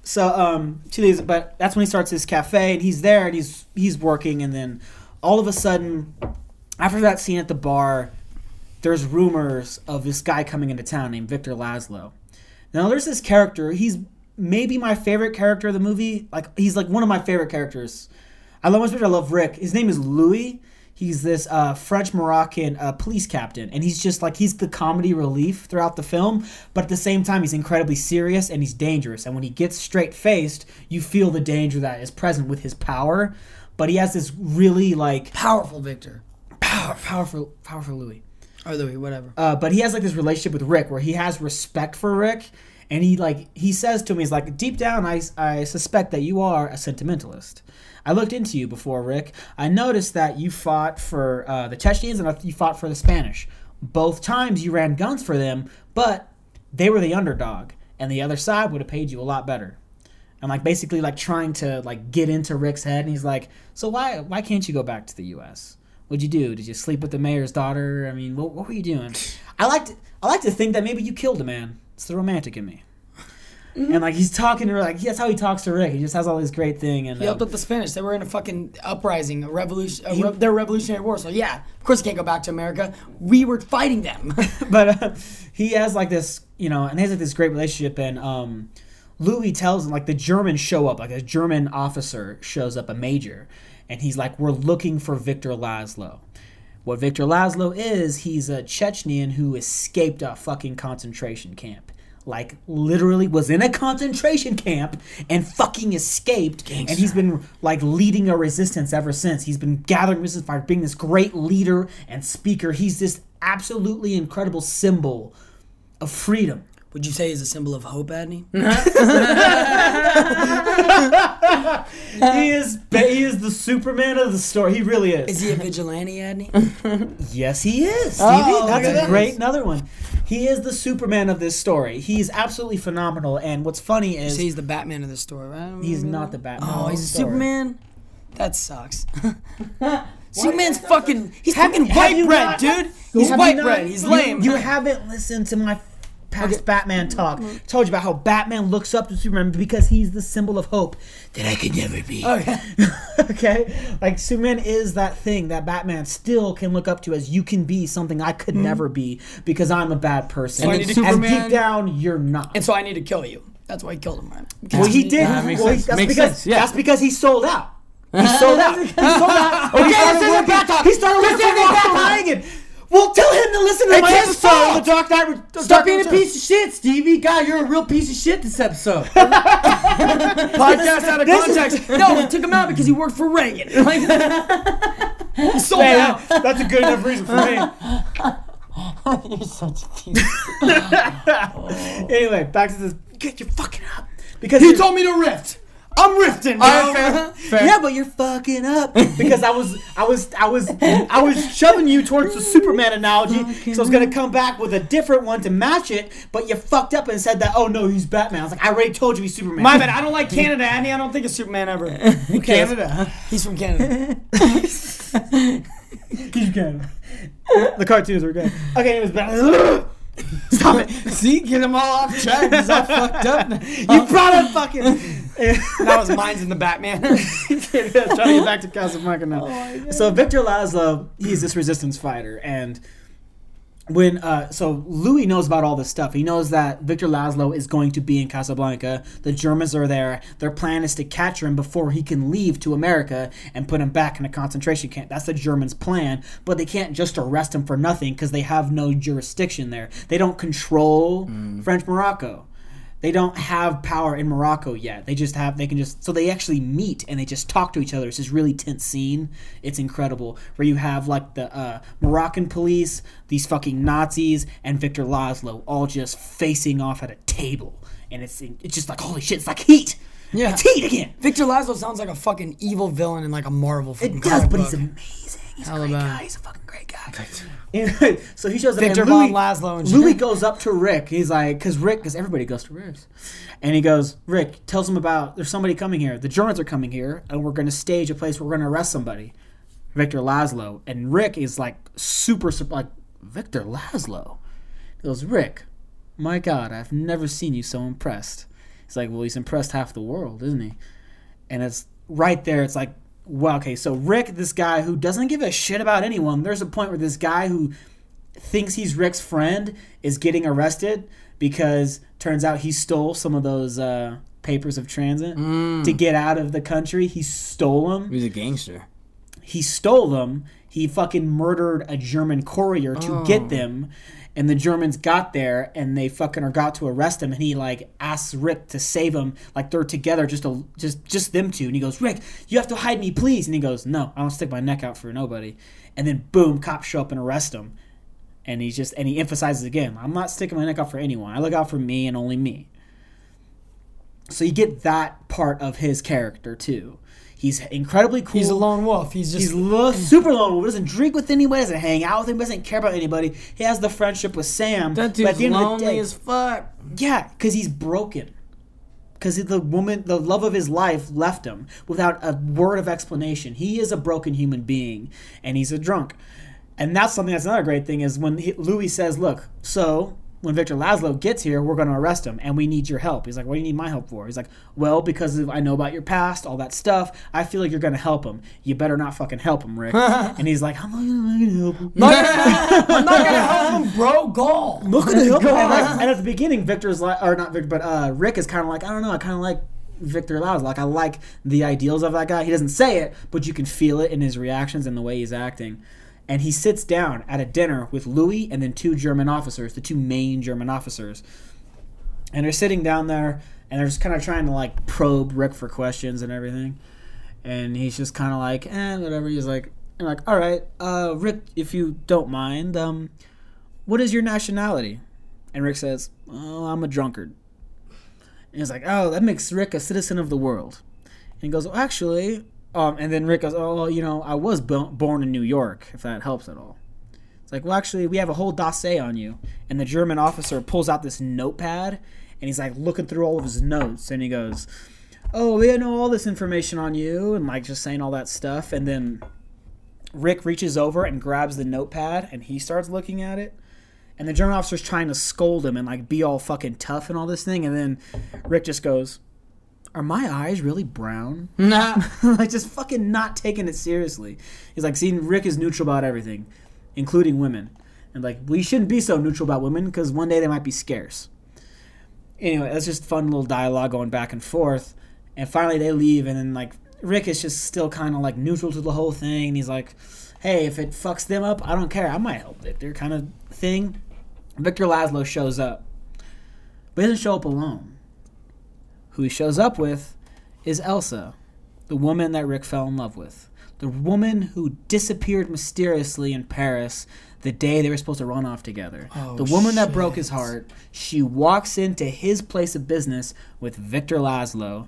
So um, to these, but that's when he starts his cafe, and he's there, and he's he's working, and then all of a sudden, after that scene at the bar, there's rumors of this guy coming into town named Victor Laszlo. Now there's this character. He's maybe my favorite character of the movie. Like he's like one of my favorite characters. I love him. I love Rick. His name is Louis. He's this uh, French Moroccan uh, police captain, and he's just like he's the comedy relief throughout the film. But at the same time, he's incredibly serious and he's dangerous. And when he gets straight faced, you feel the danger that is present with his power. But he has this really like Powerful Victor. power, powerful, powerful Louis. Or Louis, whatever. Uh, but he has like this relationship with Rick where he has respect for Rick, and he like he says to me, he's like, deep down, I I suspect that you are a sentimentalist. I looked into you before, Rick. I noticed that you fought for uh, the Chechens and you fought for the Spanish. Both times you ran guns for them, but they were the underdog, and the other side would have paid you a lot better. And like basically like trying to like get into Rick's head, and he's like, so why why can't you go back to the U.S.? What'd you do? Did you sleep with the mayor's daughter? I mean, what, what were you doing? I like to I like to think that maybe you killed a man. It's the romantic in me. And like he's talking to her, like that's how he talks to Rick. He just has all this great thing, and He helped um, up the Spanish. They were in a fucking uprising, a revolution, a He- re- their revolutionary war. So yeah, of course he can't go back to America. We were fighting them. but uh, he has like this, you know, and he has like this great relationship. And um, Louis tells him like the Germans show up, like a German officer shows up, a major, and he's like, "We're looking for Victor Laszlo." What Victor Laszlo is, he's a Chechnyan who escaped a fucking concentration camp. Like literally was in a concentration camp and fucking escaped, and he's been like leading a resistance ever since. He's been gathering resistance fire, being this great leader and speaker. He's this absolutely incredible symbol of freedom. Would you say he's a symbol of hope, Adney? he is he is the Superman of the story. He really is. Is he a vigilante, Adney? Yes, he is. Stevie. Oh, That's a at great this. another one. He is the Superman of this story. He's absolutely phenomenal. And what's funny is so he's the Batman of the story, right? he's not the Batman. Oh, he's a. Superman. That sucks. Superman's fucking. He's Have- fucking white bread, not- dude. He's white bread. He's you- lame. You, haven't listened to my past Batman talk. Mm-hmm. Told you about how Batman looks up to Superman because he's the symbol of hope that I could never be. Okay. okay? Like Superman is that thing that Batman still can look up to as you can be something I could mm-hmm. never be because I'm a bad person. So and need to- and deep down you're not. And so I need to kill you. That's why he killed him, right? well, he did. That makes well, sense. That's Makes because sense, yeah. that's because he sold out. He sold out. He sold out. And he started this isn't bad talk. He started This working isn't for Ronald. Reagan. Well, tell him to listen to It's my his episode. fault. The Dark Knight. Re- Stop Dark being a piece of shit, Stevie. God, you're a real piece of shit this episode. Podcast out of context. no, we took him out because he worked for Reagan. Like, he sold Hey, out. that- that's a good enough reason for me. you're such a piece. Anyway, back to this. Get your fucking up. Because He told me to rift. I'm rifting, bro. All right, fair. Fair. Yeah, but you're fucking up because I was, I was, I was, I was shoving you towards the Superman analogy. So I was gonna come back with a different one to match it, but you fucked up and said that. Oh no, he's Batman. I was like, I already told you he's Superman. My bad. I don't like Canada, Andy. I don't think of Superman ever. Canada. He's from Canada. He's Canada. the cartoons were good. Okay, it was Batman. Stop it. See, get him all off track. He's all fucked up. You brought up fucking. that was mine's in the Batman. trying to get back to Casablanca now. so Victor Laszlo, he's this resistance fighter, and when uh, so Louis knows about all this stuff. He knows that Victor Laszlo is going to be in Casablanca. The Germans are there. Their plan is to capture him before he can leave to America and put him back in a concentration camp. That's the Germans' plan. But they can't just arrest him for nothing because they have no jurisdiction there. They don't control French Morocco. They don't have power in Morocco yet. They just have they can just so they actually meet and they just talk to each other. It's this really tense scene. It's incredible where you have like the uh, Moroccan police, these fucking Nazis, and Victor Laszlo all just facing off at a table, and it's it's just like holy shit, it's like heat. Yeah. It's heat again. Victor Laszlo sounds like a fucking evil villain in like a Marvel It does, but book. he's amazing. He's a great bad. guy. He's a fucking great guy. Anyway, so he shows up. Victor and Von Laszlo and Louis goes up to Rick. He's like, because Rick, because everybody goes to Rick's, and he goes, Rick tells him about there's somebody coming here. The Germans are coming here, and we're going to stage a place where we're going to arrest somebody, Victor Laszlo. And Rick is like super, sur- like Victor Laszlo. He goes, Rick, my God, I've never seen you so impressed. He's like, well, he's impressed half the world, isn't he? and it's right there. It's like, well, okay, so Rick, this guy who doesn't give a shit about anyone. There's a point where this guy who thinks he's Rick's friend is getting arrested because turns out he stole some of those uh, papers of transit to get out of the country. He stole them. He's a gangster. He stole them. He fucking murdered a German courier to get them. And the Germans got there and they fucking or got to arrest him. And he like asks Rick to save him. Like they're together just to, just just them two. And he goes Rick you have to hide me please. And he goes no I don't stick my neck out for nobody. And then boom cops show up and arrest him. And he's just and he emphasizes again I'm not sticking my neck out for anyone. I look out for me and only me. So you get that part of his character too he's incredibly cool He's a lone wolf. He's just He's lo- mm. super lone wolf. Doesn't drink with anybody. Doesn't hang out with him. Doesn't care about anybody. He has the friendship with Sam. That but dude's at the end of the lonely day- as fuck. yeah, because he's broken. Because the woman, the love of his life, left him without a word of explanation. He is a broken human being, and he's a drunk. And that's something that's another great thing is when he, Louis says, "Look, so when Victor Laszlo gets here, we're going to arrest him, and we need your help." He's like, "What do you need my help for?" He's like, "Well, because of, I know about your past, all that stuff. I feel like you're going to help him. You better not fucking help him, Rick." and he's like, "I'm not going to help him." I'm not gonna help him, bro. Goal. Look at him. And, like, and at the beginning, Victor's like, or not Victor, but uh, Rick is kind of like, I don't know, I kind of like Victor Laszlo. Like, I like the ideals of that guy. He doesn't say it, but you can feel it in his reactions and the way he's acting. And he sits down at a dinner with Louis and then two German officers, the two main German officers. And they're sitting down there and they're just kind of trying to like probe Rick for questions and everything. And he's just kind of like, eh, whatever. He's like, I'm like, all right, uh, Rick, if you don't mind, um, what is your nationality? And Rick says, oh, I'm a drunkard. And he's like, oh, that makes Rick a citizen of the world. And he goes, well, actually, um, and then Rick goes, oh, you know, I was bo- born in New York, if that helps at all. It's like, well, actually, we have a whole dossier on you. And the German officer pulls out this notepad, and he's like looking through all of his notes, and he goes, oh, we know all this information on you, and like just saying all that stuff. And then Rick reaches over and grabs the notepad, and he starts looking at it. And the German officer's trying to scold him and like be all fucking tough and all this thing, and then Rick just goes, "Are my eyes really brown?" Nah. like just fucking not taking it seriously. He's like, "See, Rick is neutral about everything, including women, and like we shouldn't be so neutral about women because one day they might be scarce." Anyway, that's just fun little dialogue going back and forth, and finally they leave, and then like Rick is just still kind of like neutral to the whole thing, and he's like, "Hey, if it fucks them up, I don't care. I might help Victor," kind of thing. Victor Laszlo shows up, but he doesn't show up alone. Who he shows up with is Ilsa, the woman that Rick fell in love with. The woman who disappeared mysteriously in Paris the day they were supposed to run off together. Oh, the woman that broke his heart. She walks into his place of business with Victor Laszlo,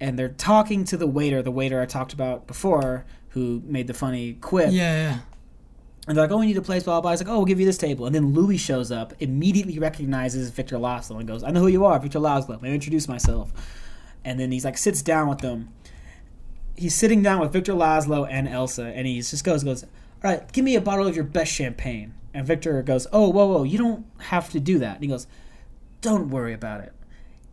and they're talking to the waiter, the waiter I talked about before, who made the funny quip. Yeah, yeah. And they're like, oh, we need a place, blah, blah, blah. He's like, oh, we'll give you this table. And then Louis shows up, immediately recognizes Victor Laszlo and goes, I know who you are, Victor Laszlo. Let me introduce myself. And then he's like, sits down with them. He's sitting down with Victor Laszlo and Ilsa, and he just goes, goes, all right, give me a bottle of your best champagne. And Victor goes, oh, whoa, whoa, you don't have to do that. And he goes, don't worry about it.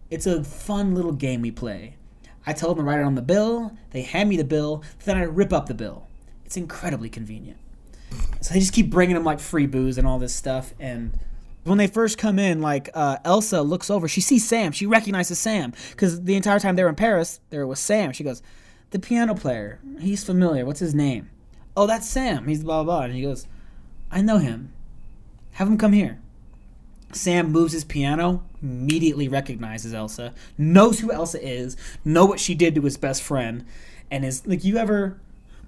It's a fun little game we play. I tell them to write it on the bill, they hand me the bill, then I rip up the bill. It's incredibly convenient. So they just keep bringing them like free booze and all this stuff. And when they first come in, like uh, Ilsa looks over, she sees Sam. She recognizes Sam because the entire time they were in Paris, there was Sam. She goes, "The piano player. He's familiar. What's his name? Oh, that's Sam. He's blah blah." blah. And he goes, "I know him. Have him come here." Sam moves his piano, immediately recognizes Ilsa, knows who Ilsa is, know what she did to his best friend, and is like you ever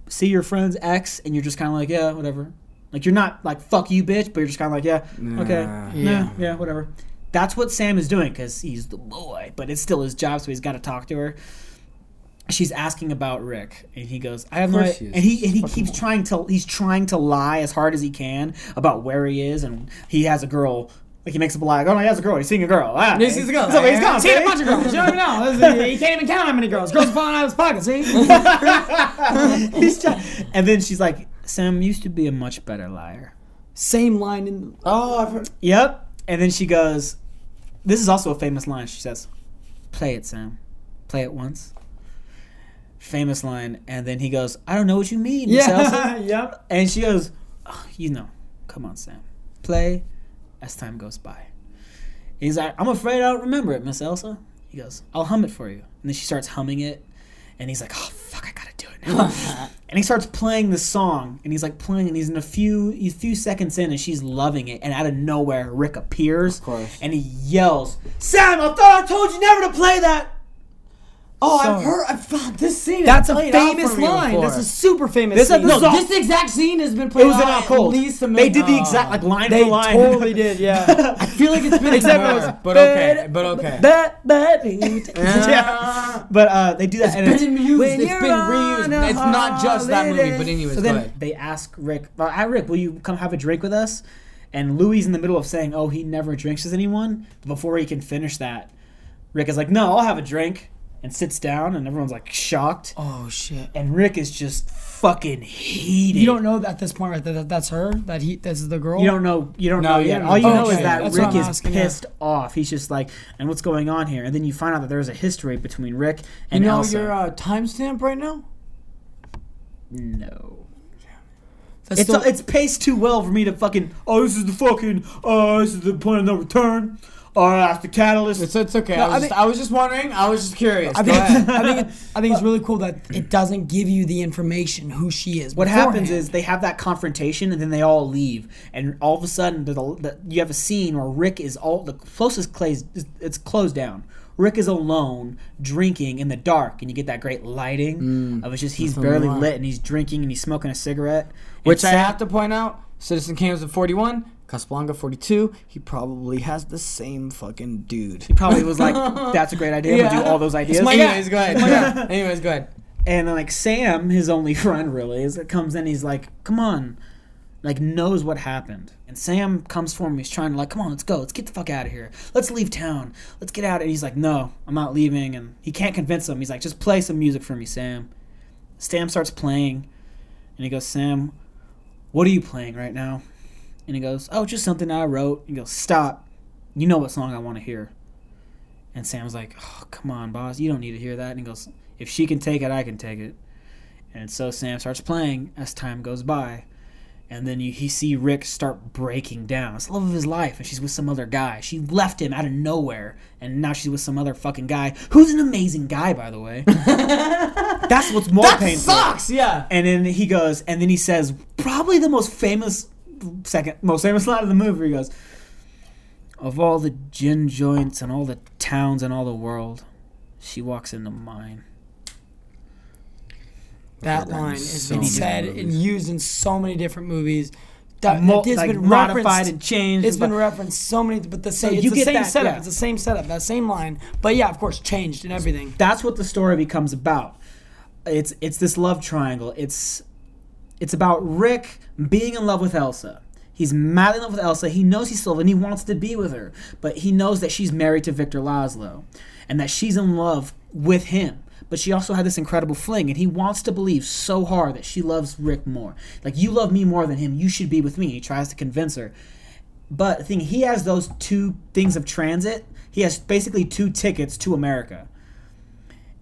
see your friend's ex and you're just kind of like yeah whatever, like you're not like fuck you bitch, but you're just kind of like yeah okay yeah Yeah. yeah whatever. That's what Sam is doing because he's the boy, but it's still his job, so he's got to talk to her. She's asking about Rick, and he goes, "I have no." idea. And he and he keeps trying to he's trying to lie as hard as he can about where he is, and he has a girl. Like he makes up a lie. Like, oh no, he has a girl. He's seeing a girl. Ah, He sees a girl. So he's gone. Seen a bunch of girls. You don't even know. He can't even count how many girls. Girls are falling out of his pocket. See? He's try- and then she's like, Sam used to be a much better liar. Same line in. Oh, I've heard. Yep. And then she goes, this is also a famous line. She says, "Play it, Sam. Play it once." Famous line, and then he goes, "I don't know what you mean, Yeah. yep. And she goes, "Oh, "You know, come on, Sam. Play as time goes by." He's like, "I'm afraid I don't remember it, Miss Ilsa." He goes, "I'll hum it for you." And then she starts humming it, and he's like, "Oh fuck, I gotta do it now." and he starts playing the song, and he's like playing, and he's in a few a few seconds in, and she's loving it, and out of nowhere, Rick appears, Of course. and he yells, "Sam, I thought I told you never to play that." Oh, I've heard. I've found this scene. That's a famous line. That's a super famous This scene. No, this exact scene has been played It was in out at least a They did the exact like line They for line. They totally did, yeah. I feel like it's been Except it was- but okay, but okay. That, that, yeah. But uh, they do that. and It's been used. When It's been reused. It's not just that movie, but anyways, So then they ask Rick, well, "Ah, Rick, will you come have a drink with us?" And Louis in the middle of saying, "Oh, he never drinks with anyone." Before he can finish that, Rick is like, "No, I'll have a drink," and sits down, and everyone's like shocked. Oh shit! And Rick is just fucking heated. You don't know at this point, right? That, that that's her. That he. This is the girl. You don't know. You don't No, know you yet. don't All you know. know is that that's Rick is asking, yeah. pissed off. He's just like, "And what's going on here?" And then you find out that there's a history between Rick You and know Ilsa. your uh, timestamp right now? no. That's It's the- it's paced too well for me to fucking. Oh, this is the fucking. Uh, this is the point of no return. Oh, uh, that's the catalyst. It's, it's okay. No, I, was I just, think- I was just wondering. I was just curious. I Go think, ahead. I think, it, I think it's really cool that it doesn't give you the information who she is. what happens is they have that confrontation and then they all leave, and all of a sudden there's a, the, you have a scene where Rick is all the closest clays. It's closed down. Rick is alone drinking in the dark, and you get that great lighting mm. of it's just he's barely lit and he's drinking and he's smoking a cigarette. Which And I Sam- have to point out, Citizen Kane was at 41, Casablanca 42. He probably has the same fucking dude. He probably was like, "That's a great idea. I'm gonna do all those ideas." my. Anyways, go ahead. Yeah. Anyways, go ahead. And then, like Sam, his only friend really, is comes in. He's like, "Come on," like knows what happened. And Sam comes for him. He's trying to like, "Come on, let's go. Let's get the fuck out of here. Let's leave town. Let's get out." And he's like, "No, I'm not leaving." And he can't convince him. He's like, "Just play some music for me, Sam." Sam starts playing, and he goes, "Sam, what are you playing right now?" And he goes, "Oh, just something I wrote." He goes, "Stop. You know what song I want to hear." And Sam's like, "Oh, come on, boss. You don't need to hear that." And he goes, "If she can take it, I can take it." And so Sam starts playing as time goes by. And then you he see Rick start breaking down. It's the love of his life, and she's with some other guy. She left him out of nowhere, and now she's with some other fucking guy who's an amazing guy, by the way. That's what's more That painful. sucks. Yeah. And then he goes, and then he says, probably the most famous, second most famous line of the movie. He goes, "Of all the gin joints and all the towns and all the world, she walks into mine." that heard that line has so been many said and used in so many different movies. That Mo- it's like been modified referenced. and changed. It's been referenced so many, but the same. you it's the get same that, setup. yeah. It's the same setup. That same line. But yeah, of course, changed and everything. that's what the story becomes about. It's it's this love triangle. It's it's about Rick being in love with Ilsa. He's madly in love with Ilsa. He knows he's still and he wants to be with her, but he knows that she's married to Victor Laszlo, and that she's in love with him. But she also had this incredible fling, and he wants to believe so hard that she loves Rick more. Like you love me more than him. You should be with me. He tries to convince her, but the thing he has those two things of transit. He has basically two tickets to America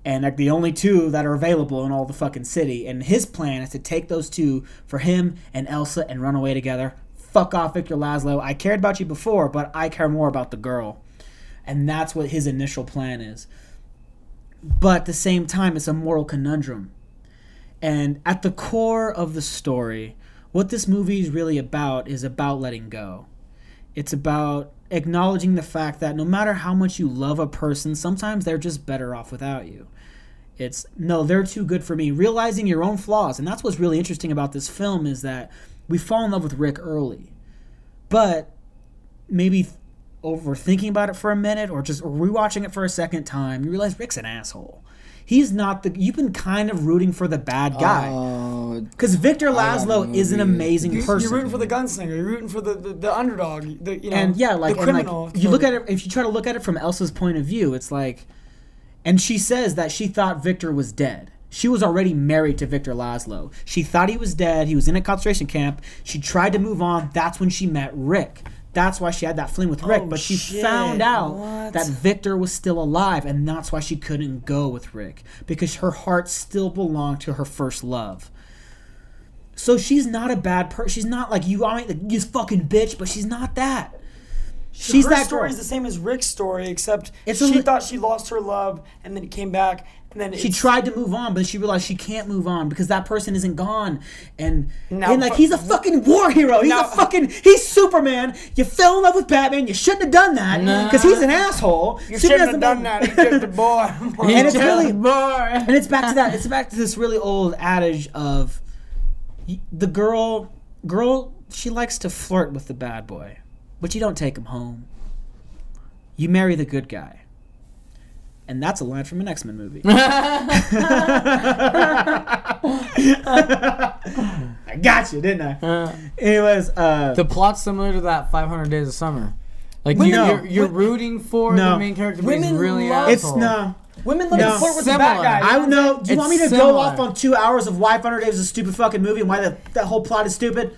and they're the only two that are available in all the fucking city. And his plan is to take those two for him and Ilsa and run away together. Fuck off, Victor Laszlo. I cared about you before, but I care more about the girl. And that's what his initial plan is. But at the same time, it's a moral conundrum. And at the core of the story, what this movie is really about is about letting go. It's about acknowledging the fact that no matter how much you love a person, sometimes they're just better off without you. It's no, they're too good for me. Realizing your own flaws, and that's what's really interesting about this film is that we fall in love with Rick early, but maybe overthinking about it for a minute or just rewatching it for a second time, you realize Rick's an asshole. He's not the. You've been kind of rooting for the bad guy Oh, because Victor Laszlo is an amazing You're, person. you're rooting for the gunslinger. You're rooting for the, the, the underdog. The, you know, and yeah, like the and like you look at it if you try to look at it from Ilsa's point of view, it's like, and she says that she thought Victor was dead. She was already married to Victor Laszlo. She thought he was dead. He was in a concentration camp. She tried to move on. That's when she met Rick. That's why she had that fling with Rick. Oh, but she shit. found out What? that Victor was still alive, and that's why she couldn't go with Rick because her heart still belonged to her first love. So she's not a bad person. She's not like you. I mean, you fucking bitch, but she's not that. She's her that story girl. is the same as Rick's story, except It's she li- thought she lost her love, and then it came back, and then She tried to move on, but she realized she can't move on because that person isn't gone. And Now, and like he's a fucking war hero. He's Now- a fucking he's Superman. You fell in love with Batman. You shouldn't have done that because he's an asshole. You Superman shouldn't have done been- that. He's just a boy. and it's really boy. and it's back to that. It's back to this really old adage of the girl girl she likes to flirt with the bad boy, but you don't take him home. You marry the good guy. And that's a line from an X Men movie. I got you, didn't I? Uh, Anyways, uh, the plot's similar to that 500 Days of Summer. Like Well, you, you're, you're rooting for No. the main character, but he's really love- it's asshole. no. Women love No. to flirt with the Similar. bad guy. I don't know. Do you It's want me to similar. go off on two hours of why 500 Days is a stupid fucking movie and why the, that whole plot is stupid?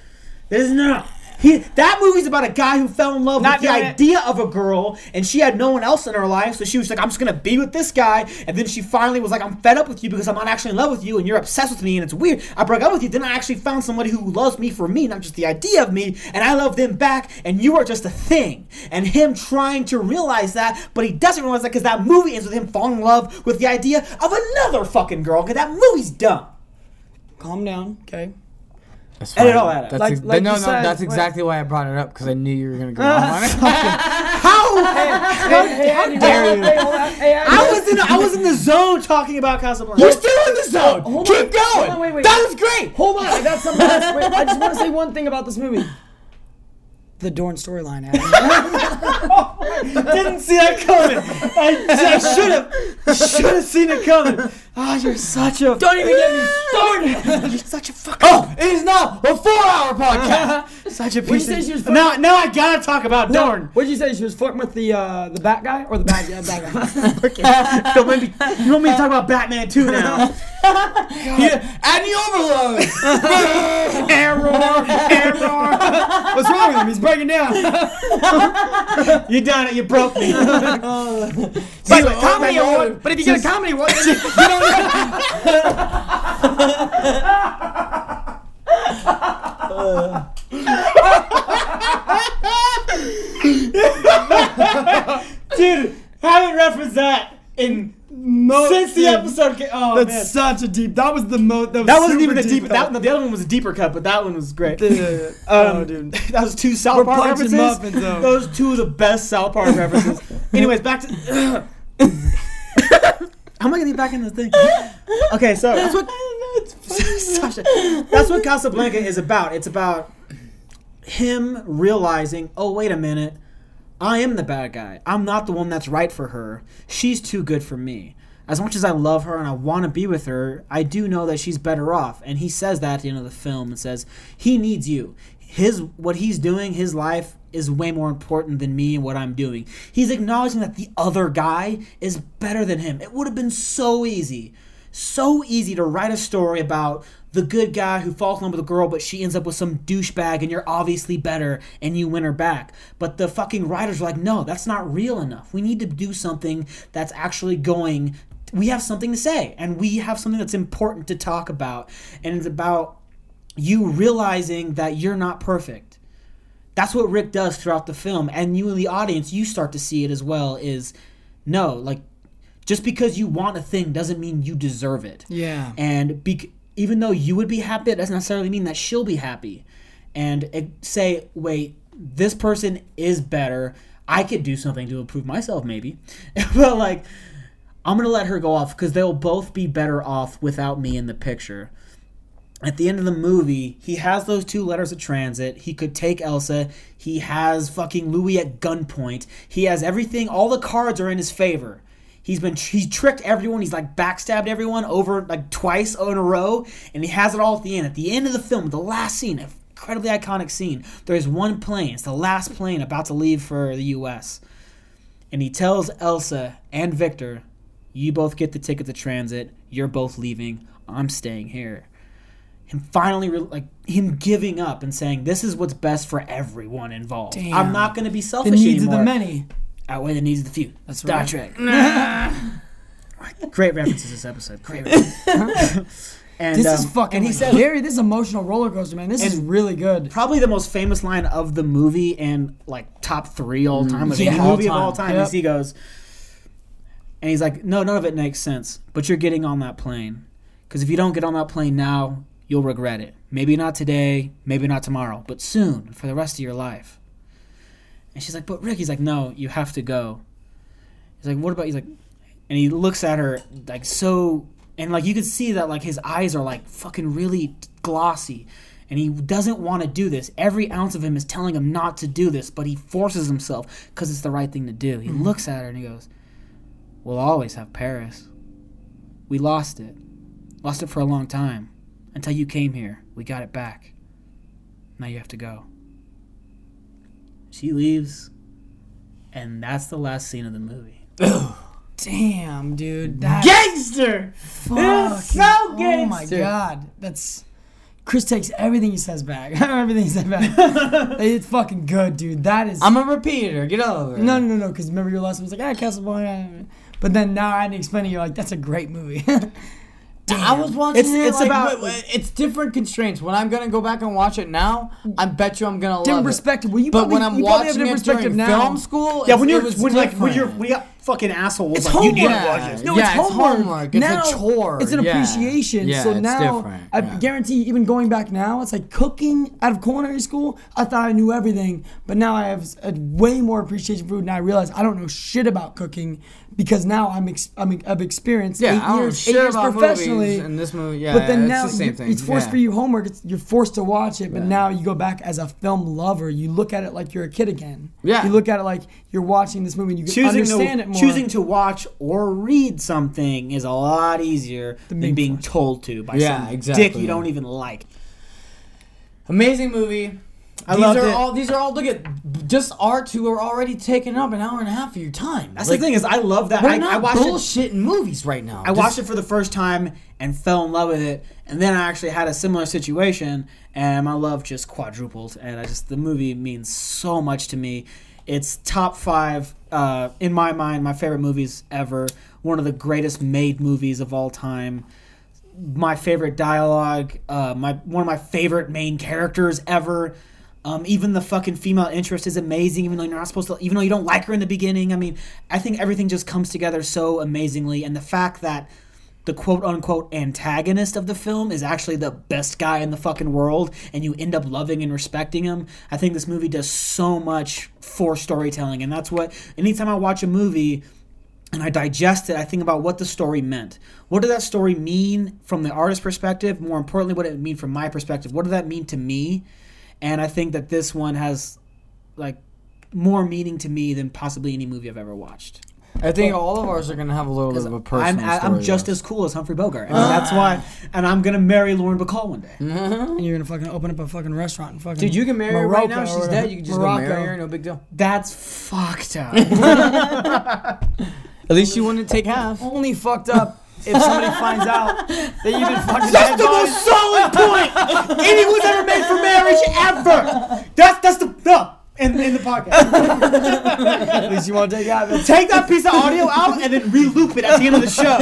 There's no. He, that movie's about a guy who fell in love Not with the doing it. idea of a girl, and she had no one else in her life, so she was like, "I'm just gonna be with this guy." And then she finally was like, "I'm fed up with you because I'm not actually in love with you, and you're obsessed with me, and it's weird." I broke up with you. Then I actually found somebody who loves me for me, not just the idea of me, and I love them back. And you are just a thing. And him trying to realize that, but he doesn't realize that because that movie ends with him falling in love with the idea of another fucking girl. Because that movie's dumb. Calm down, okay? That's Edit all that. That's Like- ex- like no, no, said, that's exactly why I brought it up because I knew you were gonna go off on it. How? Hey, hey, Andy, dare you. hey, hey, Andy. I was in I was in the zone talking about Casablanca. You're still in the zone. Hold Keep on. going. On, wait, wait. That was great. Hold on, I got something else. Wait, I just want to say one thing about this movie. The Dorn storyline. Didn't see that coming. I, I should have. Should have seen it coming. Oh, you're such a. Don't even get me started. You're such a fucking. Oh, it is now a four-hour podcast. such a What'd you piece. say she was of, now, now I gotta talk about Dorn. What'd you say? She was flirting with the uh, the bat guy or the bad, yeah, bad guy? Don't make me, you want me to talk about Batman 2 now? yeah, add the overload. error, error. What's wrong with him? He's breaking down. You done it. You broke me. But, Anyway, comedy award. But if you get a comedy award, you, you Dude, haven't referenced that in since the dude, episode. Came, oh man. That's such a deep. That was the most. That, was That wasn't even the deep. deep. That, no, the other one was a deeper cut, but that one was great. Um, oh, dude. That was two South We're Park references. muffins. Those two of the best South Park references. Anyways, back to. How am I gonna get back in the thing? Okay, so that's what. Sasha, that's what Casablanca is about. It's about him realizing, oh wait a minute, I am the bad guy. I'm not the one that's right for her. She's too good for me. As much as I love her and I want to be with her, I do know that she's better off. And he says that at the end of the film and says he needs you. His what he's doing, his life is way more important than me and what I'm doing. He's acknowledging that the other guy is better than him. It would have been so easy so easy to write a story about the good guy who falls in love with a girl, but she ends up with some douchebag, and you're obviously better, and you win her back. But the fucking writers are like, no, that's not real enough. We need to do something that's actually going. We have something to say, and we have something that's important to talk about, and it's about you realizing that you're not perfect. That's what Rick does throughout the film, and you in the audience, you start to see it as well. Is no, like just because you want a thing doesn't mean you deserve it. Yeah. And bec- even though you would be happy, it doesn't necessarily mean that she'll be happy. And it, say, wait, this person is better. I could do something to improve myself, maybe, but like, I'm gonna let her go off because they'll both be better off without me in the picture. At the end of the movie, he has those two letters of transit. He could take Ilsa. He has fucking Louis at gunpoint. He has everything. All the cards are in his favor. He's been he tricked everyone. He's like backstabbed everyone over like twice in a row, and he has it all at the end. At the end of the film, the last scene, incredibly iconic scene. There's one plane. It's the last plane about to leave for the U.S. And he tells Ilsa and Victor, "You both get the ticket to transit. You're both leaving. I'm staying here." Him finally, re- like him giving up and saying, "This is what's best for everyone involved. I'm not going to be selfish anymore. The needs anymore." of the many. outweigh the needs of the few. That's Star right. Trek. Great references this episode. Great. references. and This um, is fucking. And he said Gary, this is emotional roller coaster, man. This is really good. probably the most famous line of the movie and like top three all time of Yeah, any movie of all time. time. Yep. Is he goes, and he's like, "No, none of it makes sense. But you're getting on that plane because if you don't get on that plane now, you'll regret it. Maybe not today, maybe not tomorrow, but soon for the rest of your life." And she's like, "But Rick," he's like, "No, you have to go." He's like, "What about?" He's like, and he looks at her like so, and like you can see that like his eyes are like fucking really glossy, and he doesn't want to do this. Every ounce of him is telling him not to do this, but he forces himself because it's the right thing to do. He mm-hmm. looks at her and he goes, "We'll always have Paris. We lost it, lost it for a long time, until you came here. We got it back. Now you have to go." She leaves, and that's the last scene of the movie. Damn, dude. That Gangster! fucking, so Oh my god, that's. Chris takes everything he says back. everything he said back. it's fucking good, dude. That is. I'm a repeater. Get over it. no, no, no, no. Because remember your last one was like, ah, Casablanca. But then now I had to explain it. You're like, that's a great movie. I was watching It's- it. it's like, about- wait, wait, it's different constraints. When I'm gonna go back and watch it now, I bet you I'm gonna different love perspective. Well, you it. But probably, when I'm you probably have watching a it different during perspective now. film school, Yeah, when you're was when like when you're different. we got fucking assholes It's like you need to watch this. No, Yeah, it's it's homework. homework. It's a chore. It's an Yeah. appreciation. Yeah, so it's now, different. I Yeah. guarantee, even going back now, it's like cooking out of culinary school. I thought I knew everything, but now I have a way more appreciation for food, and I realize I don't know shit about cooking because now I'm ex- I'm I've experienced yeah, eight I years, shit eight years professionally. movies and this movie. Yeah, but then it's now the same you- thing. it's forced yeah. for you homework. It's, you're forced to watch it, but Yeah. now you go back as a film lover. You look at it like you're a kid again. Yeah. You look at it like you're watching this movie and you can choosing understand to it more. choosing to watch or read something is a lot easier than being being forced. told to by Yeah, some exactly. dick you don't even like. Amazing movie. I these are it. all these are all look at just our two are already taking up an hour and a half of your time. That's Like, the thing is I love that. We're I, not I watched it. bullshitting movies right now. I watched it for the first time and fell in love with it, and then I actually had a similar situation, and my love just quadrupled. And I just the movie means so much to me. It's top five uh, in my mind, my favorite movies ever. One of the greatest made movies of all time. My favorite dialogue. Uh, my one of my favorite main characters ever. Um, even the fucking female interest is amazing, even though you're not supposed to, even though you don't like her in the beginning. I mean, I think everything just comes together so amazingly, and the fact that the quote unquote antagonist of the film is actually the best guy in the fucking world, and you end up loving and respecting him. I think this movie does so much for storytelling, and that's what. Anytime I watch a movie, and I digest it, I think about what the story meant. What did that story mean from the artist's perspective? More importantly, what did it mean from my perspective? What did that mean to me? And I think that this one has like more meaning to me than possibly any movie I've ever watched. I think all of ours are gonna have a little bit of a personal I'm, story. I'm just though. as cool as Humphrey Bogart. And that's why, and I'm gonna marry Lauren Bacall one day. and you're gonna fucking open up a fucking restaurant and fucking. Dude, you can marry her right now. Morocco She's dead. You can just Morocco. go marry her. No big deal. That's fucked up. At least you wouldn't take half. Only fucked up if somebody finds out that you've been fucking. That's the most solid point anyone's ever made for marriage ever. That's that's the no in, in the podcast. At least you want to take out. Take that piece of audio out and then re-loop it at the end of the show.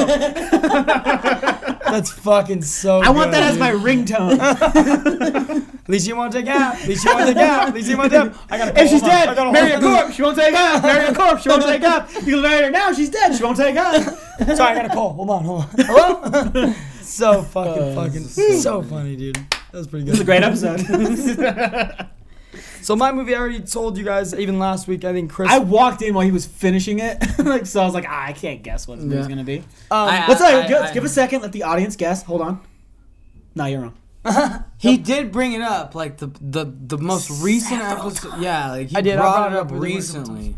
that's fucking so. I want good, that as my ringtone. At least you want to take out. At least you want to take out. At least you want to take out. I. If she's dead, marry a corpse. She won't take up. Marry a corpse. She won't take up. You can marry her now. She's dead. She won't take up. Sorry, I got a call. Hold on, hold on. Hello. so fucking uh, fucking so funny, dude. That was pretty good. It's a great episode. So my movie, I already told you guys even last week. I think Chris. I walked in while he was finishing it, like so. I was like, ah, I can't guess what this movie's Yeah. gonna be. um, I- Let's I- give, I- give a second. Let the audience guess. Hold on. No, you're wrong. He did bring it up, like the the the most recent episode. Yeah, like he I did, I brought, brought it it up up recently.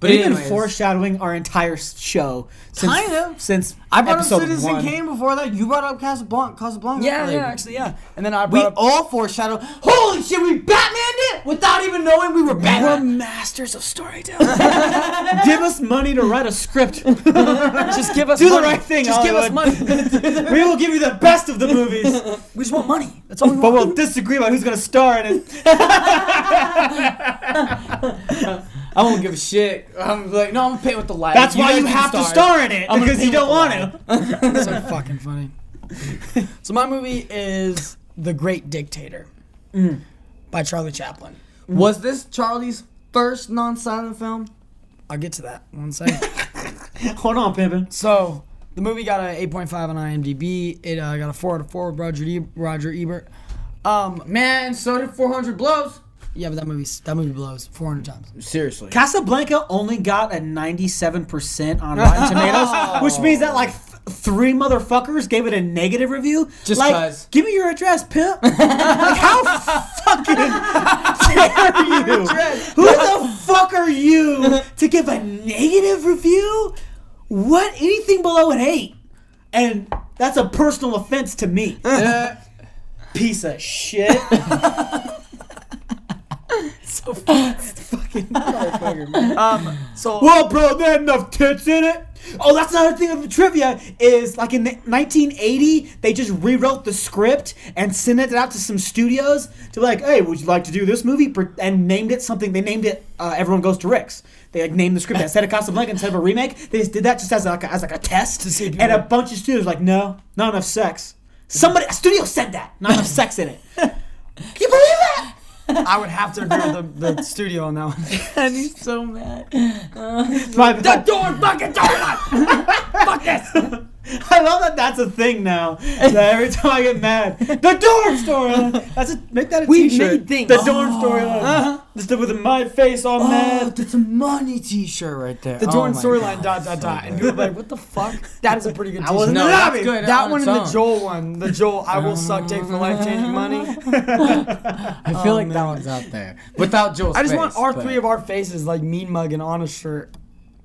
But even foreshadowing our entire show. Since, Kind of. Since I brought up Citizen one. Kane before that. You brought up Casablanca. Casablanca. yeah, like, yeah, actually, yeah. And then I We brought up. all foreshadow. Holy shit, we Batmaned it without even knowing we were Batman. We're masters of storytelling. Give us money to write a script. just give us Do the right thing, Just give us money. we will give you the best of the movies, we just want money. That's all we but we'll disagree about who's gonna star in it. I won't give a shit. I'm like, no, I'm gonna pay with the light. That's why guys you can have to star. in it I'm gonna because you don't want light. to. so fucking funny. so my movie is The Great Dictator Mm. by Charlie Chaplin. Was this Charlie's first non-silent film? I'll get to that one second. Hold on, pimpin'. so the movie got an 8.5 on IMDb. It uh, got a four out of four with Roger e- Roger Ebert. Um, Man, so did 400 Blows. Yeah, but that movie that movie blows 400 times. Seriously. Casablanca only got a 97% on Rotten Tomatoes, which means that like th- three motherfuckers gave it a negative review. Just like, 'cause. give me your address, pimp. like, how fucking dare you? Who the fuck are you to give a negative review? What? Anything below an eight? And that's a personal offense to me. Piece of shit. So fucking. Um, so Well, bro, there ain't enough tits in it. Oh, that's another thing of the trivia is like in 1980, they just rewrote the script and sent it out to some studios to be like, hey, would you like to do this movie? And named it something. They named it uh, Everyone Goes to Rick's. They like named the script instead of Casablanca instead of a remake. They just did that just as like a, as like a test. To see and a bunch of studios were like, no, not enough sex. Somebody, a studio said that, not enough sex in it. Can you believe that? I would have to agree with the, the studio on that one. And he's so mad. My- the door fucking door! Fuck this! I love that that's a thing now. That every time I get mad, the dorm storyline. That's a make that a We t-shirt. made things. The dorm storyline. Just oh. uh-huh. with my face all Oh, mad. that's a money T-shirt right there. The oh Jordan storyline dot dot dot. And people are like, what the fuck? That is a pretty good I wasn't. No, that's good. That on one and the. Joel one. The Joel, I will suck dick for life changing money. I feel like that one's out there without Joel's I just face, want our but- three of our faces like mean mugging on a shirt.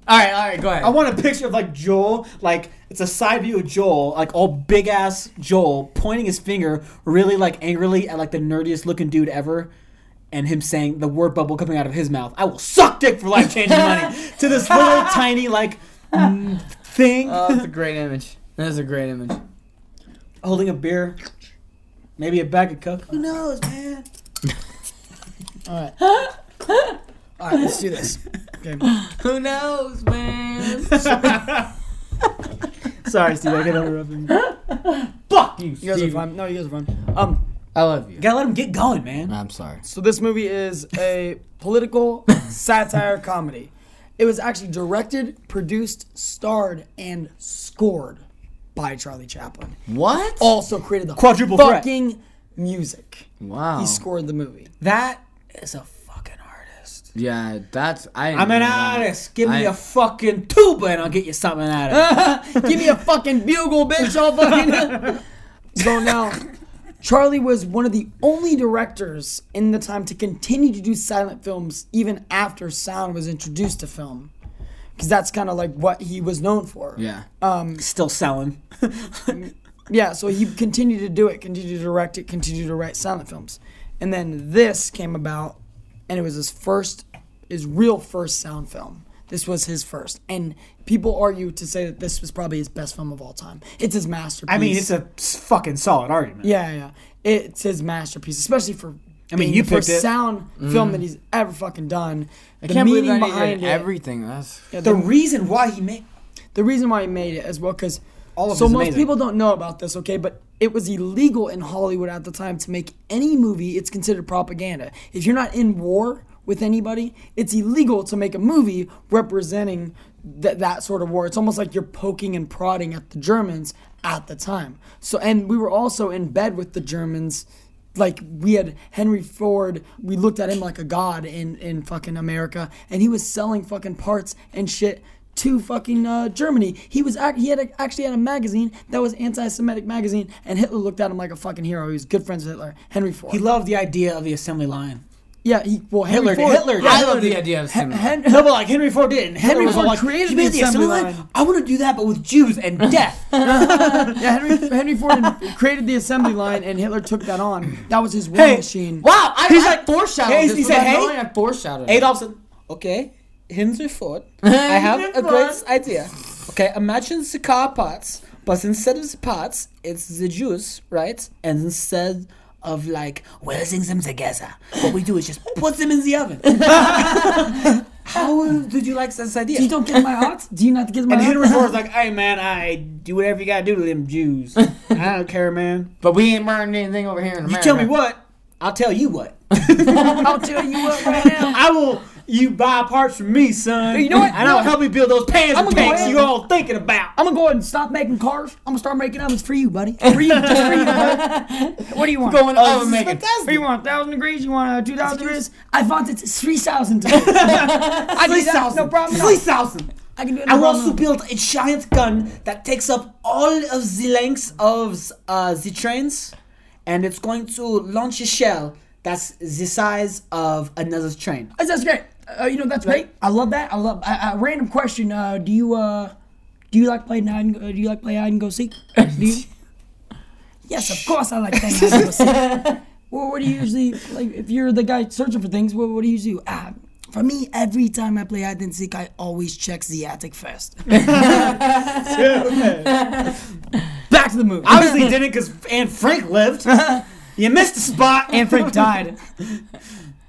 All right, all right, go ahead. I want a picture of like Joel, like it's a side view of Joel, like all big ass Joel pointing his finger really like angrily at like the nerdiest looking dude ever. And him saying the word bubble coming out of his mouth, I will suck dick for life changing money to this little tiny like mm, thing Oh, that's a great image. That's a great image. holding a beer, maybe a bag of coke. Who knows, man? All right. All right, let's do this. Okay. Who knows, man? Sorry, Steve, I get interrupted. you. Fuck you, You guys are Steve. fun. No, you guys are fun. Um, I love you. You gotta let him get going, man. I'm sorry. so this movie is a political satire comedy. It was actually directed, produced, starred, and scored by Charlie Chaplin. What? Also created the Quadruple threat. fucking music. wow. He scored the movie. That is a fucking artist. Yeah, that's I. I'm an know artist. Give me I- a fucking tuba and I'll get you something out of it. Give me a fucking bugle, bitch. I'll fucking. so now, Charlie was one of the only directors in the time to continue to do silent films even after sound was introduced to film. Because that's kind of like what he was known for. Yeah. Um, Still selling. Yeah, so he continued to do it, continued to direct it, continued to write silent films. And then this came about, and it was his first, his real first sound film. This was his first. And people argue to say that this was probably his best film of all time. It's his masterpiece. I mean, it's a fucking solid argument. Yeah, yeah. It's his masterpiece, especially for. I mean, you the first picked it. sound mm-hmm. film that he's ever fucking done. I the can't believe meaning that he behind did it. everything. That's yeah, The the, reason why he made the reason why he made it as well, because All of so most amazing. people don't know about this, okay? But it was illegal in Hollywood at the time to make any movie. It's considered propaganda. If you're not in war with anybody, it's illegal to make a movie representing that that sort of war. It's almost like you're poking and prodding at the Germans at the time. So, and we were also in bed with the Germans like we had Henry Ford, we looked at him like a god in in fucking America, and he was selling fucking parts and shit to fucking uh, Germany. He was act- he had a, actually had a magazine that was anti-Semitic magazine, and Hitler looked at him like a fucking hero. He was good friends with Hitler. Henry Ford. He loved the idea of the assembly line. yeah, he well Henry Hitler did. Ford. Hitler yeah, I Hitler love the idea of assembly Hen- No, but like Henry Ford did. And Hitler Henry Ford like, created "You the made the assembly assembly line." line. I want to do that, but with Jews and death. Yeah, Henry, Henry Ford created the assembly line, and Hitler took that on. That was his war Hey, machine. Wow, I, He's I like- foreshadowed Hey, this he said, without hey? knowing I foreshadowed. Adolf said, okay, Henry Ford, I have a great idea. Okay, imagine the car parts, but instead of the parts, it's the Jews, right? And instead of like welding them together, what we do is just put them in the oven. How did you like this idea? You don't get my heart? Do you not get my and heart? Henry Ford's like, hey man, I do whatever you gotta do to them Jews. I don't care, man. But we ain't burned anything over here in America. You tell me what, I'll tell you what. I'll tell you what right now. I will. You buy parts from me, son. You know what? And I'll help you build those Panzer I'ma tanks you're all thinking about. I'm gonna go ahead and stop making cars. I'm gonna start making ovens for you, buddy. For you, just for you, buddy. What do you want? Going Oh, oven this making. fantastic. What do you want? Thousand degrees? You want uh, two thousand degrees? I want it three thousand. I do. No problem. Three thousand. I can do it. I No will also build a giant gun that takes up all of the length of uh, the trains, and it's going to launch a shell that's the size of another train. That's great. Uh, you know that's great. I love that. I love. A uh, random question. Uh, do you uh, do you like playing hide? And, uh, do you like play hide and go seek? Do you? yes, of course I like playing hide and go seek. well, what do you usually like? If you're the guy searching for things, what, what do you do? Ah, for me, every time I play hide and seek, I always check the attic first. Back to the movie. Obviously didn't because Anne Frank lived. You missed the spot. Anne Frank died.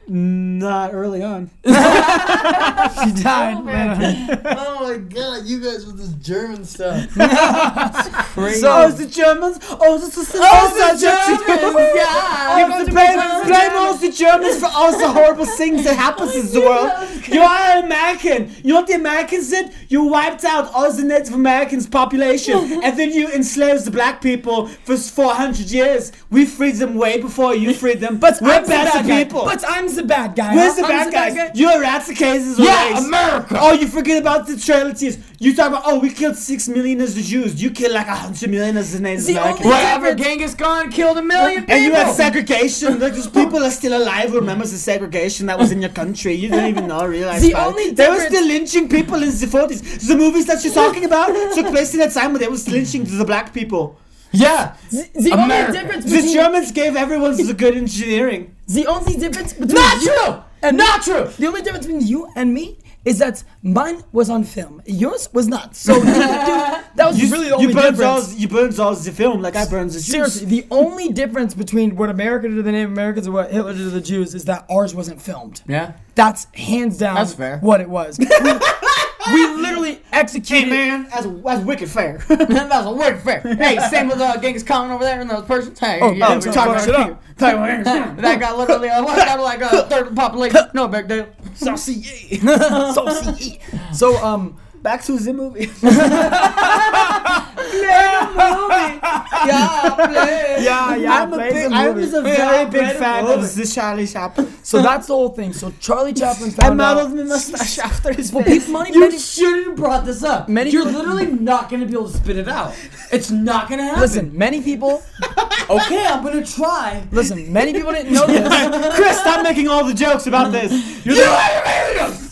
Not early on. She died. Oh, man. Oh my god, you guys with this German stuff. So- oh, it's the Germans. Oh, it's the, Oh, the Germans, yeah. You got to blame, blame all the Germans for all the horrible things that happens in the oh, world. You are an American. You know what the Americans did? You wiped out all the Native Americans' population, and then you enslaved the black people for 400 years. We freed them way before you freed them. But we're I'm better bad people. But I'm the bad guy. Where's huh? the I'm bad guy? You're eradicated Yeah, race. America. Oh, you forget about the trailers. You talk about, oh, we killed six million as the Jews. You killed like a hundred million as the Native The Americans. Whatever, Genghis Khan killed a million people. And you had segregation. Like those people are still alive. who Remembers the segregation that was in your country? You didn't even know. Realize The about only they were difference- still lynching people in the forties. The movies that you're talking about took place in that time when they was lynching the black people. yeah. The America. only difference The Germans gave everyone the good engineering. The only difference between Not you true. and Not true. The only difference between you and me is that mine was on film. Yours was not. So dude, that was You, really the only you burned all. You burned all the film like I burned the Jews. Seriously, the only difference between what America did to the Native Americans and what Hitler did to the Jews is that ours wasn't filmed. Yeah. That's hands down That's fair. what it was. we, literally Hey executed. man, that's that's wicked fair. that was a word fair. Hey, same with uh, Genghis Khan over there and those persons. Hey, Oh, yeah, oh, we're talking about it up. Talking about Anderson. that got literally uh, got like a third of the population. No big deal. Saucy. Saucy. So um. Back to the movie. Yeah, yeah. I'm a play big, some I was a very play big fan movie. of the Charlie Chaplin. So that's the whole thing. So Charlie Chaplin I found out. modeled my mustache after his Well, face. money, You many, shouldn't have brought this up. Many You're people- literally not gonna be able to spit it out. It's not gonna happen. listen, many people. Okay, I'm gonna try. Listen, many people didn't know this. Chris, stop making all the jokes about this. You're You the, are making them.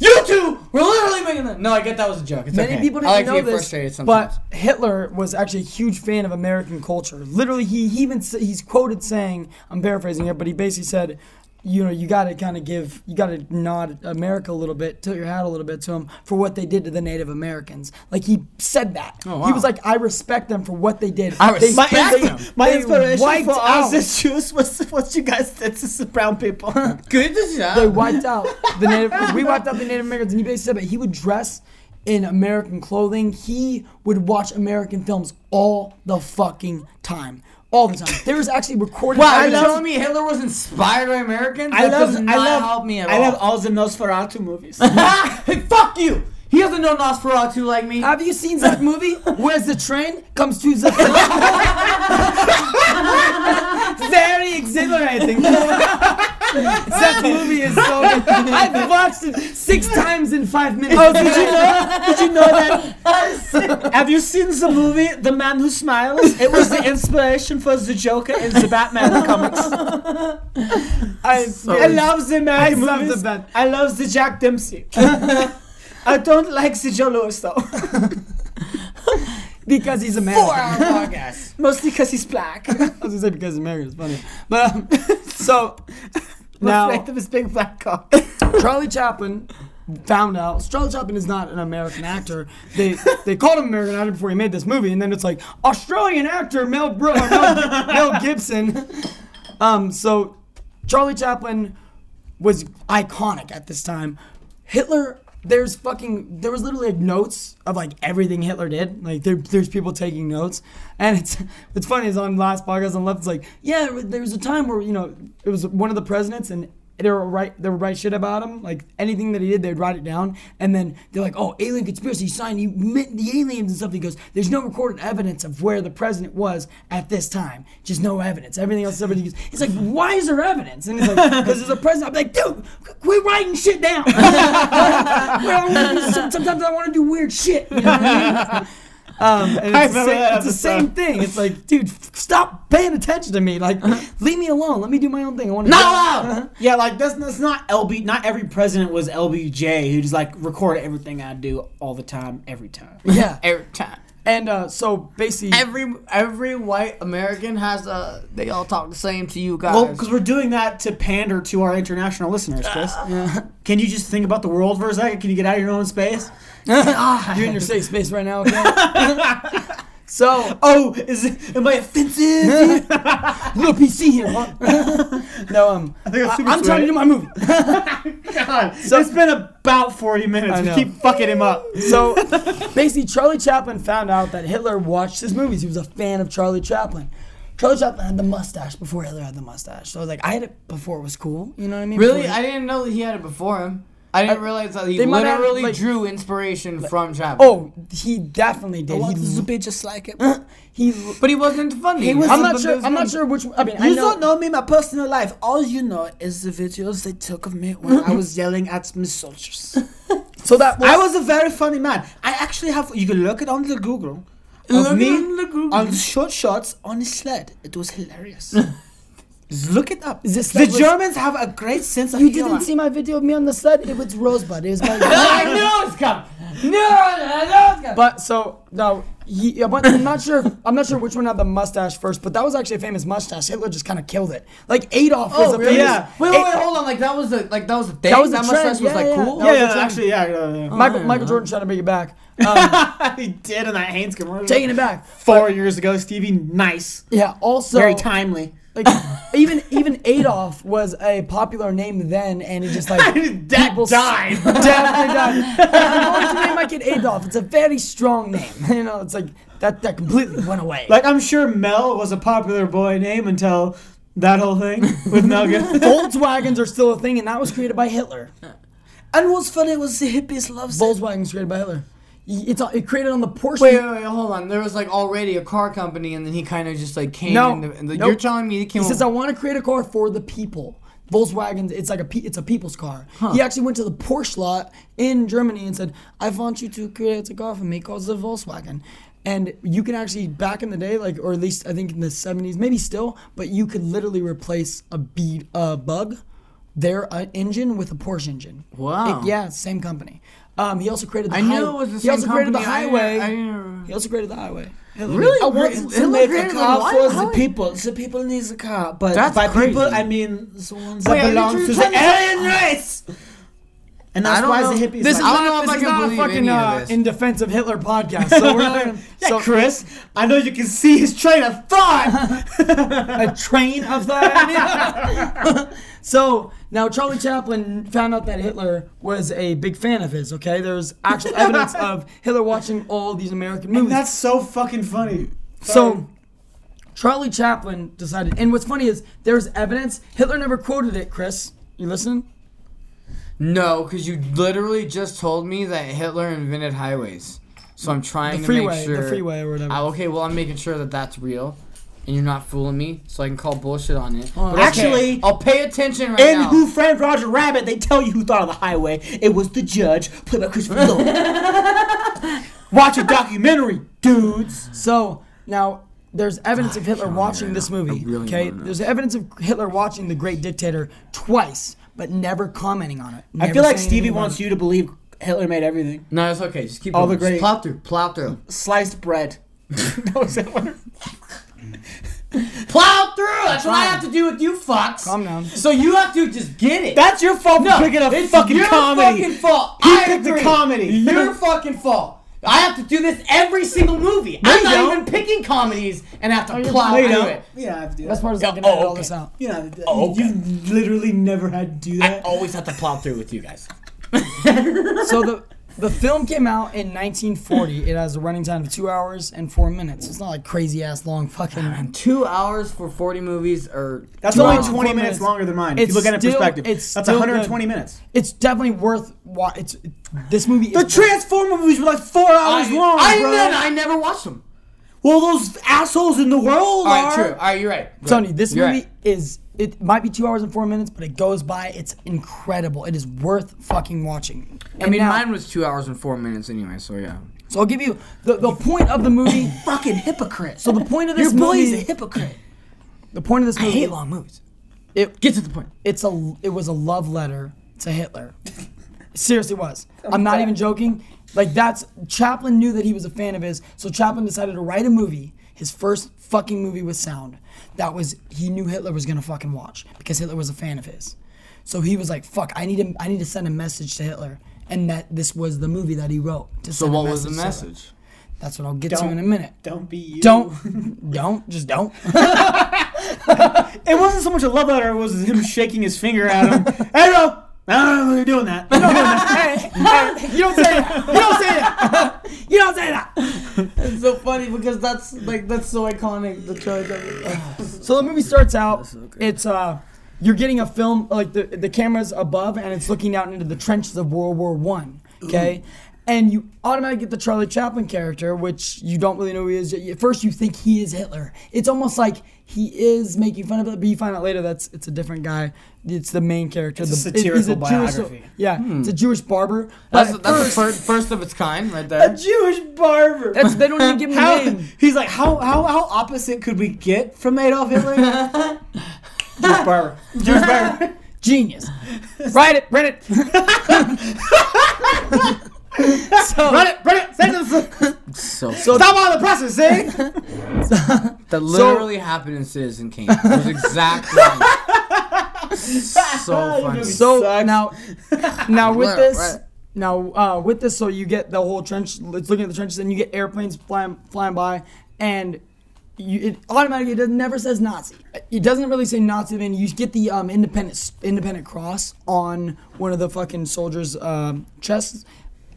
You two were literally making them. No, I get that was a joke. It's Many okay. people didn't I like know to get this, frustrated sometimes. but Hitler was actually a huge fan of American culture. Literally, he, he even s- he's quoted saying, I'm paraphrasing here, but he basically said, you know, you got to kind of give, you got to nod America a little bit, tilt your hat a little bit to him for what they did to the Native Americans. Like he said that. Oh, He was like, I respect them for what they did. I They- my, respect they- them. my they inspiration wiped for all out- this Jews was what you guys did to the brown people. Good job. they wiped out the native. We wiped out the Native Americans, and he basically said that he would dress in American clothing. He would watch American films all the fucking time, all the time. There was actually recorded. Evidence- you're telling me Hitler was inspired by Americans? I that love, does I not love, help me at I all. love all the Nosferatu movies. Hey, fuck you! He doesn't know Nosferatu like me. Have you seen that movie? Where's the train comes to the? very exhilarating. that movie is so good. I've watched it six times in five minutes. Oh, did you know? Did you know that? Have you seen the movie The Man Who Smiles? It was the inspiration for the Joker in the Batman comics. I, I love the man I love the Bat- I love the Jack Dempsey. I don't like Lewis though, because he's American. podcast. mostly because he's black. I was gonna say because he's American. It's funny, but um, so now of his big black cock. Charlie Chaplin found out Charlie Chaplin is not an American actor. They they called him American actor before he made this movie, and then it's like Australian actor Mel Bro- Mel, Mel Gibson. Um, so Charlie Chaplin was iconic at this time. Hitler. There's fucking. There was literally like notes of like everything Hitler did. Like there, there's people taking notes, and it's it's funny. It's on last podcast on left. It's like yeah, there was a time where you know it was one of the presidents, and they were right. They would write shit about him. Like anything that he did, they'd write it down, and then they're like, "Oh, alien conspiracy. He met the aliens and stuff." He goes, "There's no recorded evidence of where the president was at this time. Just no evidence. Everything else." Everybody goes, "He's like, why is there evidence?" And he's like, "Because there's a president." I'm like, "Dude, quit writing shit down." Sometimes I want to do weird shit. You know? Um, and I it's, the same, it's the same thing. It's like, dude, stop paying attention to me. Like, leave me alone. Let me do my own thing. I want to. Not allowed. Yeah, like that's, that's not LB. Not every president was LBJ who just like recorded everything I do all the time, every time. Yeah. Every time. And uh, so basically, Every every white American has a. They all talk the same to you guys. Well, because we're doing that to pander to our international listeners, Chris. Can you just think about the world for a second? Can you get out of your own space? You're in your safe space right now. Okay. so, Oh, is it? Am I offensive? no PC here. Huh? no, um, think I'm I, super I'm trying to do my movie. God, it's been about forty minutes. I We keep fucking him up. So basically, Charlie Chaplin found out that Hitler watched his movies. He was a fan of Charlie Chaplin. Charlie Chaplin had the mustache before Hitler had the mustache. So I was like, I had it before it was cool. You know what I mean? really, Before- I didn't know that he had it before him. I didn't uh, realize that he they might have, literally like- drew inspiration from Chaplin. oh, he definitely did. Oh, Want this He, to be just like it. Uh, he. but he wasn't funny. He was- I'm not sure. I'm not sure which. I mean, I You know. don't know me, my personal life. All you know is the videos they took of me when I was yelling at my soldiers. So that was, I was a very funny man. I actually have. You can look it on the Google of Look it me on the Google. on short shots on a sled. It was hilarious. Just look it up. Is this the sled was- Germans have a great sense of You humor. didn't see my video of me on the sled? It was Rosebud. It was my. I knew it's coming. No, I know it's coming. But so no, he. But I'm not sure. I'm not sure which one had the mustache first. But that was actually a famous mustache. Hitler just kind of killed it. Like Adolf was Oh, a really? famous. Yeah. Wait, wait, wait, hold on. Like that was the like that was the thing. That was the mustache trend, was yeah, like yeah. cool. That yeah, was yeah, actually, yeah. yeah, yeah. Michael, I Michael. Jordan trying to bring it back. Um, he did in that Hanes commercial. taking it back. Four years ago, Stevie. Nice. Yeah. Also, Very timely. Like even even Adolf was a popular name then, and it just like That people s- died. Definitely died. I'm going to name my kid Adolf. It's a very strong name. You know, it's like that that completely went away. Like I'm sure Mel was a popular boy name until that whole thing with Mel Gibson. Volkswagens are still a thing, and that was created by Hitler. and what's funny was the hippies loved it. Volkswagen's created by Hitler. It's it created on the Porsche. Wait, wait, wait, hold on. There was like already a car company, and then he kind of just like came. No, in the, and the, nope. you're telling me he came. He says, "I want to create a car for the people." Volkswagen, it's like a it's a people's car. He actually went to the Porsche lot in Germany and said, "I want you to create a car for me called the Volkswagen." And you can actually back in the day, like or at least I think in the '70s, maybe still, but you could literally replace a bead a bug, their uh, engine with a Porsche engine. Wow. It- yeah, same company. Um, he also created. The I knew it was the He same also created the company. I- highway. I didn't- he also created the highway. Really? I want Great. to- It make great a in car for the House. people. The people needs a car, but That's by crazy. people I mean the ones Wait, that are belong trying to to the tell me- alien race. And I that's don't why know. the hippies. This is I don't not, know if this I is can not a believe fucking any of uh, this. in defense of Hitler podcast. So we're not gonna, yeah, so Chris. I know you can see his train of thought. a train of thought. so now Charlie Chaplin found out that Hitler was a big fan of his. Okay, there's actual evidence of Hitler watching all these American movies. and that's so fucking funny. So Charlie Chaplin decided, and what's funny is there's evidence. Hitler never quoted it. Chris, you listening? No, because you literally just told me that Hitler invented highways. So I'm trying The to make freeway, sure. the freeway or whatever. Ah, okay, well I'm making sure that that's real. And you're not fooling me, so I can call bullshit on it. Oh, But okay, actually, I'll pay attention right In now. Who Framed Roger Rabbit, they tell you who thought of the highway. It was the judge, played by Christopher Lloyd. Watch a documentary, dudes. So now there's evidence of Hitler watching this movie. really okay, there's evidence of Hitler watching The Great Dictator twice, but never commenting on it. I feel like Stevie wants you to believe Hitler made everything. no, it's okay. Just keep All going. the great- Just plow through. Plow through. Sliced bread. no, is that what? Plow through. That's what I have to do with you fucks. Calm down. So you have to just get it. That's your fault for no, picking a it's fucking your comedy. fucking fault. He I picked the agree. comedy. Your fucking fault. I have to do this every single movie. No, I'm not don't. even picking comedies and have to oh, you're- plow no, you through don't. it. Yeah, I oh, have to do that. That's part of Yeah, I can oh, all this out. You know, Oh, okay. you've literally never had to do that. I that. always have to plow through with you guys. so the the film came out in 1940. It has a running time of two hours and four minutes. It's not like crazy ass long fucking. Two hours for 40 movies or That's only 20 minutes minutes. longer than mine. If you look at it in perspective, it's that's 120 good. minutes. It's definitely worth. Wa- it's this movie. The Transformer movies were like four hours I, long, I, bro. then I never watched them. well, those assholes in the world All are. true. All right, you're right. Tony, this You're movie right. is it might be two hours and four minutes, but it goes by. It's incredible. It is worth fucking watching. I And mean, now- mine was two hours and four minutes anyway, so yeah. So I'll give you the, the point of the movie. Fucking hypocrite. So the point of this Your boy movie, is a hypocrite. the point of this movie, I hate long movies. it Get to the point. it's a it was a love letter to Hitler. Seriously, was. I'm not even joking. Like that's Chaplin knew that he was a fan of his, so Chaplin decided to write a movie, his first fucking movie with sound. That was he knew Hitler was gonna fucking watch because Hitler was a fan of his. So he was like, "Fuck, I need to I need to send a message to Hitler." And that this was the movie that he wrote. To So send a what was the to Hitler. message? That's what I'll get to Don't- in a minute. Don't be you. Don't, don't, just don't. It wasn't so much a love letter; it was him shaking his finger at him. hey, bro. No, you're doing that. You're doing that. hey, hey, you don't say that. You don't say that. You don't say that. It's so funny because that's like that's so iconic. The choice. of it. So the movie starts out. It's uh, you're getting a film like the the camera's above and it's looking out into the trenches of World War One. Okay. Mm. And you automatically get the Charlie Chaplin character, which you don't really know who he is. At first, you think he is Hitler. It's almost like he is making fun of it, but you find out later that's it's a different guy. It's the main character. It's a the, he's satirical Jewish- biography. yeah, hmm. it's a Jewish barber. That's that's the first- first, first of its kind right there. A. Jewish barber. That's they don't even give him a name. he's like, how, how how opposite could we get from Adolf Hitler? Jewish barber. Jewish barber. Genius. Write it, print it. so, Run it, run it. Send it. So, Stop all the presses, see? that literally happened in Citizen Kane. It was exactly. so funny. so Sucks. now, now with Right, this, right. now uh, with this, so you get the whole trench. It's looking at the trenches, and you get airplanes flying flying by, and you, it automatically it never says Nazi. It doesn't really say Nazi. Then you get the um, independent independent cross on one of the fucking soldiers' um, chests.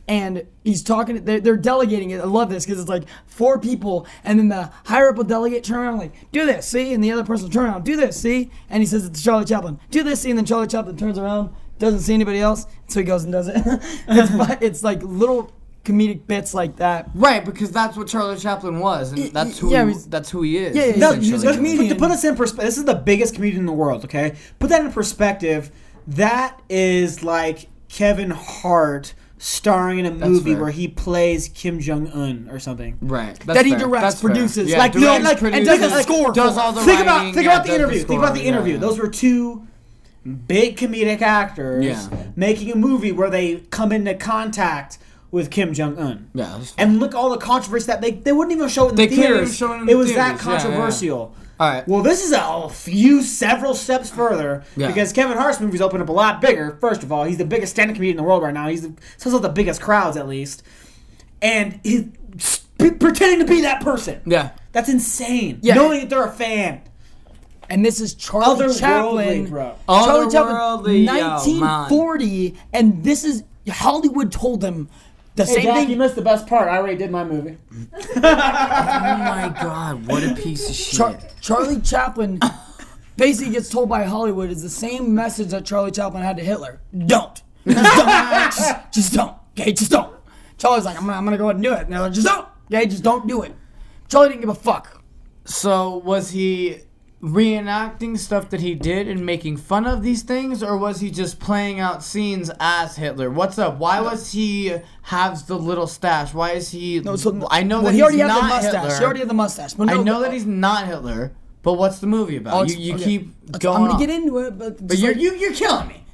And he's talking. They're, they're delegating it. I love this because it's like four people, and then the higher up will delegate turn around like, "Do this, see," and the other person will turn around, "Do this, see," and he says it's Charlie Chaplin, "Do this, see," and then Charlie Chaplin turns around, doesn't see anybody else, so he goes and does it. it's, it's like little comedic bits like that. Right, because that's what Charlie Chaplin was, and that's who yeah, he, he's- that's who he is. Yeah, yeah, No, Essentially. just- a comedian. To put us in perspective, this is the biggest comedian in the world. Okay, put that in perspective. That is like Kevin Hart starring in a movie fair. where he plays Kim Jong Un or something. Right. That's That he directs, That's fair. produces, Yeah, like, no, directs, like, and produces, does the score does all the think writing, about think yeah, about the does interview. think about the score, yeah, interview. yeah. Those were two big comedic actors Yeah. making a movie where they come into contact with Kim Jong Un. Yeah, And look all the controversy that they they wouldn't even show it in They the couldn't even theaters. show it in it the was that theaters. Yeah, yeah. controversial. All right. Well, this is a few, several steps further Yeah. because Kevin Hart's movies open up a lot bigger. First of all, he's the biggest stand-up comedian in the world right now. He's the, sells out the biggest crowds at least, and he's sp- pretending to be that person. yeah. That's insane. Yeah. Knowing that they're a fan. and this is Charlie Otherworldly, Chaplin. bro. Charlie Chaplin, Otherworldly, yo, 1940, and this is Hollywood told him the Hey, same Jack, thing. you missed the best part. I already did my movie. Oh my god, what a piece of shit. Char- Charlie Chaplin basically gets told by Hollywood is the same message that Charlie Chaplin had to Hitler. Don't. Just don't. just, just don't. Okay, just don't. Charlie's like, I'm gonna, I'm gonna go ahead and do it. And they're like, just don't. Okay, just don't do it. Charlie didn't give a fuck. So was he reenacting stuff that he did and making fun of these things, or was he just playing out scenes as Hitler? What's up? Why was he has the little stash? Why is he? No, so I know well, that he he's already had not the mustache. Hitler. He already had the mustache. But no, I know that he's not Hitler, but what's the movie about? Oh, you you okay. keep going. I'm gonna on. get into it, but, But you're like- you, you're killing me.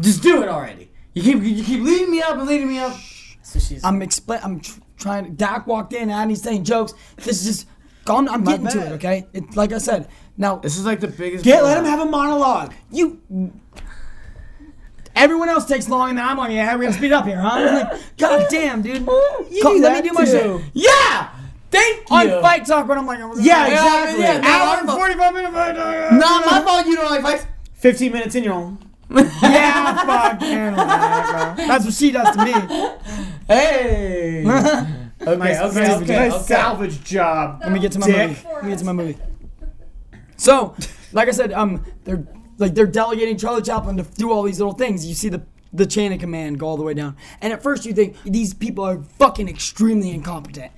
Just do it already. You keep you keep leading me up and leading me up. So she's. I'm explain. I'm tr- trying. Dak walked in and he's saying jokes. This is just. I'm, I'm My getting to it. Okay. It, like I said. Now This is like the biggest. Get, let him have a monologue. you. Everyone else takes long, and then I'm like, yeah, we're gonna speed up here, huh? I'm like, God damn, dude. You Come, do let that me do my too. shit. Yeah. Thank you. On fight talk, when I'm like, Yeah, Yeah, exactly. yeah, hour I'm and fu- 45 minute fight talk. Nah, my fault. You don't like fights. 15 minutes in, you're on. Yeah, fuck. yeah, That's what she does to me. Hey. okay, Nice okay, salvage, okay. okay. Salvage job. Let me get to my Dick. movie. Let me get to my movie. So, like I said, um, they're like they're delegating Charlie Chaplin to do all these little things. You see the the chain of command go all the way down, and at first you think these people are fucking extremely incompetent.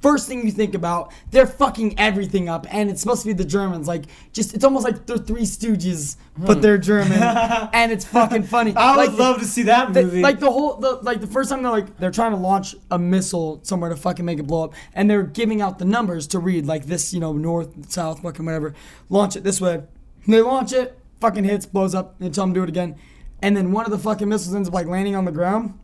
First thing you think about, they're fucking everything up, and it's supposed to be the Germans. Like, just it's almost like they're Three Stooges, but hmm. they're German, and it's fucking funny. I would love to see that the- movie. like the whole, the, like the first time they're like they're trying to launch a missile somewhere to fucking make it blow up, and they're giving out the numbers to read like this, you know, north, south, fucking whatever. Launch it this way. And they launch it, fucking hits, blows up. They tell them to do it again, and then one of the fucking missiles ends up like landing on the ground.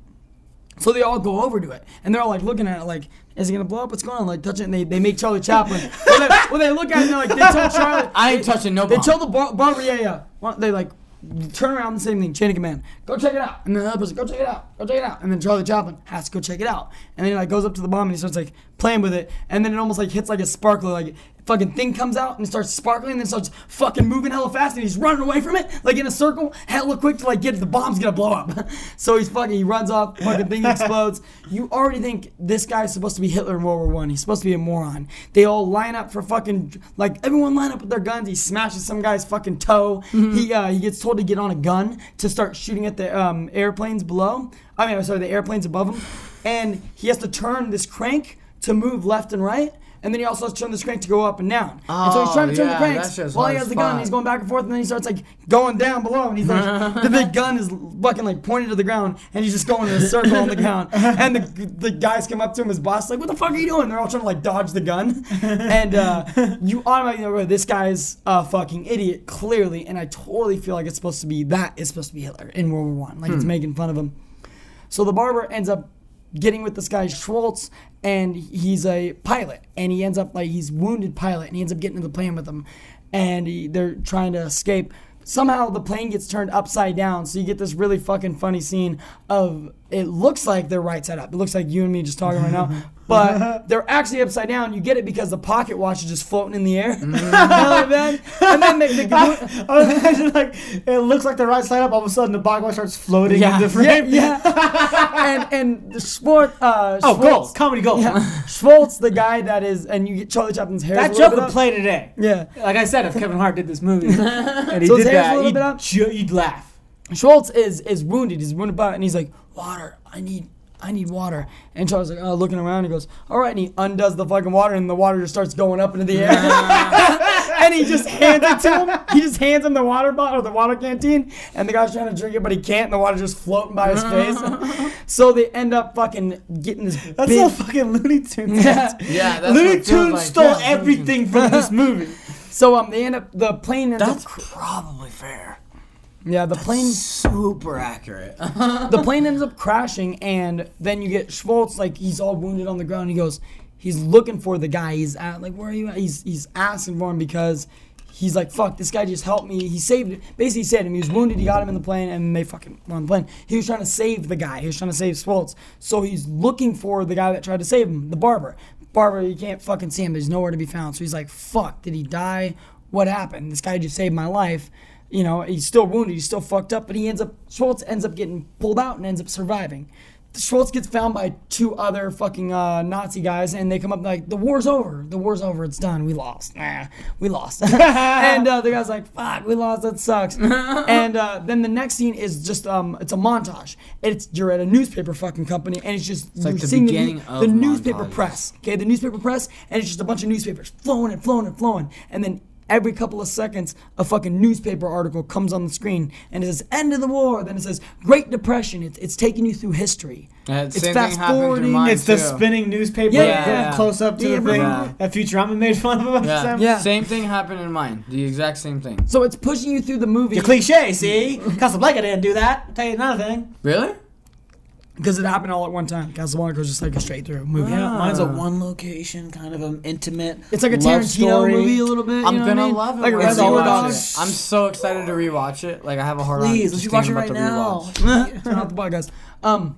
So they all go over to it, and they're all like looking at it, like, "Is it gonna blow up? What's going on?" Like, touch it, and they, they make Charlie Chaplin. when, they, when they look at it, they're like, they tell Charlie, I ain't they- touching no They bomb. tell the bar- barber, yeah, yeah. Well, They like turn around, the same thing, chain of command. Go check it out, and then the other person, go check it out, go check it out, and then Charlie Chaplin has to go check it out, and then he like goes up to the bomb and he starts like playing with it, and then it almost like hits like a sparkler, like fucking thing comes out and it starts sparkling, and then starts fucking moving hella fast, and he's running away from it like in a circle, hella quick to like get. The bomb's gonna blow up, so he's fucking he runs off, fucking thing explodes. You already think this guy's supposed to be Hitler in World War One. He's supposed to be a moron. They all line up for fucking like everyone line up with their guns. He smashes some guy's fucking toe. He uh, he gets told to get on a gun to start shooting at the um, airplanes below. I mean, I'm sorry, the airplanes above him, and he has to turn this crank to move left and right. And then he also has to turn the crank to go up and down. and so he's Oh, trying to turn yeah, the cranks while he has the spot. gun. He's going back and forth, and then he starts like going down below, and he's like, the big gun is fucking like pointed to the ground, and he's just going in a circle on the ground. And the, the guys come up to him, his boss, like, what the fuck are you doing? They're all trying to like dodge the gun, and uh, you automatically know this guy's a fucking idiot, clearly. And I totally feel like it's supposed to be that is supposed to be Hitler in World War One, like it's making fun of him. So the barber ends up getting with this guy Schwartz, and he's a pilot, and he ends up like he's wounded pilot, and he ends up getting into the plane with him, and he, they're trying to escape. Somehow the plane gets turned upside down, so you get this really fucking funny scene of it looks like they're right side up. It looks like you and me just talking right now, but they're actually upside down. You get it because the pocket watch is just floating in the air, and then, and then they, they, I was imagining like it looks like the right side up. All of a sudden, the pocket watch starts floating Yeah. in the frame. yeah. yeah. and and the sport. uh, Oh, Schwartz- gold, comedy gold. Yeah, Schwartz, the guy that is, and you get Charlie Chaplin's hair. That joke would play today. Yeah, Like I said, if Kevin Hart did this movie and he So did that, little you'd, bit up? ju- you'd laugh. Schwartz is is wounded. He's wounded by, and he's like, water. I need. I need water. And Charlie's like, oh, looking around. He goes, all right. And he undoes the fucking water, and the water just starts going up into the air. and he just hands it to him. He just hands him the water bottle or the water canteen, and the guy's trying to drink it, but he can't. And the water's just floating by his face. so they end up fucking getting this That's big. so fucking Looney Tunes. Yeah. Yeah, that's Looney what Tunes like. stole Yeah, everything from this movie. So um, they end up the plane ends That's up. probably fair. Yeah, the plane. Super accurate. the plane ends up crashing, and then you get Schwartz like he's all wounded on the ground. He goes, he's looking for the guy. He's at like, where are you at? He's he's asking for him because he's like, fuck, this guy just helped me. He saved. Basically, he said him. He was wounded. He got him in the plane, and they fucking were on the plane. He was trying to save the guy. He was trying to save Schwartz. So he's looking for the guy that tried to save him, the barber. Barber, you can't fucking see him. He's nowhere to be found. So he's like, fuck, did he die? What happened? This guy just saved my life you know, he's still wounded, he's still fucked up, but he ends up Schwartz ends up getting pulled out and ends up surviving. Schultz gets found by two other fucking uh, Nazi guys, and they come up like, "The war's over. The war's over. It's done. We lost. Nah, we lost." and uh, the guy's like, "Fuck, we lost. That sucks." and uh, then the next scene is just um, it's a montage. It's you're at a newspaper fucking company, and it's just like you're the seeing beginning the, of the newspaper montages. press. Okay, the newspaper press, and it's just a bunch of newspapers flowing and flowing and flowing, and then every couple of seconds a fucking newspaper article comes on the screen and it says end of the war then it says great depression it's, it's taking you through history uh, Yeah, it's same thing fast happened to forwarding mine. It's the spinning newspaper Yeah, yeah, yeah. close up to Yeah, the thing yeah. that Futurama made fun of. Yeah. Sam. Yeah. Same thing happened in mine. The exact same thing. so it's pushing you through the movie The cliche, see? Casablanca didn't do that. I'll tell you another thing. Really? Because it happened all at one time casablanca was just like a straight through movie Yeah, mine's a one location, kind of an intimate. it's like a love Tarantino story. movie a little bit you I'm know gonna I mean? love it. like when I It's all Reservoir about rewatch Dogs. it. I'm so excited to rewatch it. Like I have a hard on. Please, just let's watch it right about the now. rewatch. Turn off the podcast. Um,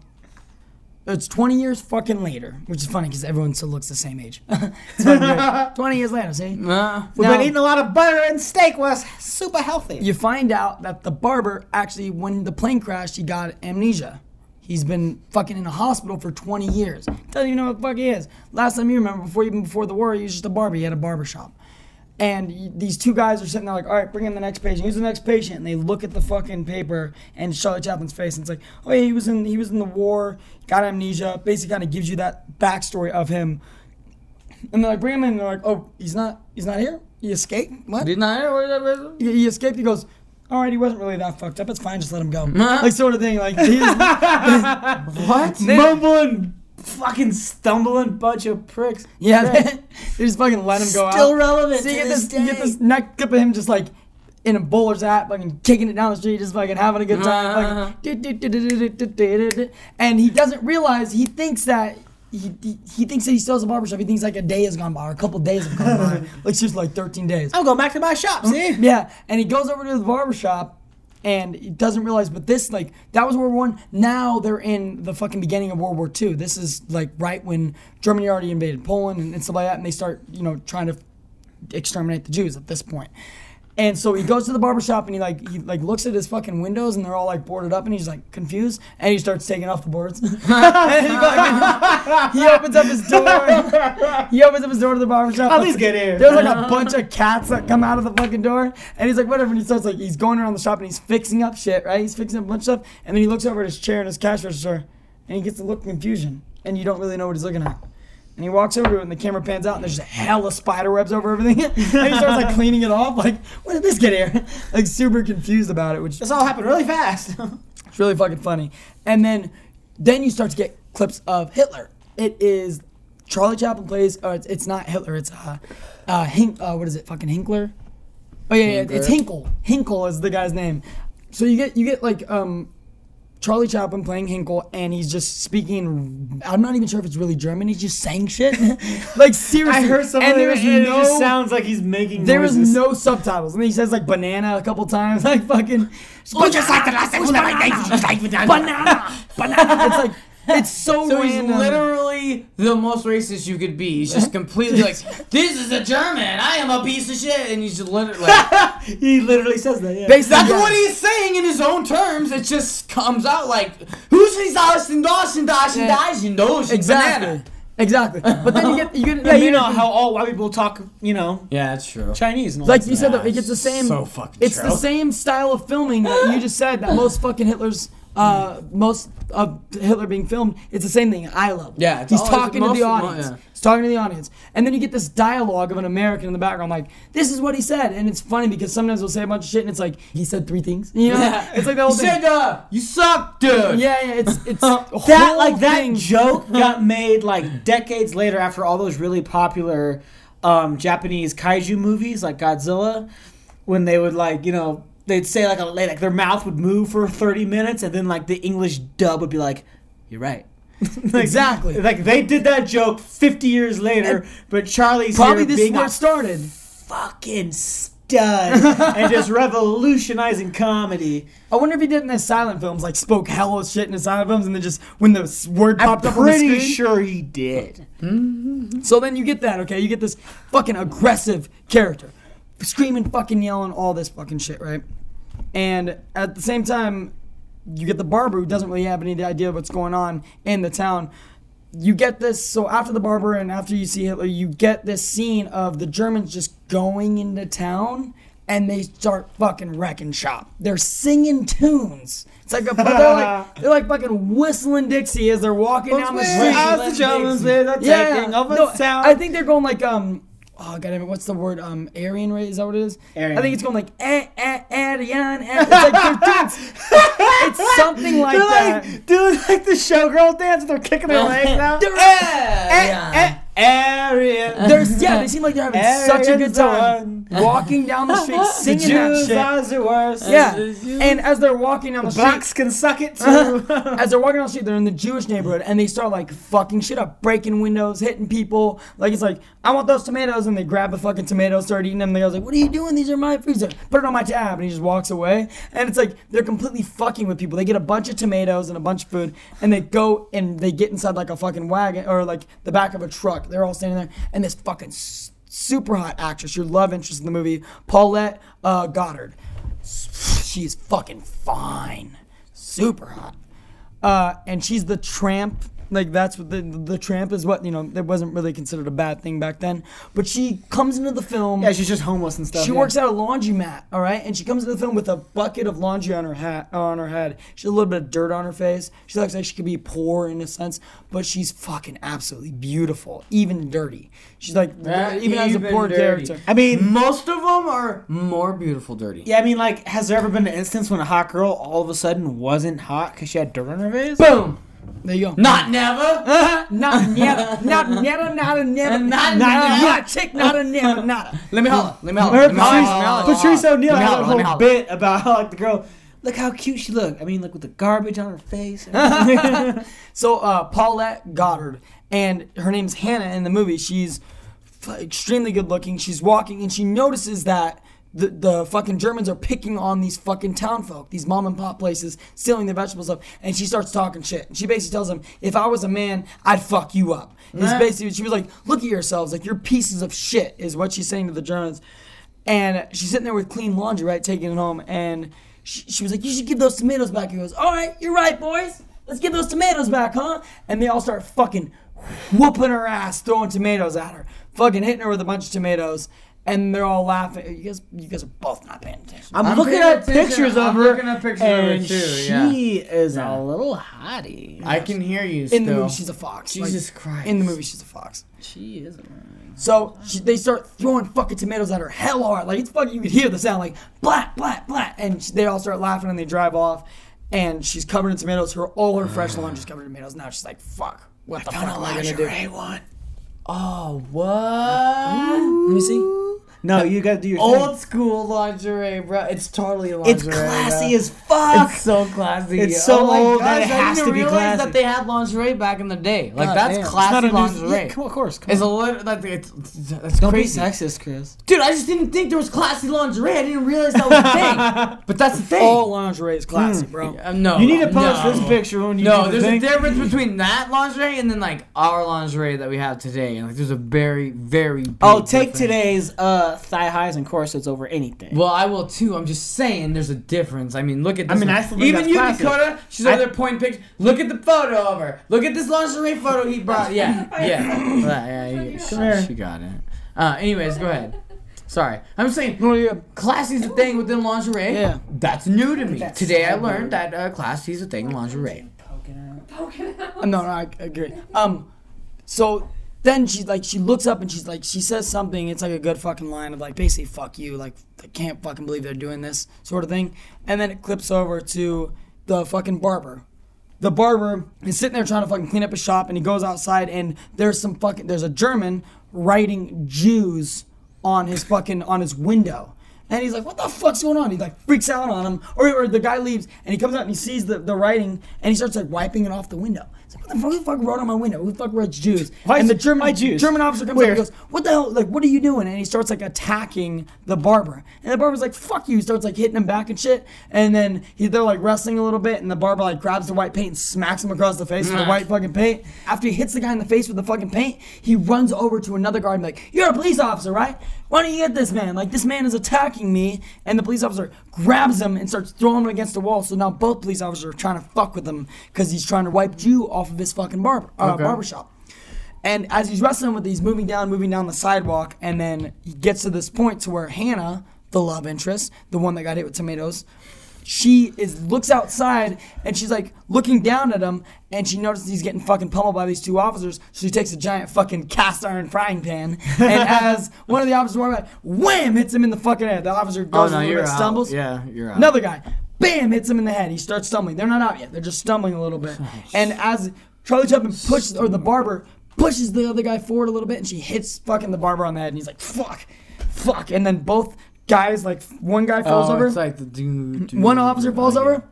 it's 20 years fucking later, which is funny because everyone still looks the same age. it's fucking great. 20 years later, see? Uh, We've Now- been eating a lot of butter and steak was super healthy. You find out that the barber actually, when the plane crashed, he got amnesia. He's been fucking in a hospital for 20 years. Doesn't even know what the fuck he is. Last time you remember, before even before the war, he was just a barber. He had a barber shop. And these two guys are sitting there like, all right, bring in the next patient. Who's the next patient? And they look at the fucking paper and Charlie Chaplin's face, and it's like, oh yeah, he was in he was in the war, got amnesia. Basically, kind of gives you that backstory of him. And they're like, bring him in. And they're like, oh, he's not he's not here. He escaped. What? did not hear what he, he escaped. He goes, all right, he wasn't really that fucked up. It's fine. Just let him go. like sort of thing. Like he is, What? Mumbling, fucking stumbling bunch of pricks. yeah. They, just fucking let him go Still out. relevant So you get this this, you get this neck clip of him just like in a bowler's hat, fucking kicking it down the street, just fucking having a good time. fucking, uh-huh. and he doesn't realize he thinks that. He, he, he thinks that he still has a barbershop. He thinks like a day has gone by or a couple days have gone by. like just like 13 days. I'm going back to my shop, mm-hmm. see? Yeah, and he goes over to the barber shop and he doesn't realize, but this, like, that was World War One. Now they're in the fucking beginning of World War Two. This is, like, right when Germany already invaded Poland and, and stuff like that, and they start, you know, trying to exterminate the Jews at this point. And so he goes to the barber shop and he like he like looks at his fucking windows and they're all like boarded up and he's like confused and he starts taking off the boards. he, fucking- he opens up his door. He opens up his door to the barber shop. At least get in. There's like a bunch of cats that come out of the fucking door, and he's like, whatever. And he starts like he's going around the shop and he's fixing up shit, right? He's fixing up a bunch of stuff, and then he looks over at his chair and his cash register, and he gets a look of confusion, and you don't really know what he's looking at. And he walks over to it, and the camera pans out, and there's just hella spider webs over everything. and he starts like cleaning it off, like, when did this get here? Like super confused about it, which This all happened really fast. it's really fucking funny. And then, then you start to get clips of Hitler. It is Charlie Chaplin plays. Uh, it's, it's not Hitler. It's uh, uh, Hink. Uh, what is it? Fucking Hinkler. Oh yeah, yeah. It's Hynkel. Hynkel is the guy's name. So you get you get like um, Charlie Chaplin playing Hynkel, and he's just speaking. I'm not even sure if it's really German. He's just saying shit. like seriously. I heard some and there's and it no just sounds like he's making there is noises. no subtitles, and then he says like banana a couple times, like fucking. banana, banana. It's like it's so, So he's literally the most racist you could be. He's just completely like, "This is a German. I am a piece of shit," and he's just literally like, He literally says that, yeah. Basically, That's yeah. what he's saying in his own terms. It just comes out like, "Who's his ass and das and das and Yeah. das and those exactly, banana." exactly. But then you get you get yeah, you know how all white people talk, you know, Yeah, that's true. Chinese and all like that you stuff. said though, it gets the same. So fucking It's true. the same style of filming that you just said that most fucking Hitler's. Uh, most of Hitler being filmed, it's the same thing. Eye level. Yeah, it's he's talking to the audience. yeah. He's talking to the audience, and then you get this dialogue of an American in the background, like this is what he said, and it's funny because sometimes we'll say a bunch of shit, and it's like he said three things. You know, Yeah. it's like the whole He thing. said, uh, "You suck, dude." yeah, yeah, it's it's that like that joke got made like decades later after all those really popular um, Japanese kaiju movies like Godzilla, when they would like you know they'd say like a like their mouth would move for thirty minutes and then like the English dub would be like, "You're right." Like- Exactly. Like they did that joke fifty years later, but Charlie's Probably this is where it started. fucking stud and just revolutionizing comedy. I wonder if he did in his silent films, like spoke hello shit in his silent films, and then just when the word I'm popped up on the pretty screen. sure he did. So then you get that, okay? You get this fucking aggressive character, screaming, fucking yelling, all this fucking shit, right? And at the same time, you get the barber who doesn't really have any idea what's going on in the town. You get this so after the barber and after you see Hitler, you get this scene of the Germans just going into town and they start fucking wrecking shop. They're singing tunes. It's like a, they're like they're like fucking whistling Dixie as they're walking down the street. As the Germans were taking over no, town. I think they're going like um. Oh god damn it! What's the word? Um, Aryan race? Is that what it is? Aryan. I think it's going like eh eh Aryan. eh. It's like doing, it's something like They're that. like doing like the showgirl dance. They're kicking their legs out. They're- Eh, eh, Aryan. There's yeah, they seem like they're having such a good Aryan's time. walking down the street singing that Jews shit. are the worst. Yeah, and as they're walking down the street, Blacks can suck it too. as they're walking down the street, they're in the Jewish neighborhood, and they start like fucking shit up, breaking windows, hitting people. Like it's like, I want those tomatoes, and they grab the fucking tomatoes, start eating them. And the guy's like, "What are you doing? These are my food." He's like, Put it on my tab, and he just walks away. And it's like they're completely fucking with people. They get a bunch of tomatoes and a bunch of food, and they go and they get inside like a fucking wagon or like the back of a truck. They're all standing there, and this fucking s- super hot actress, your love interest in the movie, Paulette uh, Goddard. She's fucking fine, super hot uh, and she's the tramp. Like that's what the the tramp is. What you know, it wasn't really considered a bad thing back then. But she comes into the film. yeah, she's just homeless and stuff. She yeah. works at a laundromat, all right, and she comes into the film with a bucket of laundry on her hat, on her head. She's a little bit of dirt on her face. She looks like she could be poor in a sense, but she's fucking absolutely beautiful, even dirty. She's like uh, even as a poor character. I mean, Most of them are more beautiful dirty. yeah, I mean, like, has there ever been an instance when a hot girl all of a sudden wasn't hot because she had dirt on her face? Boom. There you go. Not never. not never, not never, not a never, not Not not never. a chick, not a never, not a. Let me holler. Let me holler. Let me Patrice, holler. Patrice O'Neal had a whole bit about how like the girl, look how cute she looked. I mean, like with the garbage on her face. So uh, Paulette Goddard, and her name's Hannah in the movie. She's extremely good looking. She's walking, and she notices that the, the fucking Germans are picking on these fucking town folk, these mom and pop places, stealing their vegetables up. And she starts talking shit. And she basically tells them, "If I was a man, I'd fuck you up." It's basically she was like, "Look at yourselves, like you're pieces of shit," is what she's saying to the Germans. And she's sitting there with clean laundry, right, taking it home. And she, she was like, "You should give those tomatoes back." He goes, "All right, you're right, boys. Let's give those tomatoes back, huh?" And they all start fucking whooping her ass, throwing tomatoes at her, fucking hitting her with a bunch of tomatoes. And they're all laughing. You guys, you guys are both not paying attention. I'm, I'm looking paying at attention. pictures of I'm her, looking at pictures of her and too, she yeah. is Yeah. a little hottie. I can hear you in the movie, she's a fox. Like, Jesus Christ. In the movie, she's a fox. she is. A So she, they start throwing fucking tomatoes at her hell hard. Like it's fucking, you could hear the sound like blat, blat, blat. And she- they all start laughing and they drive off. And she's covered in tomatoes. Her all her fresh laundry's covered in tomatoes. Now she's like, fuck, what the fuck am I gonna do? one. oh what? Let me see. No, you gotta do your Old thing. school lingerie, bro. It's totally lingerie. It's classy bro. as fuck. It's so classy. It's so oh old gosh, that it I has didn't to be realize classy. that they had lingerie back in the day. Like God that's damn. It's classy not a lingerie. Yeah, come on, of course. Come It's a little like it's, it's, it's Don't crazy. be sexist, Chris. Dude, I just didn't think there was classy lingerie. I didn't realize that was a thing. but that's the thing. All lingerie is classy, bro. Uh, no, You need to post no. this picture when you No, do the there's thing. a difference between that lingerie and then like our lingerie that we have today. And like, there's a very, very. Oh, take difference. today's uh, thigh highs and corsets over anything. Well, I will too. I'm just saying, there's a difference. I mean, look at. I This mean. I still even you, classy. Dakota. She's I- over there pointing pictures. Look at the photo of her. Look at this lingerie photo he brought. Yeah, yeah, yeah. yeah, yeah. She, she got it. Uh, anyways, go ahead. Sorry, I'm saying No, yeah. classy's a thing within lingerie. Yeah. that's new to me. That's Today I learned weird. that uh, classy's a thing in lingerie. Uh, No, no, I agree. Um, so then she like she looks up and she's like she says something. It's like a good fucking line of like basically fuck you. Like I can't fucking believe they're doing this sort of thing. And then it clips over to the fucking barber. The barber is sitting there trying to fucking clean up his shop, and he goes outside and there's some fucking there's a German writing Jews on his fucking on his window. And he's like, what the fuck's going on? He like freaks out on him. Or, or the guy leaves and he comes out and he sees the, the writing and he starts like wiping it off the window. He's like, what the fuck, who the fuck wrote on my window? Who the fuck writes Jews? Why and the German Jews? German officer comes Where? up and goes, what the hell? Like, what are you doing? And he starts like attacking the barber. And the barber's like, fuck you. He starts like hitting him back and shit. And then he, they're like wrestling a little bit. And the barber like grabs the white paint and smacks him across the face with the white fucking paint. After he hits the guy in the face with the fucking paint, he runs over to another guard and be like, you're a police officer, right? Why don't you get this man? Like, this man is attacking me. And the police officer grabs him and starts throwing him against the wall. So now both police officers are trying to fuck with him because he's trying to wipe you off of his fucking barber, uh, Okay. barbershop. And as he's wrestling with these, moving down, moving down the sidewalk, and then he gets to this point to where Hannah, the love interest, the one that got hit with tomatoes, she is looks outside and she's like looking down at him, and she notices he's getting fucking pummeled by these two officers. So she takes a giant fucking cast iron frying pan, and as one of the officers walks by, wham, hits him in the fucking head. The officer oh, goes a little bit, stumbles. Yeah, you're out. Another guy, bam, hits him in the head. He starts stumbling. They're not out yet. They're just stumbling a little bit. And as Charlie Chaplin pushes, or the barber pushes the other guy forward a little bit, and she hits fucking the barber on the head, and he's like, "Fuck, fuck!" And then both guys, like one guy falls oh, over, it's like the dude. one officer falls over,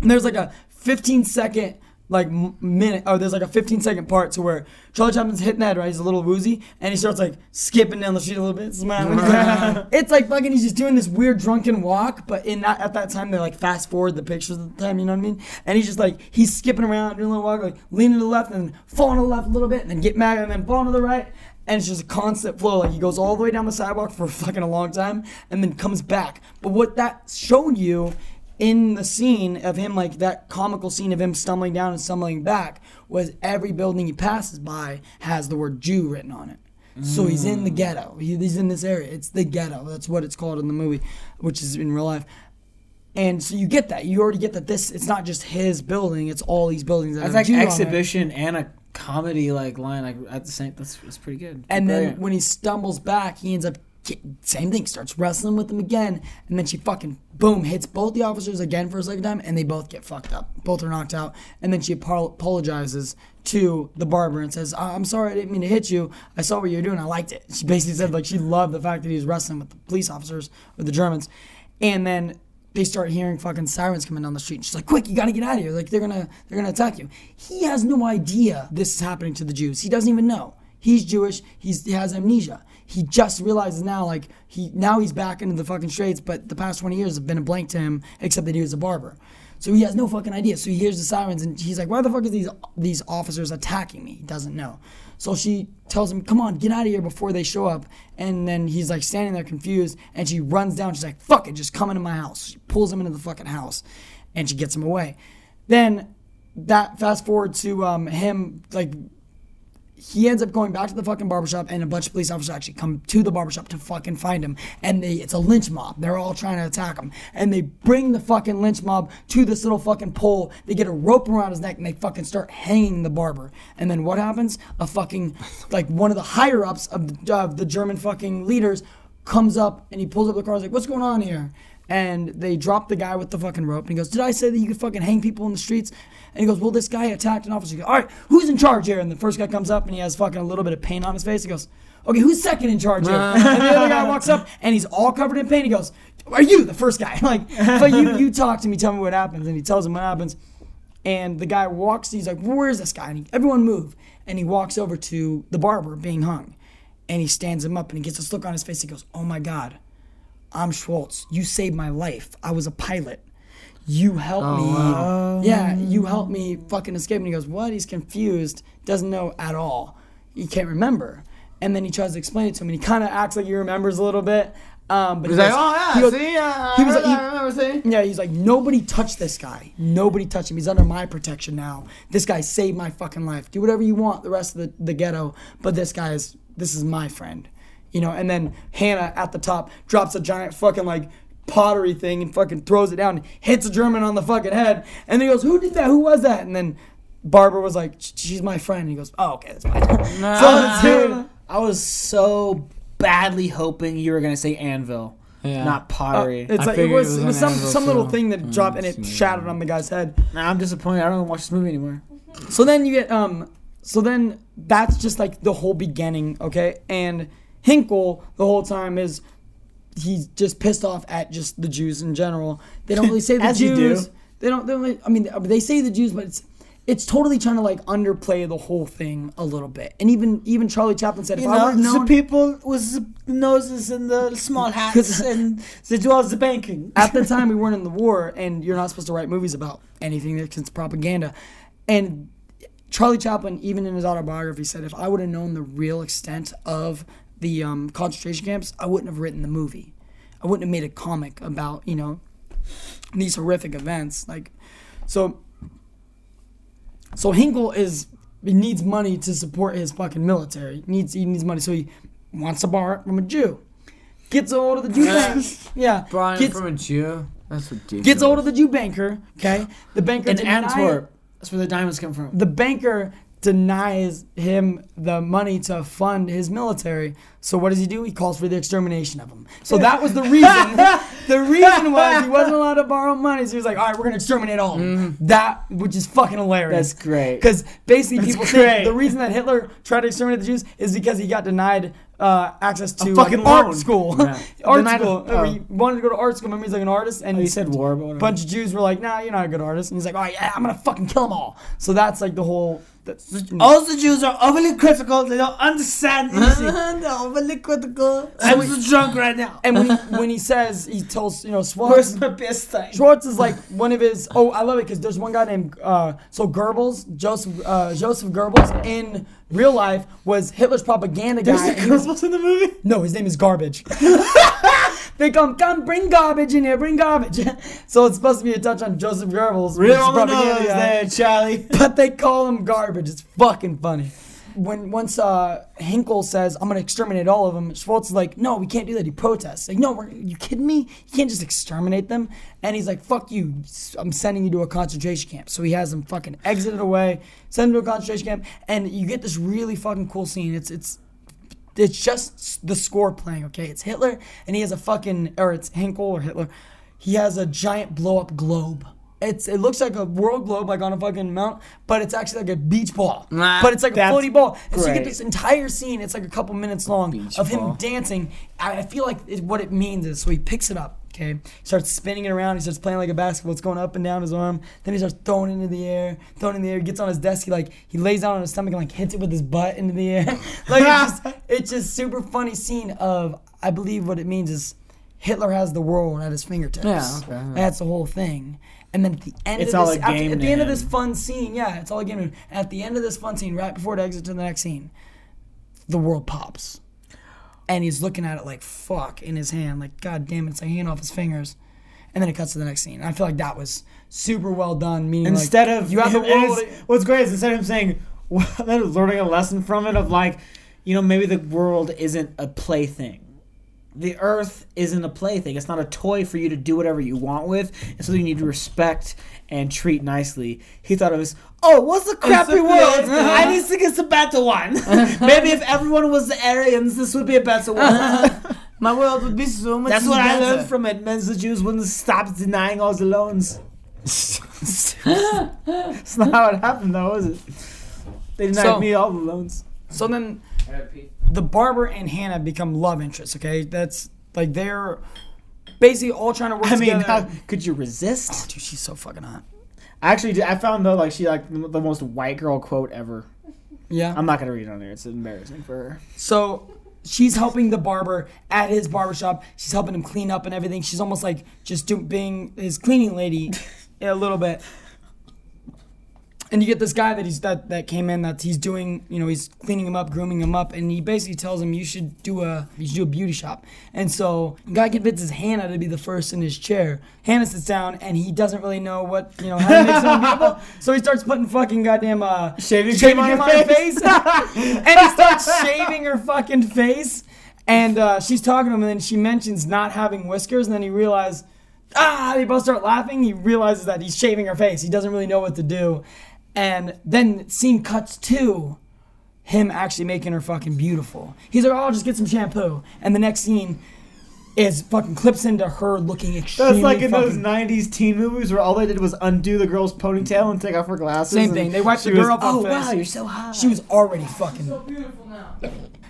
and there's like a 15 second like m- minute oh there's like a 15 second part to where Charlie Chaplin's hitting that right? He's a little woozy and he starts like skipping down the street a little bit smiling. It's like fucking he's just doing this weird drunken walk but in that at that time they like fast forward the pictures at the time you know what I mean? And he's just like he's skipping around doing a little walk like leaning to the left and falling to the left a little bit and then get mad and then falling to the right and it's just a constant flow. Like he goes all the way down the sidewalk for fucking a long time and then comes back. But what that showed you in the scene of him, like that comical scene of him stumbling down and stumbling back, was every building he passes by has the word Jew written on it. So he's in the mm. ghetto. He, he's in this area. It's the ghetto. That's what it's called in the movie, which is in real life. And so you get that. You already get that this it's not just his building, it's all these buildings that That's have like Jew on it. exhibition and a comedy like line like at the same. That's, that's pretty good. And then when he stumbles back, he ends up same thing. Starts wrestling with him again, and then she fucking boom hits both the officers again for a second time, and they both get fucked up. Both are knocked out, and then she apologizes to the barber and says, "I- "I'm sorry, I didn't mean to hit you. I saw what you were doing. I liked it." She basically said like she loved the fact that he was wrestling with the police officers with the Germans, and then they start hearing fucking sirens coming down the street. She's like, "Quick, you gotta get out of here! Like they're gonna they're gonna attack you." He has no idea this is happening to the Jews. He doesn't even know. He's Jewish. He's, he has amnesia. He just realizes now, like he now he's back into the fucking straits. But the past twenty years have been a blank to him, except that he was a barber. So he has no fucking idea. So he hears the sirens and he's like, "Why the fuck are these these officers attacking me?" He doesn't know. So she tells him, "Come on, get out of here before they show up." And then he's like standing there confused, and she runs down. She's like, "Fuck it, just come into my house." She pulls him into the fucking house, and she gets him away. Then that fast forward to um, him like he ends up going back to the fucking barbershop and a bunch of police officers actually come to the barbershop to fucking find him. And they it's a lynch mob. They're all trying to attack him. And they bring the fucking lynch mob to this little fucking pole. They get a rope around his neck and they fucking start hanging the barber. And then what happens? A fucking like one of the higher ups of the, of the german fucking leaders comes up and he pulls up the car. And he's like what's going on here and they drop the guy with the fucking rope. And he goes, "Did I say that you could fucking hang people in the streets?" And he goes, "Well, this guy attacked an officer." He goes, "All right, who's in charge here?" And the first guy comes up and he has fucking a little bit of paint on his face. He goes, "Okay, who's second in charge here?" and the other guy walks up and he's all covered in paint. He goes, "Are you the first guy?" Like, but you you talk to me, tell me what happens, and he tells him what happens. And the guy walks. He's like, "Where's this guy?" And he, everyone move. And he walks over to the barber being hung, and he stands him up and he gets this look on his face. He goes, "Oh my god." I'm Schwartz. You saved my life. I was a pilot. You helped me. Yeah, you helped me fucking escape. And he goes, What? He's confused. Doesn't know at all. He can't remember. And then he tries to explain it to him, and he kind of acts like he remembers a little bit. Um, but He's he like, goes- oh yeah, he goes- see, uh, he was like- that, I remember, see. yeah, he's like, nobody touched this guy. Nobody touched him. He's under my protection now. This guy saved my fucking life. Do whatever you want, the rest of the, the ghetto, but this guy is, this is my friend. You know, and then Hannah at the top drops a giant fucking like pottery thing and fucking throws it down, hits a German on the fucking head, and then he goes, who did that? Who was that? And then Barbara was like, she's my friend. And he goes, oh, okay, that's fine. so, dude, I was so badly hoping you were gonna say anvil, Yeah. not pottery. it's I like, it was, it it was was some, some little too. thing that dropped and it Mm, shattered on the guy's head. nah, I'm disappointed. I don't even watch this movie anymore. So then you get um so then that's just like the whole beginning, okay? And Hynkel the whole time is he's just pissed off at just the Jews in general. They don't really say the As you Jews. do. They don't they don't really, I mean they say the Jews but it's it's totally trying to like underplay the whole thing a little bit. And even even Charlie Chaplin said, if You I would know, have the people with the noses and the small hats and they do all the banking. at the time we weren't in the war, and you're not supposed to write movies about anything that's it's propaganda. And Charlie Chaplin, even in his autobiography, said, if I would have known the real extent of the um, concentration camps, I wouldn't have written the movie. I wouldn't have made a comic about you know these horrific events. Like, so so Hynkel is he needs money to support his fucking military. He needs he needs money, so he wants to borrow it from a Jew. Gets a hold of the Jew bank. Yeah, Brian gets, from a Jew. That's ridiculous. gets a hold of the Jew banker. Okay, the banker In Antwerp. That's where the diamonds come from. The banker denies him the money to fund his military. So what does he do? He calls for the extermination of him. So that was the reason. the reason was he wasn't allowed to borrow money. So he was like, "All right, we're gonna exterminate all." them." That, which is fucking hilarious. That's great. Because basically, That's people great. think the reason that Hitler tried to exterminate the Jews is because he got denied uh, access to fucking like, art school. Yeah. art Denied- school. oh. He wanted to go to art school. Remember, he's like an artist, and Oh, you said war, but a bunch of Jews were like, "Nah, you're not a good artist." And he's like, "Oh yeah, I'm gonna fucking kill them all." So that's like the whole. All the Jews are overly critical. They don't understand anything. They're overly critical. I'm so drunk right now. and when he, when he says he tells you know Where's Schwartz, my best time? Schwartz is like one of his. Oh, I love it because there's one guy named uh, so Goebbels, Joseph uh, Joseph Goebbels in real life was Hitler's propaganda guy. There's the and he was- Goebbels in the movie. No, his name is Garbage. they come, come, bring garbage in here, bring garbage. so it's supposed to be a touch on Joseph Goebbels. Real which is on the propaganda there, Charlie. but they call him garbage. It's fucking funny. When once uh, Hynkel says, "I'm gonna exterminate all of them," Schwartz is like, "No, we can't do that." He protests, like, "No, we're, you kidding me? You can't just exterminate them." And he's like, "Fuck you! I'm sending you to a concentration camp." So he has them fucking exited away, send them to a concentration camp, and you get this really fucking cool scene. It's it's it's just the score playing, okay? It's Hitler, and he has a fucking, or it's Hynkel or Hitler. He has a giant blow up globe. It's it looks like a world globe, like on a fucking mount, but it's actually like a beach ball. Nah, but it's like a that's floaty ball. And so you get great. this entire scene. It's like a couple minutes long Beach of him ball. dancing. I, I feel like it, what it means is so he picks it up. Okay, He starts spinning it around. He starts playing like a basketball. It's going up and down his arm. Then he starts throwing it into the air, throwing it in the air. Gets on his desk. He like he lays down on his stomach and like hits it with his butt into the air. like it's just it's just super funny scene of I believe what it means is Hitler has the world at his fingertips. Yeah, okay, yeah. That's the whole thing. And then at the end It's of this, after- at the end of this fun scene, yeah, it's all a game. At the end of this fun scene, right before it exits to the next scene, the world pops. And he's looking at it like fuck in his hand, like god damn it, it's like hanging off his fingers. And then it cuts to the next scene. And I feel like that was super well done. Meaning, like, Instead of you have the world. what's great is instead of him saying, well, then learning a lesson from it of like, you know, maybe the world isn't a plaything. The Earth isn't a plaything. It's not a toy for you to do whatever you want with. It's something you need to respect and treat nicely. He thought it was, oh, what's a crappy a world? place. I need to think it's a better one. maybe if everyone was the Aryans, this would be a better one. My world would be so much better. That's what I learned from it. Means the Jews wouldn't stop denying all the loans. It's not how it happened, though, is it? They denied So- me all the loans. So then the barber and Hannah become love interests, okay? That's like they're basically all trying to work I mean, together. how could you resist? Oh, dude, she's so fucking hot. I actually, I found though, like she like the most white girl quote ever. Yeah. I'm not gonna read it on there. It's embarrassing for her. So she's helping the barber at his barbershop. She's helping him clean up and everything. She's almost like just do, being his cleaning lady a little bit. And you get this guy that he's that that came in that he's doing, you know, he's cleaning him up, grooming him up, and he basically tells him you should do a you should do a beauty shop. And so guy convinces Hannah to be the first in his chair. Hannah sits down and he doesn't really know what you know how to make someone beautiful. So he starts putting fucking goddamn uh Shaving shaving cream on her on her face. and he starts shaving her fucking face. And uh, she's talking to him, and then she mentions not having whiskers, and then he realizes, ah, they both start laughing. He realizes that he's shaving her face. He doesn't really know what to do. And then scene cuts to him actually making her fucking beautiful. He's like, oh, I'll just get some shampoo. And the next scene is fucking clips into her looking extremely That's like in those '90s teen movies where all they did was undo the girl's ponytail and take off her glasses. Same and thing. They wiped she the was, girl up Oh her face. wow, you're so hot. She was already fucking. So beautiful now.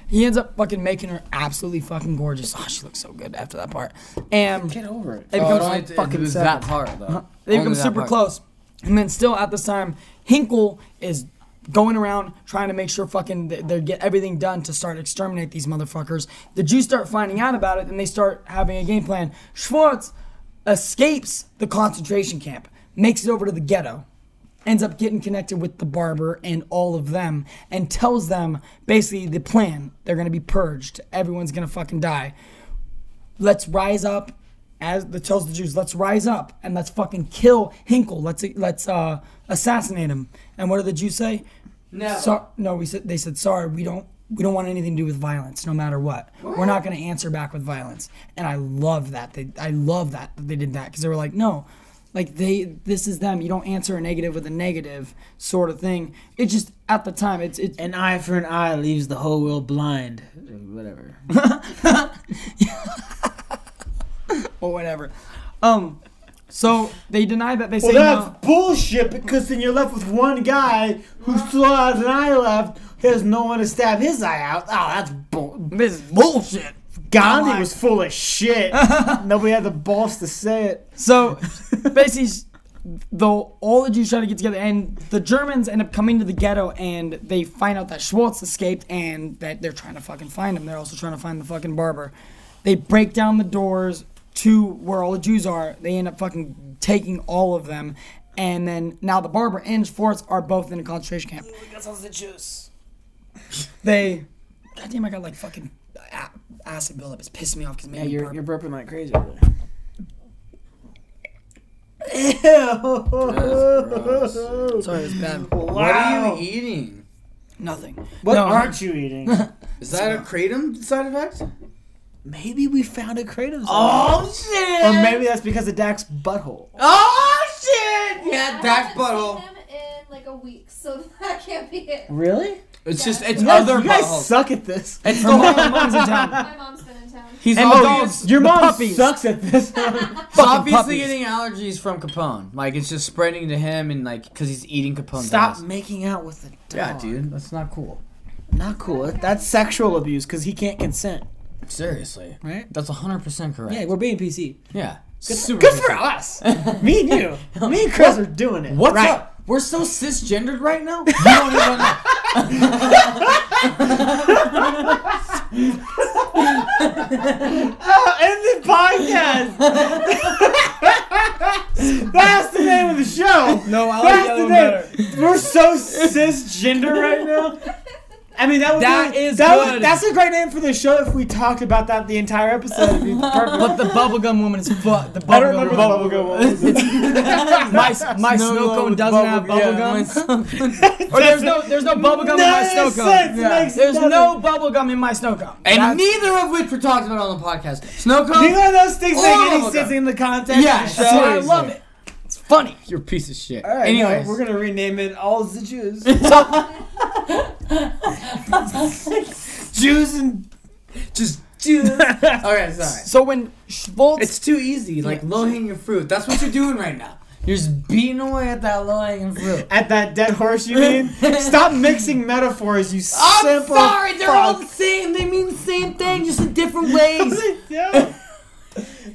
He ends up fucking making her absolutely fucking gorgeous. Oh, she looks so good after that part. And Get over it. they Oh, become no, it, it fucking was sad. that part though. they Only become that super part. close. And then still at this time, Hynkel is going around trying to make sure fucking they, get everything done to start exterminate these motherfuckers. The Jews start finding out about it and they start having a game plan. Schwartz escapes the concentration camp, makes it over to the ghetto, ends up getting connected with the barber and all of them, and tells them basically the plan. They're gonna be purged. Everyone's gonna fucking die. Let's rise up as the tells the Jews, let's rise up and let's fucking kill Hynkel. Let's let's uh, assassinate him. And what do the Jews say? No. So, no, we said they said sorry. We don't we don't want anything to do with violence, no matter what. We're not going to answer back with violence. And I love that. They I love that, that they did that because they were like, no, like they this is them. You don't answer a negative with a negative sort of thing. It just at the time it's it's An eye for an eye leaves the whole world blind. Whatever. or whatever. Um, so they deny that they say Well, that's no. bullshit because then you're left with one guy who still has an eye left. He has no one to stab his eye out. Oh, that's bull. This is bullshit. Gandhi was full of shit. Nobody had the balls to say it. So basically, though all the Jews try to get together, and the Germans end up coming to the ghetto, and they find out that Schwartz escaped, and that they're trying to fucking find him. They're also trying to find the fucking barber. They break down the doors to where all the Jews are. They end up fucking taking all of them, and then now the barber and Schwartz are both in a concentration camp. the juice. They, goddamn, I got like fucking acid buildup. It's pissing me off because Yeah, you're, you're burping like crazy. Ew. sorry, it's bad. What are you eating? Nothing. What No. aren't you eating? Is that a kratom side effect? Maybe we found a kratom. Oh shit! Or maybe that's because of Dak's butthole. Oh shit! Yeah, I Dak's butthole. seen him in like a week, so that can't be it. Really? It's Yeah. just it's You guys, other you guys buttholes. suck at this. It's Her the mom, mom's in town. My mom's been in town. He's And the always dogs. Your The mom puppies. sucks at this. He's Fucking obviously puppies. getting allergies from Capone. Like it's just spreading to him, and like because he's eating Capone's Stop ass. making out with the dog. Yeah, dude, that's not cool. Not cool. That's sexual abuse because he can't consent. Seriously, Right? that's hundred percent correct. Yeah, we're being PC. yeah. Good, Super good for us. Me and you. Me and Chris are doing it. What's right. up? We're so cisgendered right now. You don't even know. Oh, end the podcast. That's the name of the show. No, I like That's the one better. We're so cisgender right now. I mean, that would That be, is that good. Would, that's a great name for the show if we talked about that the entire episode. It'd be perfect. But the bubblegum woman is fuck. The I don't remember bubblegum the woman. bubblegum one. My, my snow cone doesn't have bubblegum. or there's no there's no bubblegum in my snow cone. sense. Makes There's nothing- no bubblegum in my snow cone. And That's- neither of which were talked about on the podcast. Snow cone. Neither of those things make Or any sense in the context Yeah, of the show. that's I love it. It's funny. You're a piece of shit. All right, Anyways, no, we're gonna rename it All the Jews. Jews and just Jews. okay, sorry. So when Schwartz It's too easy, like low hanging fruit. That's what you're doing right now. You're just beating away at that low hanging fruit. at that dead horse, you mean? Stop mixing metaphors, you I'm simple. sorry, they're all the same. They mean the same thing, just in different ways.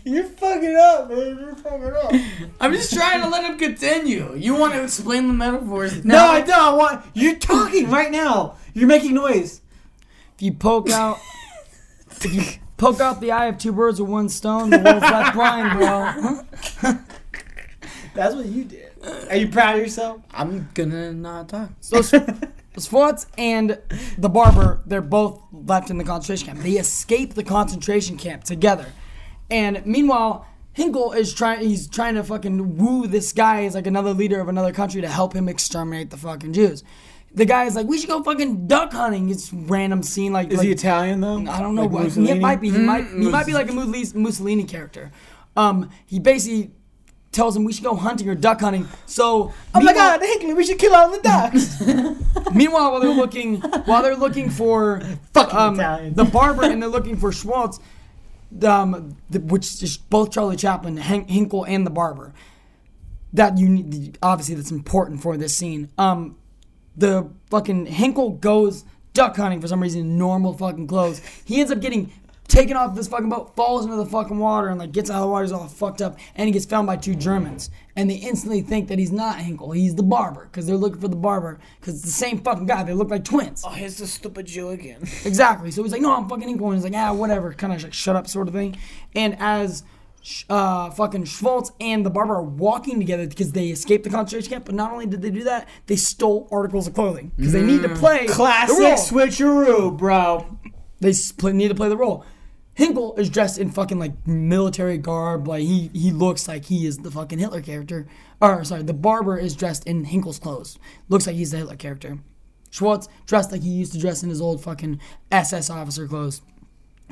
Yeah. You're fucking up, man. You're fucking up. I'm just trying to let him continue. You want to explain the metaphors? No, I don't. I want you're talking right now. You're making noise. if you poke out if you poke out the eye of two birds with one stone, the world's left blind, bro. That's what you did. Are you proud of yourself? I'm gonna not talk. So Schwartz and the barber, they're both left in the concentration camp. They escape the concentration camp together. And meanwhile, Hynkel is trying he's trying to fucking woo this guy as like another leader of another country to help him exterminate the fucking Jews. The guy is like, we should go fucking duck hunting. It's random scene like, Is like he Italian though? I don't know. Like what, he might be. He might. He might be like a Mussolini, Mussolini character. Um, he basically tells him we should go hunting or duck hunting. So Oh my meanwhile- God, Hinkley, we should kill all the ducks. Meanwhile, while they're looking, while they're looking for Fucking um, Italians. the barber and they're looking for Schwartz, um, the, which is both Charlie Chaplin, Hank, Hynkel, and the barber. That you need, obviously that's important for this scene. Um, the fucking Hynkel goes duck hunting for some reason in normal fucking clothes. He ends up getting taken off this fucking boat, falls into the fucking water, and like gets out of the water, he's all fucked up, and he gets found by two Germans, and they instantly think that he's not Hynkel, he's the barber, because they're looking for the barber, because it's the same fucking guy. They look like twins. Oh, here's the stupid Jew again. Exactly. So he's like, no, I'm fucking Hynkel. And he's like, ah, whatever. Kind of like, shut up, sort of thing. And as uh, fucking Schwartz and the barber are walking together because they escaped the concentration camp, but not only did they do that, they stole articles of clothing because they need to play the Classic role. switcheroo, bro. They s- play, need to play the role. Hynkel is dressed in fucking like military garb. Like he he looks like he is the fucking Hitler character. Or sorry, the barber is dressed in Hynkel's clothes. Looks like he's the Hitler character. Schwartz dressed like he used to dress in his old fucking SS officer clothes.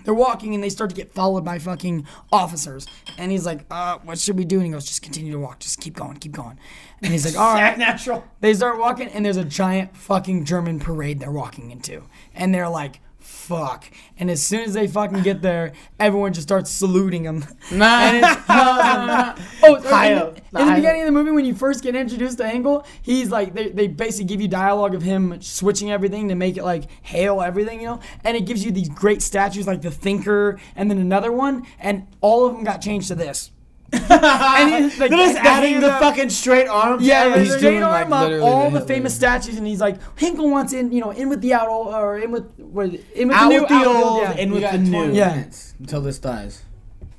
They're walking and they start to get followed by fucking officers. And he's like, uh, what should we do? And he goes, just continue to walk. Just keep going, keep going. And he's like, all right. Natural. They start walking, and there's a giant fucking German parade they're walking into. And they're like, fuck. And as soon as they fucking get there, everyone just starts saluting them. and it's awesome. Oh, in, up. the, in the beginning of the movie, when you first get introduced to Angle, he's like, they, they basically give you dialogue of him switching everything to make it like hail everything, you know? And it gives you these great statues like the Thinker and then another one, and all of them got changed to this. and he's like, They're just the adding the up- fucking straight arm. to yeah, everything. he's He's straight doing, arm like, up, all the the famous statues, and he's like, Hynkel wants in, you know, in with the out old, or in with, what, in with Out the new with the outfield, old, yeah. in with the new. Yeah. until this dies.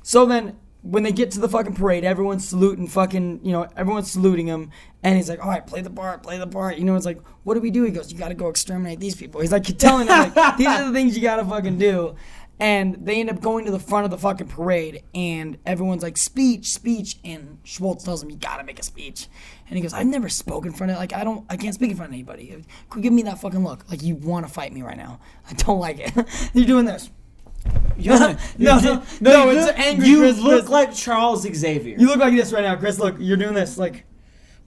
So then, when they get to the fucking parade, everyone's saluting fucking, you know, everyone's saluting him, and he's like, all right, play the part, play the part. You know, it's like, what do we do? He goes, you gotta go exterminate these people. He's like telling them, like, these are the things you gotta fucking do. And they end up going to the front of the fucking parade, and everyone's like, speech, speech. And Schwartz tells him, you gotta make a speech. And he goes, I've never spoken in front of, like, I don't, I can't speak in front of anybody. Could give me that fucking look. Like, you wanna fight me right now. I don't like it. You're doing this. no, no, no, no, you it's look- angry You look like Charles Xavier. You look like this right now, Chris. Look, you're doing this like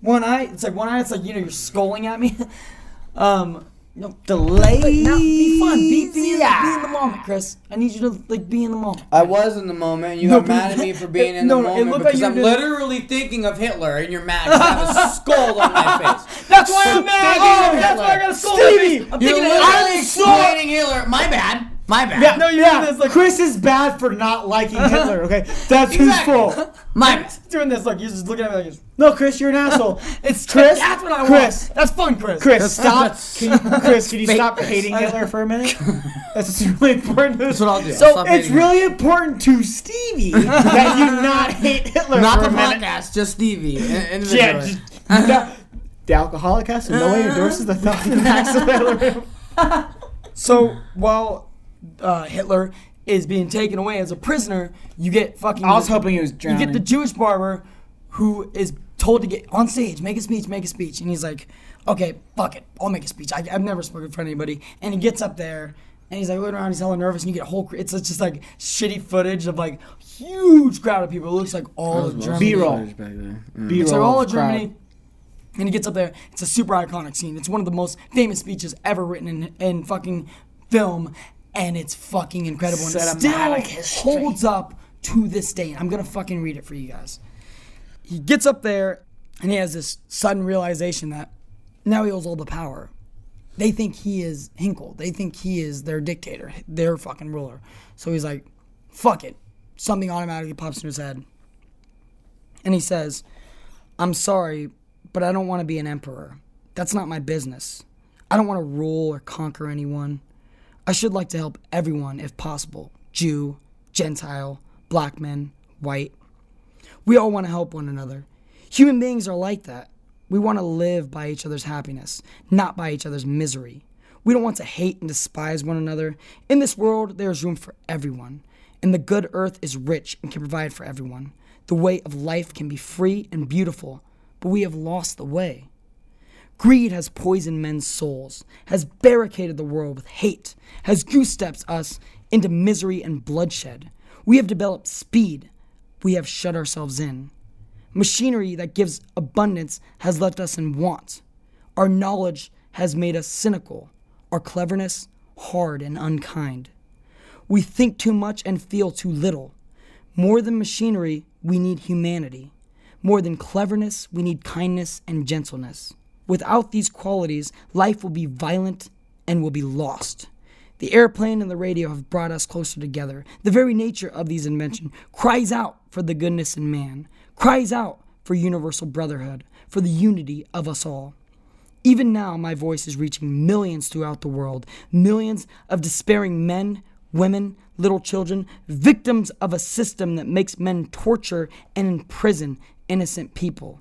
one eye. It's like one eye. It's like you know you're scolding at me. um, no, the like, lazy. now, be fun. Be, be, in, be in the moment, Chris. I need you to like be in the moment. I was in the moment. You No, got but- mad at me for being in No, the no, it moment looked like because you I'm did- literally thinking of Hitler, and you're mad 'cause I have a skull on my face. That's why I'm mad. Oh, that's why I Hitler. got a scold. Stevie, I'm You're thinking of literally I'm explaining Hitler. My bad. My bad. Yeah, No, you're yeah. this like- Chris is bad for not liking uh-huh. Hitler. Okay, that's his Exactly. fault. My bad. doing this like you're just looking at me like this. No, Chris, you're an asshole. It's Chris, That's what I Chris. want. That's fun, Chris. Chris, stop. that's- Can you, Chris, can you stop Chris. hating Hitler for a minute? That's really important. That's what I'll do. So I'll It's hating him. really important to Stevie that you not hate Hitler not for the a minute. podcast, just Stevie. in- Yeah, just, the, the alcoholic has in no way endorses the thought and acts of Hitler. So while uh, Hitler is being taken away as a prisoner, you get fucking. I was hoping he was You get the Jewish barber who is told to get on stage, make a speech, make a speech, and he's like, "Okay, fuck it, I'll make a speech. I, I've never spoken in front of anybody." And he gets up there. And he's like looking around, he's hella nervous, and you get a whole. It's just like shitty footage of like huge crowd of people. It looks like all of Germany. B-roll. B-roll. B-roll It's like all of of crowd. Germany. And he gets up there. It's a super iconic scene. It's one of the most famous speeches ever written in, in fucking film. And it's fucking incredible. And it still history. holds up to this day. I'm to fucking read it for you guys. He gets up there and he has this sudden realization that now he holds all the power. They think he is Hynkel. They think he is their dictator, their fucking ruler. So he's like, fuck it. Something automatically pops in his head. And he says, I'm sorry, but I don't want to be an emperor. That's not my business. I don't want to rule or conquer anyone. I should like to help everyone if possible Jew, Gentile, black men, white. We all want to help one another. Human beings are like that. We want to live by each other's happiness, not by each other's misery. We don't want to hate and despise one another. In this world, there is room for everyone, and the good earth is rich and can provide for everyone. The way of life can be free and beautiful, but we have lost the way. Greed has poisoned men's souls, has barricaded the world with hate, has goose stepped us into misery and bloodshed. We have developed speed, we have shut ourselves in. Machinery that gives abundance has left us in want. Our knowledge has made us cynical, our cleverness hard and unkind. We think too much and feel too little. More than machinery, we need humanity. More than cleverness, we need kindness and gentleness. Without these qualities, life will be violent and will be lost. The airplane and the radio have brought us closer together. The very nature of these inventions cries out for the goodness in man, cries out for universal brotherhood, for the unity of us all. Even now, my voice is reaching millions throughout the world, millions of despairing men, women, little children, victims of a system that makes men torture and imprison innocent people.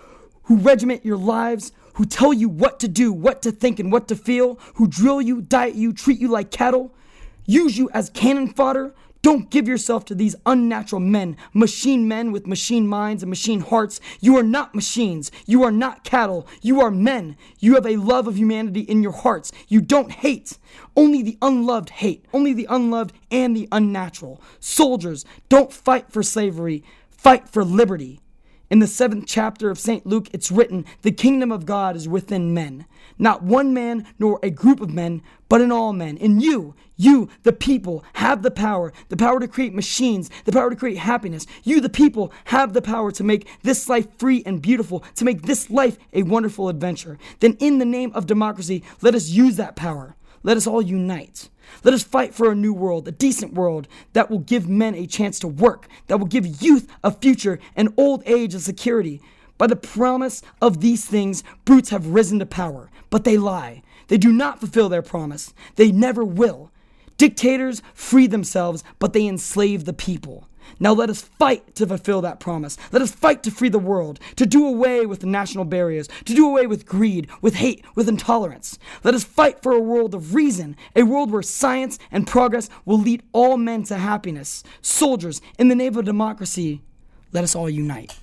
who regiment your lives, who tell you what to do, what to think, and what to feel, who drill you, diet you, treat you like cattle, use you as cannon fodder. Don't give yourself to these unnatural men, machine men with machine minds and machine hearts. You are not machines. You are not cattle. You are men. You have a love of humanity in your hearts. You don't hate. Only the unloved hate. Only the unloved and the unnatural. Soldiers, don't fight for slavery. Fight for liberty. In the seventh chapter of St. Luke, it's written, The kingdom of God is within men. Not one man nor a group of men, but in all men. In you, you, the people, have the power, the power to create machines, the power to create happiness. You, the people, have the power to make this life free and beautiful, to make this life a wonderful adventure. Then, in the name of democracy, let us use that power. Let us all unite. Let us fight for a new world, a decent world that will give men a chance to work, that will give youth a future and old age a security. By the promise of these things, brutes have risen to power, but they lie. They do not fulfill their promise. They never will. Dictators free themselves, but they enslave the people. Now let us fight to fulfill that promise. Let us fight to free the world, to do away with the national barriers, to do away with greed, with hate, with intolerance. Let us fight for a world of reason, a world where science and progress will lead all men to happiness. Soldiers, in the name of democracy, let us all unite.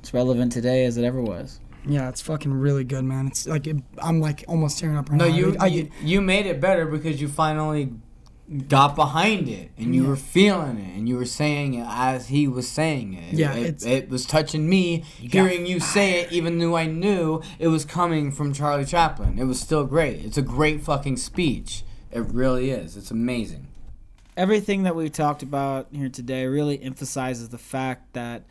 It's relevant today as it ever was. Yeah, it's fucking really good, man. It's like it, I'm like almost tearing up right No, now. you, I, you you made it better because you finally got behind it and you were feeling it and you were saying it as he was saying it. Yeah, it, it was touching me hearing you say it, even though I knew it was coming from Charlie Chaplin. It was still great. It's a great fucking speech. It really is. It's amazing. everything that we've talked about here today really emphasizes the fact that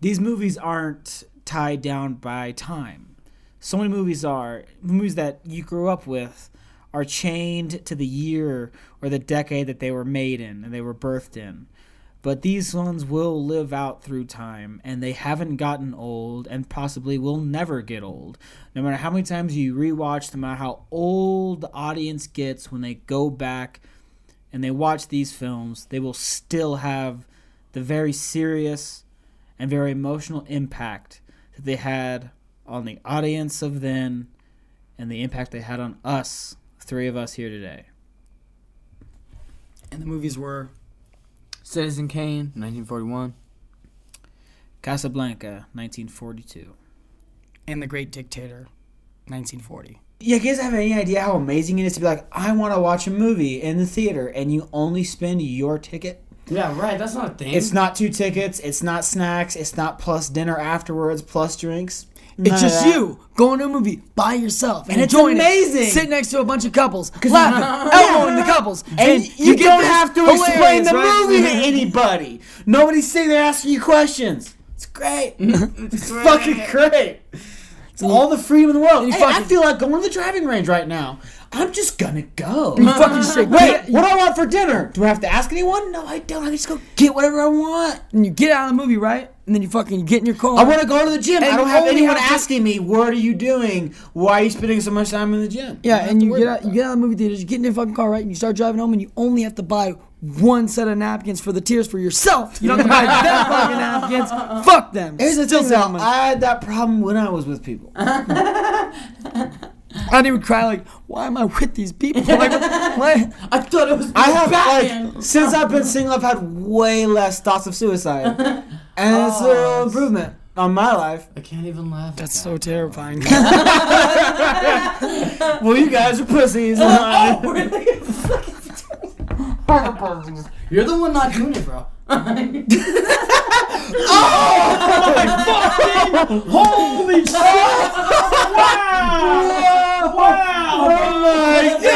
these movies aren't tied down by time. So many movies are movies that you grew up with are chained to the year or the decade that they were made in and they were birthed in. But these ones will live out through time and they haven't gotten old and possibly will never get old. No matter how many times you rewatch, no matter how old the audience gets when they go back and they watch these films, they will still have the very serious and very emotional impact that they had on the audience of then and the impact they had on us, three of us here today. and the movies were Citizen Kane, 1941. Casablanca, 1942. and The Great Dictator, 1940. Yeah, you guys have any idea how amazing it is to be like, I want to watch a movie in the theater and you only spend your ticket? Yeah, right. That's not a thing. It's not two tickets, it's not snacks, it's not plus dinner afterwards, plus drinks. None It's just you going to a movie by yourself and, And it's enjoying it. amazing. Sit next to a bunch of couples, laughing, elbowing the couples, And, you, get don't have to explain the right? movie to anybody. Nobody's sitting there asking you questions. It's great. it's fucking great. It's all the freedom in the world. you Hey, I feel like going to the driving range right now. I'm just gonna go. You fucking shit. Wait, what do I want for dinner? Do I have to ask anyone? No, I don't. I can just go get whatever I want. And you get out of the movie, right? And then you fucking get in your car. I want to go to the gym. And I don't have anyone have to- asking me, "What are you doing? Why are you spending so much time in the gym?" Yeah, and you get out, you get out of the movie theaters, you get in your fucking car, right? And you start driving home, and you only have to buy one set of napkins for the tears for yourself. You don't have to buy them fucking napkins. Fuck them. Here's the Still thing, though. I had that problem when I was with people. I didn't even cry like, why am I with these people? Like, what? I thought it was. I have Batman. like since I've been single, I've had way less thoughts of suicide, and it's Oh, an improvement. on my life. I can't even laugh. at That's that. so terrifying. Well, you guys are pussies. Oh, You're the one not doing it, bro. Oh! Holy shit! Wow! Wow! Oh It took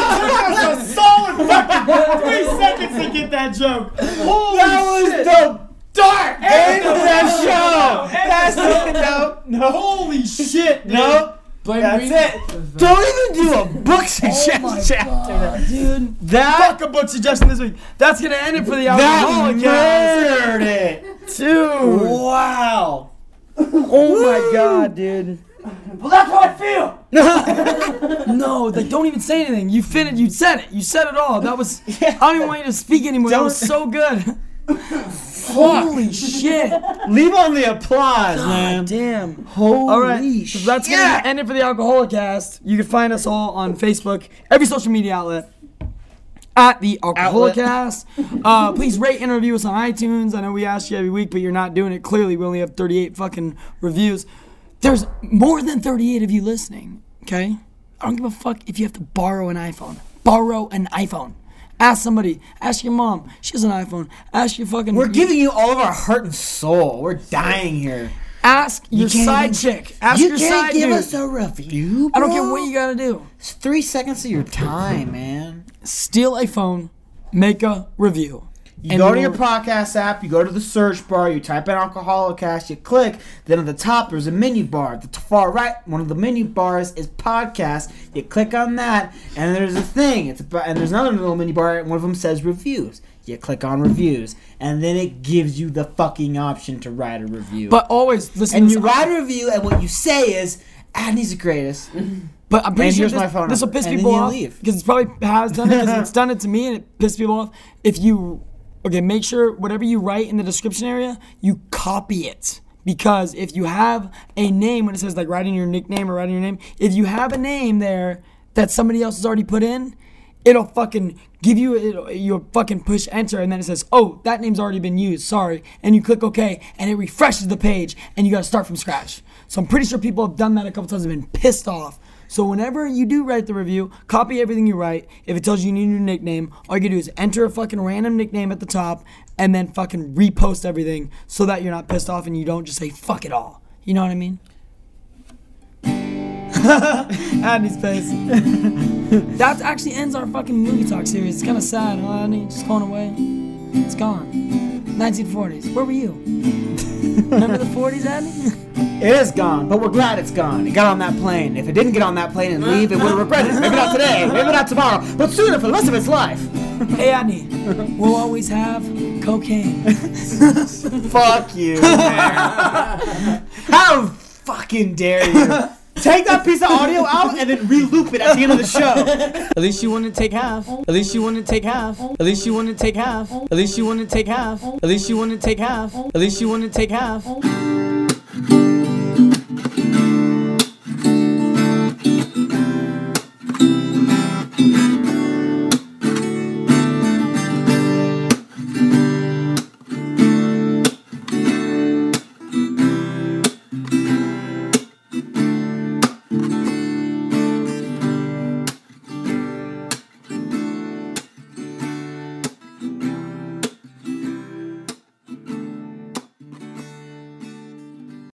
us a solid fucking three seconds to get that joke. Holy that was the dark end of that show. That's it. No, no. Holy shit, no. Blame That's me. it. Don't even do a book suggestion chapter. Dude, That fuck a book suggestion this week. That's gonna end it for the that alcoholic cast. murdered it. Dude. Wow. Oh my god, dude. Well, that's how I feel. No, like don't even say anything. You finished. You said it. You said it all. That was. I don't even want you to speak anymore. That was so good. Holy shit! Leave on the applause, man. Damn. Holy All right, so that's gonna end it for the Alcoholic Cast. You can find us all on Facebook, every social media outlet. At the Alcoholic Cast. Uh, please rate and review us on iTunes. I know we ask you every week, but you're not doing it. Clearly, we only have 38 fucking reviews. There's more than 38 of you listening. Okay, I don't give a fuck if you have to borrow an iPhone. Borrow an iPhone. Ask somebody. Ask your mom. She has an iPhone. Ask your fucking. We're giving you all of our heart and soul. We're dying here. Ask your can't side chick. Ask you your can't side give dude. us a review. I don't care what you gotta do. It's three seconds of your time, man. Steal a phone, make a review. You And go to your podcast app, you go to the search bar, you type in Alcoholicast, you click, then at the top there's a menu bar. At the far right, one of the menu bars is podcast. You click on that, and there's a thing. It's about, and there's another little menu bar, and one of them says reviews. You click on reviews, and then it gives you the fucking option to write a review. But always listen. and you write a review, and what you say is, ah, "Adney's the greatest." But I'm pretty And sure this, this will piss And people off because it's probably has done it. it's done it to me and it pissed people off. If you okay, make sure whatever you write in the description area, you copy it. Because if you have a name when it says like writing your nickname or writing your name, if you have a name there that somebody else has already put in, it'll fucking give you it'll, you'll fucking push enter and then it says oh that name's already been used sorry and you click ok and it refreshes the page and you gotta start from scratch so i'm pretty sure people have done that a couple times and been pissed off so whenever you do write the review copy everything you write if it tells you you need a new nickname all you gotta do is enter a fucking random nickname at the top and then fucking repost everything so that you're not pissed off and you don't just say fuck it all you know what i mean Andy's face. that actually ends our fucking movie talk series. It's kind of sad, huh, Andy? Just going away. It's gone. 1940s. Where were you? Remember the 40s, Andy? It is gone, but we're glad it's gone. It got on that plane. If it didn't get on that plane and leave, it would have regretted it. Maybe not today, maybe not tomorrow, but sooner for the rest of its life. hey, Andy. We'll always have cocaine. Fuck you. man. How fucking dare you? Take that piece of audio out and then re-loop it at the end of the show. At least you wouldn't take half. At least you wouldn't take half. At least you wouldn't take half. At least you wouldn't take half. At least you wouldn't take half. At least you wouldn't take half.